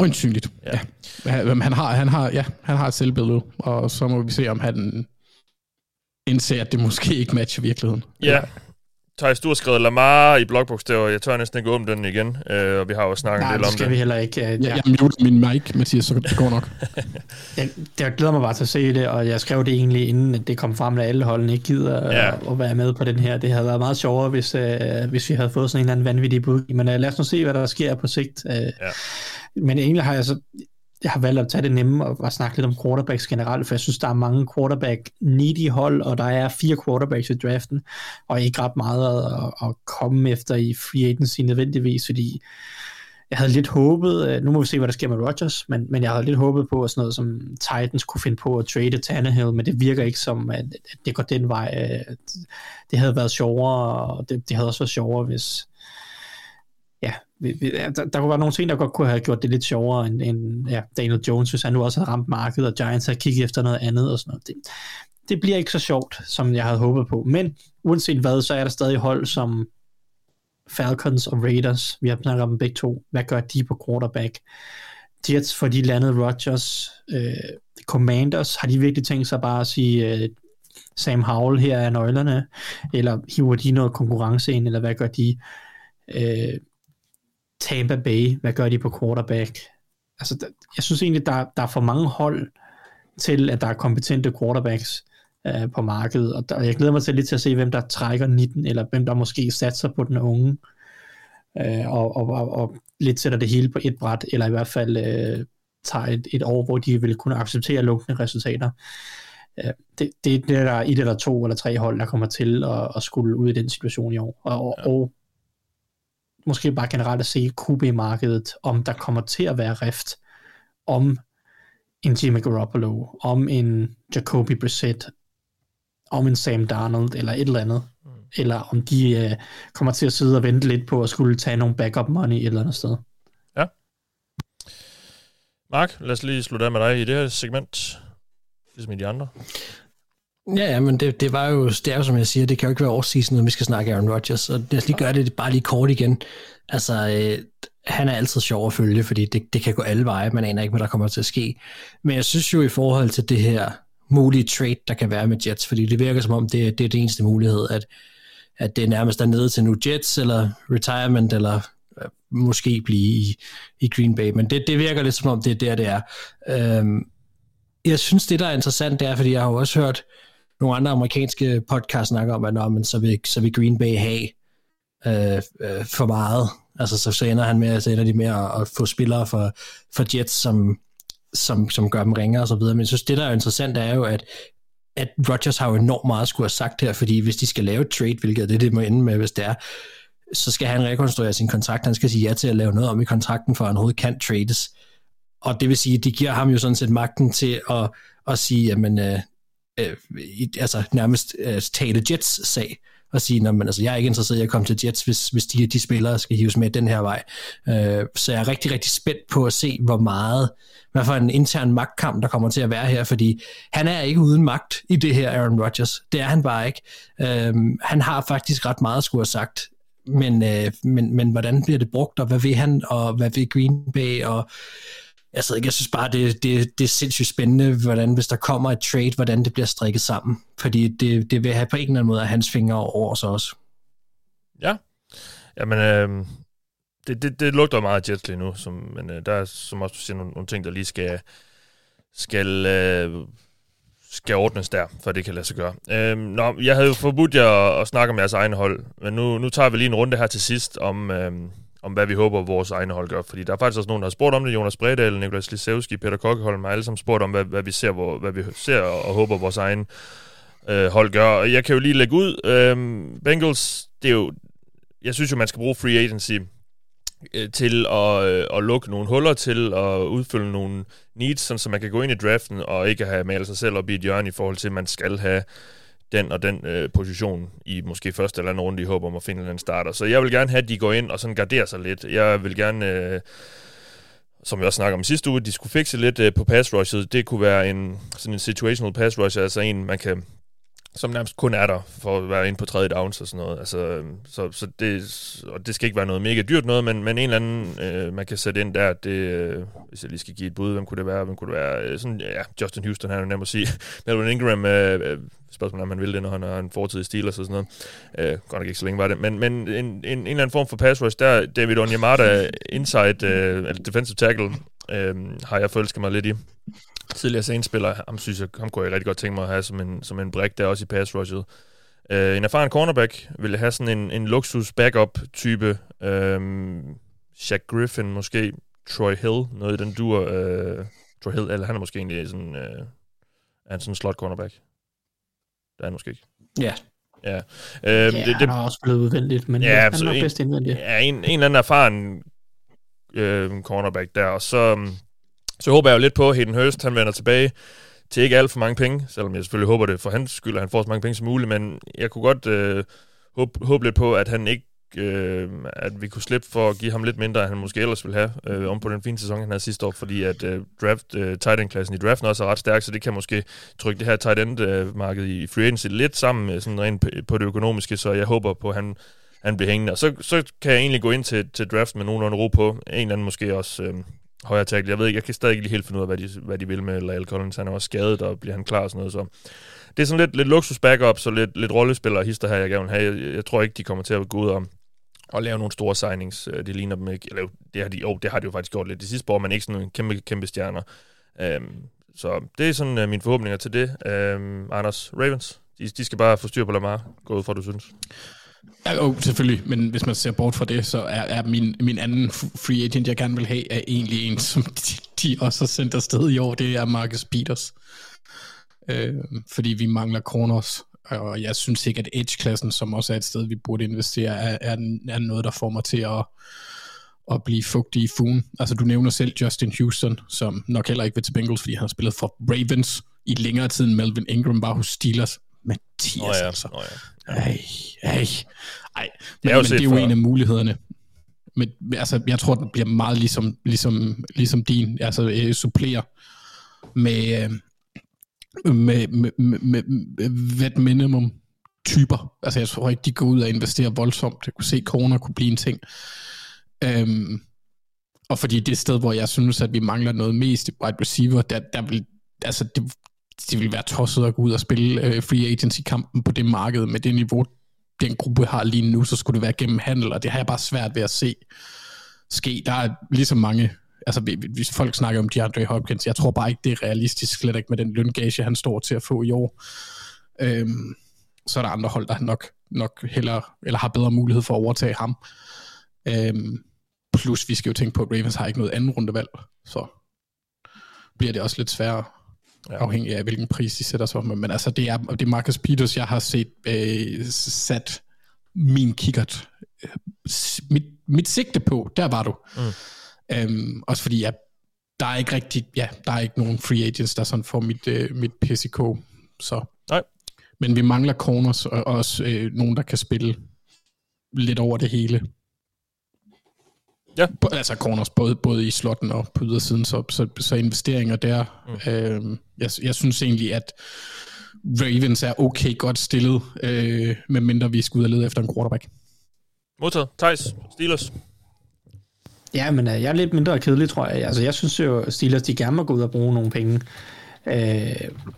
Øjensynligt, Ja. ja. Han, har, han, har, ja, han har et selvbillede, og så må vi se, om han indser, at det måske ikke matcher virkeligheden. Ja. Thijs, du har skrevet Lamar i blokbogstaver. Jeg tør næsten ikke åbne den igen, øh, og vi har jo snakket Nej, en del det om skal det. vi heller ikke. øh, Ja, jeg muter min mic, Mathias, så det går nok. <laughs> jeg, jeg glæder mig bare til at se det, og jeg skrev det egentlig, inden det kom frem, at alle holdene ikke gider Ja. ja. at, at være med på den her. Det havde været meget sjovere, hvis, øh, hvis vi havde fået sådan en eller anden vanvittig bud. Men øh, lad os nu se, hvad der sker på sigt. Øh, Ja. Men egentlig har jeg så jeg har valgt at tage det nemme og, og snakke lidt om quarterbacks generelt, for jeg synes, der er mange quarterback-needy hold, og der er fire quarterbacks i draften, og ikke ret meget at, at komme efter i free agency nødvendigvis, fordi jeg havde lidt håbet, øh, nu må vi se, hvad der sker med Rodgers, men, men jeg havde lidt håbet på, at sådan noget som Titans kunne finde på at trade Tannehill, men det virker ikke som, at, at det går den vej. Øh, det havde været sjovere, og det, det havde også været sjovere, hvis, der, der kunne være nogle ting, der godt kunne have gjort det lidt sjovere end, end ja, Daniel Jones, hvis han nu også havde ramt markedet, og Giants havde kigget efter noget andet og sådan noget. Det, det bliver ikke så sjovt, som jeg havde håbet på. Men uanset hvad, så er der stadig hold som Falcons og Raiders. Vi har snakket om dem begge to. Hvad gør de på quarterback? Jets, for de landede Rodgers. Øh, Commanders, har de virkelig tænkt sig bare at sige, øh, Sam Howell her er nøglerne, eller hiver de noget konkurrence ind, eller hvad gør de? Øh, Tampa Bay, hvad gør de på quarterback? Altså, der, jeg synes egentlig, der, der er for mange hold til, at der er kompetente quarterbacks øh, på markedet, og der, jeg glæder mig til lidt til at se, hvem der trækker 19, eller hvem der måske satser på den unge, øh, og, og, og, og lidt sætter det hele på et bræt, eller i hvert fald øh, tager et, et år, hvor de vil kunne acceptere lukkende resultater. Øh, det, det, er der et eller to eller tre hold, der kommer til at, at skulle ud i den situation i år, og, og, og måske bare generelt at se QB-markedet, om der kommer til at være rift, om en Jimmy Garoppolo, om en Jacoby Brissett, om en Sam Darnold, eller et eller andet. Mm. Eller om de øh, kommer til at sidde og vente lidt på at skulle tage nogle backup money et eller andet sted. Mark, lad os lige slutte af med dig i det her segment, ligesom i de andre. Ja, ja, men det, det var jo, det er jo som jeg siger, det kan jo ikke være off-season, når vi skal snakke Aaron Rodgers, og lad os lige gøre det bare lige kort igen. Altså, øh, han er altid sjov at følge, fordi det, det kan gå alle veje, man aner ikke, hvad der kommer til at ske. Men jeg synes jo i forhold til det her mulige trade, der kan være med Jets, fordi det virker som om, det, det er det eneste mulighed, at, at det nærmest er nede til nu Jets, eller retirement, eller øh, måske blive i, i Green Bay, men det, det virker lidt som om, det er der, det er. Øhm, jeg synes, det der er interessant, det er, fordi jeg har jo også hørt nogle andre amerikanske podcasts snakker om, at Nå, men så, vil, så vil Green Bay have øh, øh, for meget. Altså, så, så ender han med, så ender de med at, at få spillere for, for Jets, som, som, som gør dem ringere og så videre. Men jeg synes, det der er interessant, er jo, at, at Rodgers har jo enormt meget at skulle have sagt her, fordi hvis de skal lave et trade, hvilket det, det må ende med, hvis det er, så skal han rekonstruere sin kontrakt. Han skal sige ja til at lave noget om i kontrakten, for at han overhovedet kan trades. Og det vil sige, at de giver ham jo sådan set magten til at, at sige, jamen, øh, øh, i- altså nærmest øh, tale Jets sag og sige, at altså, jeg er ikke interesseret i at komme til Jets, hvis, hvis de, de spillere skal hives med den her vej. Øh, så jeg er rigtig, rigtig spændt på at se, hvor meget, hvad for en intern magtkamp, der kommer til at være her, fordi han er ikke uden magt i det her Aaron Rodgers. Det er han bare ikke. Øh, han har faktisk ret meget at skulle have sagt, men, øh, men, men hvordan bliver det brugt, og hvad vil han, og hvad vil Green Bay, og jeg, ved ikke, jeg synes bare, det, det, det er sindssygt spændende, hvordan hvis der kommer et trade, hvordan det bliver strikket sammen. Fordi det, det vil have på en eller anden måde hans fingre over os også. Ja, jamen, øh, det, det, det lugter meget af Jets lige nu, som, men øh, der er, som også du siger, nogle, nogle ting, der lige skal, skal, øh, skal ordnes der, for det kan lade sig gøre. Øh, nå, jeg havde jo forbudt jer at, at snakke om jeres egen hold, men nu, nu tager vi lige en runde her til sidst om, øh, om hvad vi håber, vores egne hold gør. Fordi der er faktisk også nogen, der har spurgt om det. Jonas Bredal, Nikolas Lisevski, Peter Kokkeholm har alle sammen spurgt om, hvad, hvad vi ser, hvor, hvad vi ser og, håber, vores egen øh, hold gør. Og jeg kan jo lige lægge ud. Øh, Bengals, det er jo jeg synes jo, man skal bruge free agency øh, til at, øh, at lukke nogle huller til og udfylde nogle needs, sådan, så man kan gå ind i draften og ikke have malet sig selv op i et hjørne i forhold til, at man skal have den og den øh, position i måske første eller anden runde i håb om at finde en starter. Så jeg vil gerne have, at de går ind og sådan garderer sig lidt. Jeg vil gerne, øh, som vi også snakker om i sidste uge, de skulle fikse lidt øh, på pass rushet. Det kunne være en sådan en situational pass rush, altså en, man kan som nærmest kun er der for at være inde på tredje downs og sådan noget. Altså, øhm, så, så det, og det skal ikke være noget mega dyrt noget, men, men en eller anden, øh, man kan sætte ind der, det, øh, hvis jeg lige skal give et bud, hvem kunne det være? Hvem kunne det være? Øh, sådan, ja, Justin Houston, han er nem at sige. <laughs> Melvin Ingram, øh, øh spørgsmålet om man vil det, når han har en fortid i Steelers og sådan noget. Øh, godt nok ikke så længe var det. Men, men en, en, en eller anden form for pass rush, der David Onyemata, inside, øh, defensive tackle, øh, har jeg forelsket mig lidt i tidligere Saints-spiller, ham, synes jeg, ham kunne jeg rigtig godt tænke mig at have som en, som en brik der også i pass rushet. Uh, en erfaren cornerback ville have sådan en, en luksus backup-type. Um, Shaq Griffin måske, Troy Hill, noget i den dur. Uh, Troy Hill, eller han er måske egentlig sådan, uh, er han sådan en slot cornerback. Det er han måske ikke. Ja. Ja, uh, ja det, det, han har også blevet udvendigt, men ja, han er nok bedst indvendigt. Ja, en, en eller anden erfaren uh, cornerback der, og så... Så håber jeg jo lidt på, at Hayden Hurst han vender tilbage til ikke alt for mange penge, selvom jeg selvfølgelig håber det for hans skyld, at han får så mange penge som muligt, men jeg kunne godt øh, håbe, håbe lidt på, at han ikke øh, at vi kunne slippe for at give ham lidt mindre, end han måske ellers ville have, øh, om på den fine sæson, han havde sidste år, fordi at øh, draft, øh, tight end-klassen i draften også er ret stærk, så det kan måske trykke det her tight end-marked øh, i free agency lidt sammen med sådan rent på det økonomiske, så jeg håber på, at han, han bliver hængende. Og så, så kan jeg egentlig gå ind til, til draft med nogenlunde ro på. En eller anden måske også øh, højre tackle. Jeg ved ikke, jeg kan stadig ikke lige helt finde ud af, hvad de, hvad de vil med Lyle Collins. Han er også skadet, og bliver han klar og sådan noget. Så det er sådan lidt, lidt luksus backup, så lidt, lidt rollespillere hister her, jeg gerne vil have. Jeg, jeg, tror ikke, de kommer til at gå ud og, og lave nogle store signings. Øh, det ligner dem ikke. Eller, det har de, oh, det har de jo faktisk gjort lidt de sidste år, men ikke sådan kæmpe, kæmpe stjerner. Um, så det er sådan uh, mine forhåbninger til det. Um, Anders, Ravens, de, de skal bare få styr på Lamar. Gå ud fra, du synes. Ja, jo, selvfølgelig, men hvis man ser bort fra det, så er, er min, min anden free agent, jeg gerne vil have, er egentlig en, som <laughs> de, de også har sendt afsted i år, det er Marcus Peters. Øh, fordi vi mangler corners, og jeg synes ikke, at edge-klassen, som også er et sted, vi burde investere, er, er, er noget, der får mig til at, at blive fugtig i fugen. Altså, du nævner selv Justin Houston, som nok heller ikke vil til Bengals, fordi han har spillet for Ravens i længere tid end Melvin Ingram var hos Steelers. Mathias, oh ja, altså. Oh ja. Ej, ej, ej. Men, det er, men det er jo en af mulighederne. Men altså, jeg tror, den bliver meget ligesom, ligesom, ligesom din, altså øh, supplere med, øh, med, med, med, med, med minimum typer. Altså, jeg tror ikke, de går ud og investerer voldsomt. Jeg kunne se, at corner kunne blive en ting. Øhm, og fordi det sted, hvor jeg synes, at vi mangler noget mest i wide receiver, der, der vil, altså det, det ville være tosset at gå ud og spille øh, free agency-kampen på det marked med det niveau, den gruppe har lige nu, så skulle det være gennem handel, og det har jeg bare svært ved at se ske. Der er ligesom mange, altså hvis folk snakker om DeAndre Hopkins, jeg tror bare ikke, det er realistisk, slet ikke med den løngage, han står til at få i år. Øhm, så er der andre hold, der nok, nok heller, eller har bedre mulighed for at overtage ham. Øhm, plus, vi skal jo tænke på, at Ravens har ikke noget anden rundevalg, så bliver det også lidt sværere afhængig af hvilken pris de sætter sig op med. Men altså, det er, det er Marcus Peters, jeg har set øh, sat min kikkert, øh, mit, mit sigte på, der var du. Mm. Øhm, også fordi, jeg, der er ikke rigtig, ja, der er ikke nogen free agents, der sådan får mit, øh, mit PCK, så. Nej. Men vi mangler corners, og også øh, nogen, der kan spille lidt over det hele. Ja. Altså corners, både, både i slotten og på ydersiden, så, så, så investeringer der. Mm. Øh, jeg, jeg synes egentlig, at Ravens er okay godt stillet, øh, medmindre vi skal ud og lede efter en quarterback. Modtaget. Thijs, Steelers. Ja, men uh, jeg er lidt mindre kedelig, tror jeg. Altså, jeg synes jo, at Steelers, de gerne må gå ud og bruge nogle penge. Uh,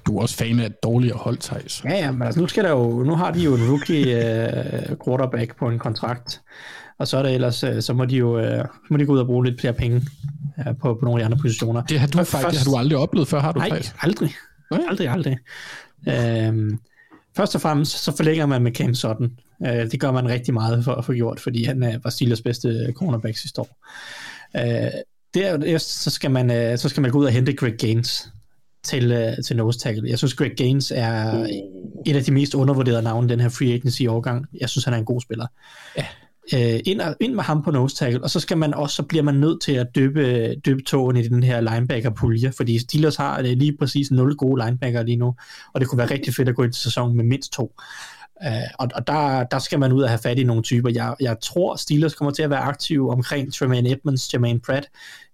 du er også fan af et dårligere hold, Thijs. Ja, ja, men altså, nu, skal der jo, nu har de jo en rookie uh, quarterback på en kontrakt. Og så er det ellers, øh, så må de jo øh, må de gå ud og bruge lidt flere penge øh, på, på nogle af de andre positioner. Det har du faktisk først, det har du aldrig oplevet før, har du Nej, faktisk? aldrig. Nej. Aldrig, aldrig. Øhm, først og fremmest, så forlænger man med Cam Sutton. Øh, det gør man rigtig meget for at få gjort, fordi han var Steelers bedste cornerback sidste år. Øh, der, så, skal man, så skal man gå ud og hente Greg Gaines til, til nose tackle. Jeg synes, Greg Gaines er et af de mest undervurderede navne den her free agency årgang. Jeg synes, han er en god spiller. Ja øh, ind, ind med ham på nose tackle, og så skal man også, så bliver man nødt til at døbe, døbe tågen i den her linebacker-pulje, fordi Steelers har det lige præcis nul gode linebacker lige nu, og det kunne være rigtig fedt at gå ind til sæsonen med mindst to. Uh, og og der, der skal man ud og have fat i nogle typer. Jeg, jeg tror, Steelers kommer til at være aktive omkring Tremaine Edmonds, Jermaine Pratt,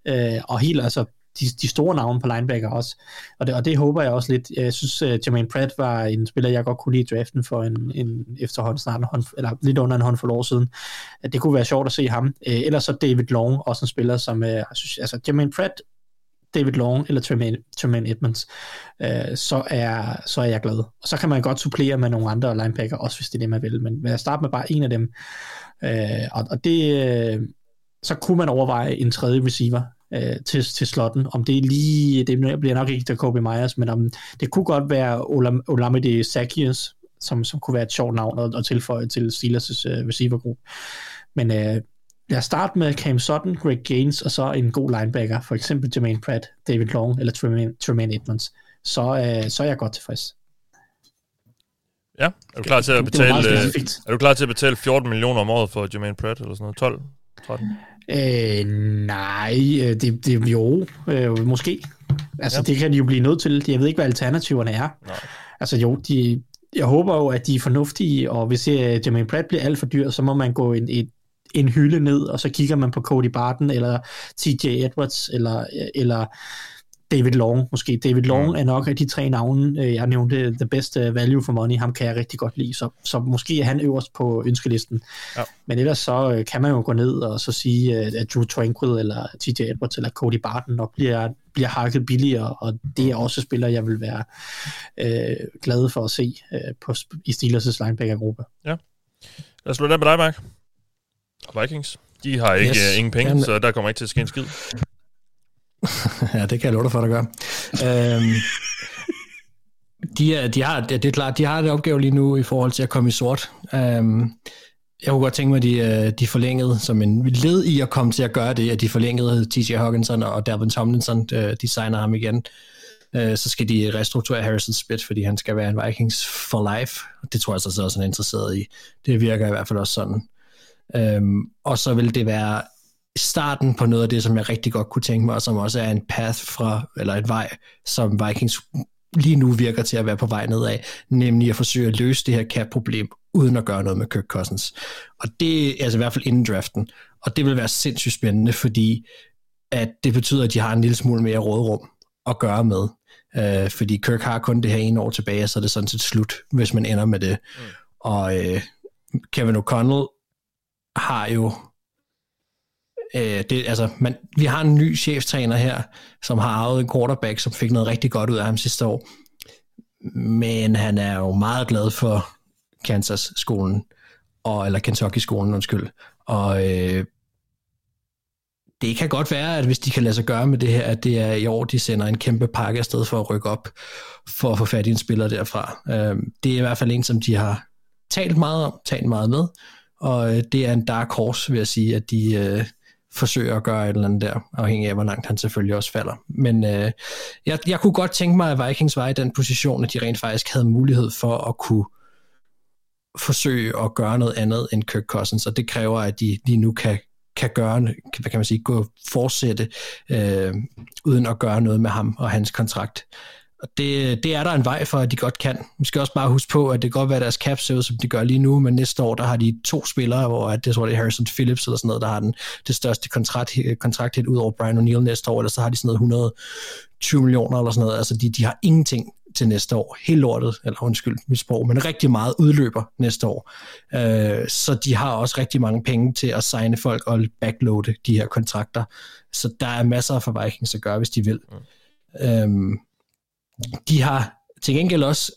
uh, og helt altså de, de store navne på linebacker også. Og det, og det håber jeg også lidt. Jeg synes, uh, Jermaine Pratt var en spiller, jeg godt kunne lide i draften for en, en efterhånden snart en hånd, eller lidt under en håndfuld år siden. Uh, det kunne være sjovt at se ham. Uh, ellers så David Long, også en spiller, som uh, jeg synes, altså Jermaine Pratt David Long eller Tremaine, Tremaine Edmonds, øh, så, er, så er jeg glad. Og så kan man godt supplere med nogle andre linebacker, også hvis det er det, man vil. Men jeg starter med bare en af dem. Øh, og, og det, øh, så kunne man overveje en tredje receiver øh, til, til slotten. Om det er lige, det bliver nok ikke Jacoby Myers, men om det kunne godt være Olam, Olamide Zacchaeus, som, som kunne være et sjovt navn at, at tilføje til Steelers' uh, receivergruppe. Men øh, lad os starte med Cam Sutton, Greg Gaines, og så en god linebacker, for eksempel Jermaine Pratt, David Long eller Tremaine, Tremaine Edmonds. Så, øh, så er jeg godt tilfreds. Ja, er du klar til at betale, øh, er du klar til at betale 14 millioner om året for Jermaine Pratt, eller sådan noget? 12? 13? Øh, nej, øh, det, det jo, øh, måske. Altså, Ja. ja. det kan de jo blive nødt til. Jeg ved ikke, hvad alternativerne er. Nej. Altså jo, de, jeg håber jo, at de er fornuftige, og hvis uh, Jermaine Pratt bliver alt for dyr, så må man gå en, et, en hylde ned, og så kigger man på Cody Barton, eller TJ Edwards, eller, eller David Long måske. David Long Mm. er nok af de tre navne, øh, jeg nævnte, the best øh, value for money, ham kan jeg rigtig godt lide, så, så måske er han øverst på ønskelisten. Ja. Men ellers så øh, kan man jo gå ned og så sige, at Drew Tranquil, eller TJ Edwards, eller Cody Barton nok bliver, bliver hakket billigere, og det er også spillere, jeg vil være øh, glad for at se øh, på, i Steelers' linebacker-gruppe. Lad os slutte af med dig, Mark. Og Vikings. De har ikke Yes. yes. ingen penge, Jamen- så der kommer ikke til at ske en skid. <laughs> ja, det kan jeg love dig for, at der. Øhm, de, er, de har, det er klart, de har et opgave lige nu i forhold til at komme i sort. Øhm, jeg kunne godt tænke mig, at de, øh, de forlængede som en led i at komme til at gøre det, at de forlængede TJ Hawkinson og Dalvin Tomlinson, de, de signer ham igen. Øh, så skal de restrukturere Harrison Smith, fordi han skal være en Vikings for life. Det tror jeg så også, han er interesseret i. Det virker i hvert fald også sådan. Øhm, og så vil det være starten på noget af det, som jeg rigtig godt kunne tænke mig, og som også er en path fra, eller et vej, som Vikings lige nu virker til at være på vej nedad, nemlig at forsøge at løse det her cap-problem, uden at gøre noget med Kirk Cousins. Og det er altså i hvert fald inden draften, og det vil være sindssygt spændende, fordi at det betyder, at de har en lille smule mere rådrum at gøre med. Øh, fordi Kirk har kun det her ene år tilbage, og så er det sådan set slut, hvis man ender med det. Mm. Og øh, Kevin O'Connell har jo øh, det, altså, man, vi har en ny cheftræner her, som har arvet en quarterback, som fik noget rigtig godt ud af ham sidste år. Men han er jo meget glad for Kansas-skolen, og, eller Kentucky-skolen, undskyld. Og øh, det kan godt være, at hvis de kan lade sig gøre med det her, at det er i år, de sender en kæmpe pakke afsted for at rykke op, for at få fat i en spiller derfra. Øh, det er i hvert fald en, som de har talt meget om, talt meget med, og øh, det er en dark horse, vil jeg sige, at de øh, forsøger at gøre et eller andet der, afhængig af, hvor langt han selvfølgelig også falder. Men øh, jeg, jeg kunne godt tænke mig, at Vikings var i den position, at de rent faktisk havde mulighed for at kunne forsøge at gøre noget andet end Kirk Cousins, og det kræver, at de lige nu kan, kan gøre, hvad kan man sige, gå fortsætte, øh, uden at gøre noget med ham og hans kontrakt. Og det, det er der en vej for, at de godt kan. Vi skal også bare huske på, at det kan godt være, at deres cap ser ud, som de gør lige nu, men næste år, der har de to spillere, hvor at det tror det er Harrison Phillips eller sådan noget, der har den, det største kontrakt, kontrakt helt ud over Brian O'Neill næste år, eller så har de sådan noget 120 millioner eller sådan noget. Altså, de, de har ingenting til næste år. Helt lortet, eller undskyld mit sprog, men rigtig meget udløber næste år. Øh, så de har også rigtig mange penge til at signe folk og backloade de her kontrakter. Så der er masser for Vikings at gøre, hvis de vil. Mm. Øhm, de har til gengæld også,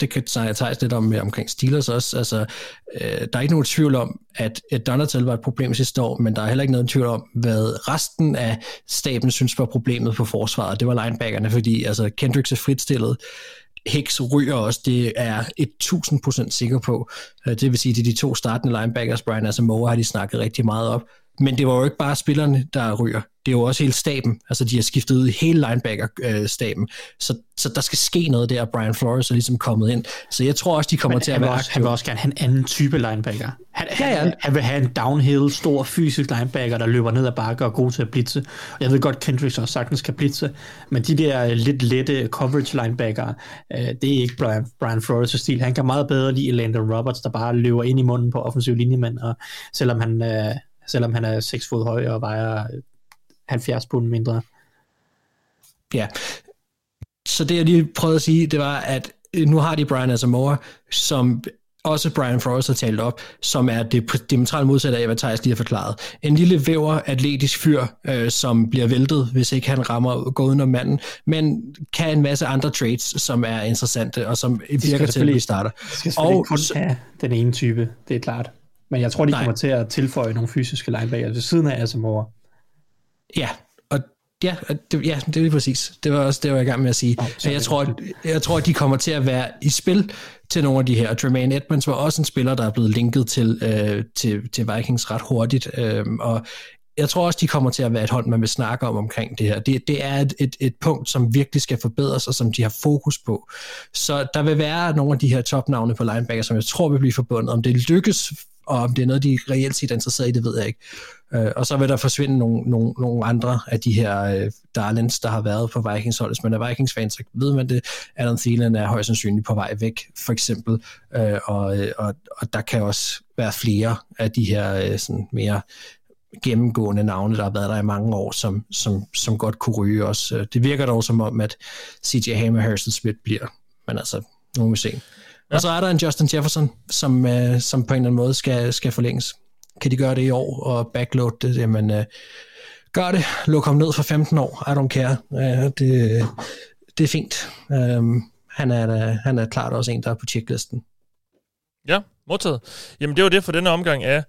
det kan jeg tage lidt om øh, omkring Steelers også, altså, øh, der er ikke nogen tvivl om, at, at Donatel var et problem sidste år, men der er heller ikke noget tvivl om, hvad resten af staben synes var problemet på forsvaret. Det var linebackerne, fordi altså, Kendricks er fritstillet, Hicks ryger også, det er et 1000% sikker på. Øh, det vil sige, at det er de to startende linebackers, Brian Asamoah har de snakket rigtig meget op. Men det var jo ikke bare spillerne, der ryger. Det er jo også hele staben. Altså, de har skiftet ud hele linebacker-staben. Så, så der skal ske noget der, Brian Flores er ligesom kommet ind. Så jeg tror også, de kommer Men til at være også, han vil også gerne have en anden type linebacker. Han, Ja, ja. han, han vil have en downhill, stor fysisk linebacker, der løber ned ad bakker og er god til at blitse. Jeg ved godt, Kendricks også sagtens kan blitse, men de der lidt lette coverage linebacker, øh, det er ikke Brian, Brian Flores' stil. Han kan meget bedre lide Landon Roberts, der bare løber ind i munden på offensiv linjemand, og selvom han, øh, selvom han er 6 fod høj og vejer øh, 70 pund mindre. Ja. Så det jeg lige prøvede at sige, det var, at øh, nu har de Brian Asamoah, som også Brian Flores har talt op, som er det diametralt modsatte af, hvad Thijs lige har forklaret. En lille væver, atletisk fyr, øh, som bliver væltet, hvis ikke han rammer gå uden om manden, men kan en masse andre traits, som er interessante, og som virker til at blive starter. Og kun have den ene type, det er klart. Men jeg tror, de Nej. kommer til at tilføje nogle fysiske linebacker ved siden af Asamoah. Ja, og ja, og det, ja, det er lige præcis. Det var også det, jeg var i gang med at sige. Oh, jeg, tror, jeg tror, at de kommer til at være i spil til nogle af de her. Og Tremaine Edmonds var også en spiller, der er blevet linket til, øh, til, til Vikings ret hurtigt. Øh, og jeg tror også, de kommer til at være et hold, man vil snakke om omkring det her. Det, det er et, et, et punkt, som virkelig skal forbedres, og som de har fokus på. Så der vil være nogle af de her topnavne på linebacker, som jeg tror vil blive forbundet. Om det lykkes, og om det er noget, de reelt set er interesseret i, det ved jeg ikke. Øh, og så vil der forsvinde nogle, nogle, nogle andre af de her øh, darlings, der har været på Vikings hold. Hvis man er Vikings-fan, så ved man det. Adam Thielen er højst sandsynligt på vej væk, for eksempel. Øh, og, øh, og, og der kan også være flere af de her øh, sådan mere gennemgående navne, der har været der i mange år, som, som, som godt kunne ryge også. Øh, det virker dog som om, at CJ Hammer og Harrison Smith bliver. Men altså, nu må vi se. Ja. Og så er der en Justin Jefferson, som, øh, som på en eller anden måde skal, skal forlænges. Kan de gøre det i år og backload det? Jamen, øh, gør det. Luk ham ned for 15 år. I don't care. Øh, det, det er fint. Øh, han, er, han er klart også en, der er på checklisten. Ja, modtaget. Jamen, det var det for denne omgang af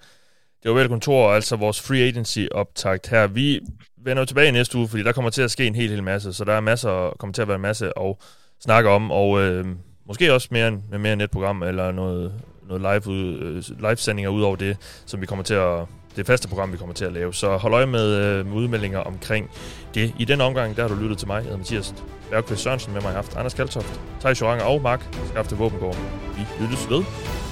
det var vel kontor, altså vores free agency optakt her. Vi vender tilbage næste uge, fordi der kommer til at ske en hel, hel masse, så der er masser, kommer til at være en masse at snakke om, og øh, måske også mere, med mere netprogram eller noget, noget live, ud, øh, livesendinger live-sendinger ud over det, som vi kommer til at, det faste program, vi kommer til at lave. Så hold øje med, øh, med udmeldinger omkring det. I den omgang, der har du lyttet til mig, jeg hedder Mathias Bergqvist Sørensen, med mig i haft Anders Kaltoft, Thijs Joranger og Mark Skafte Våbengård. Vi lyttes ved.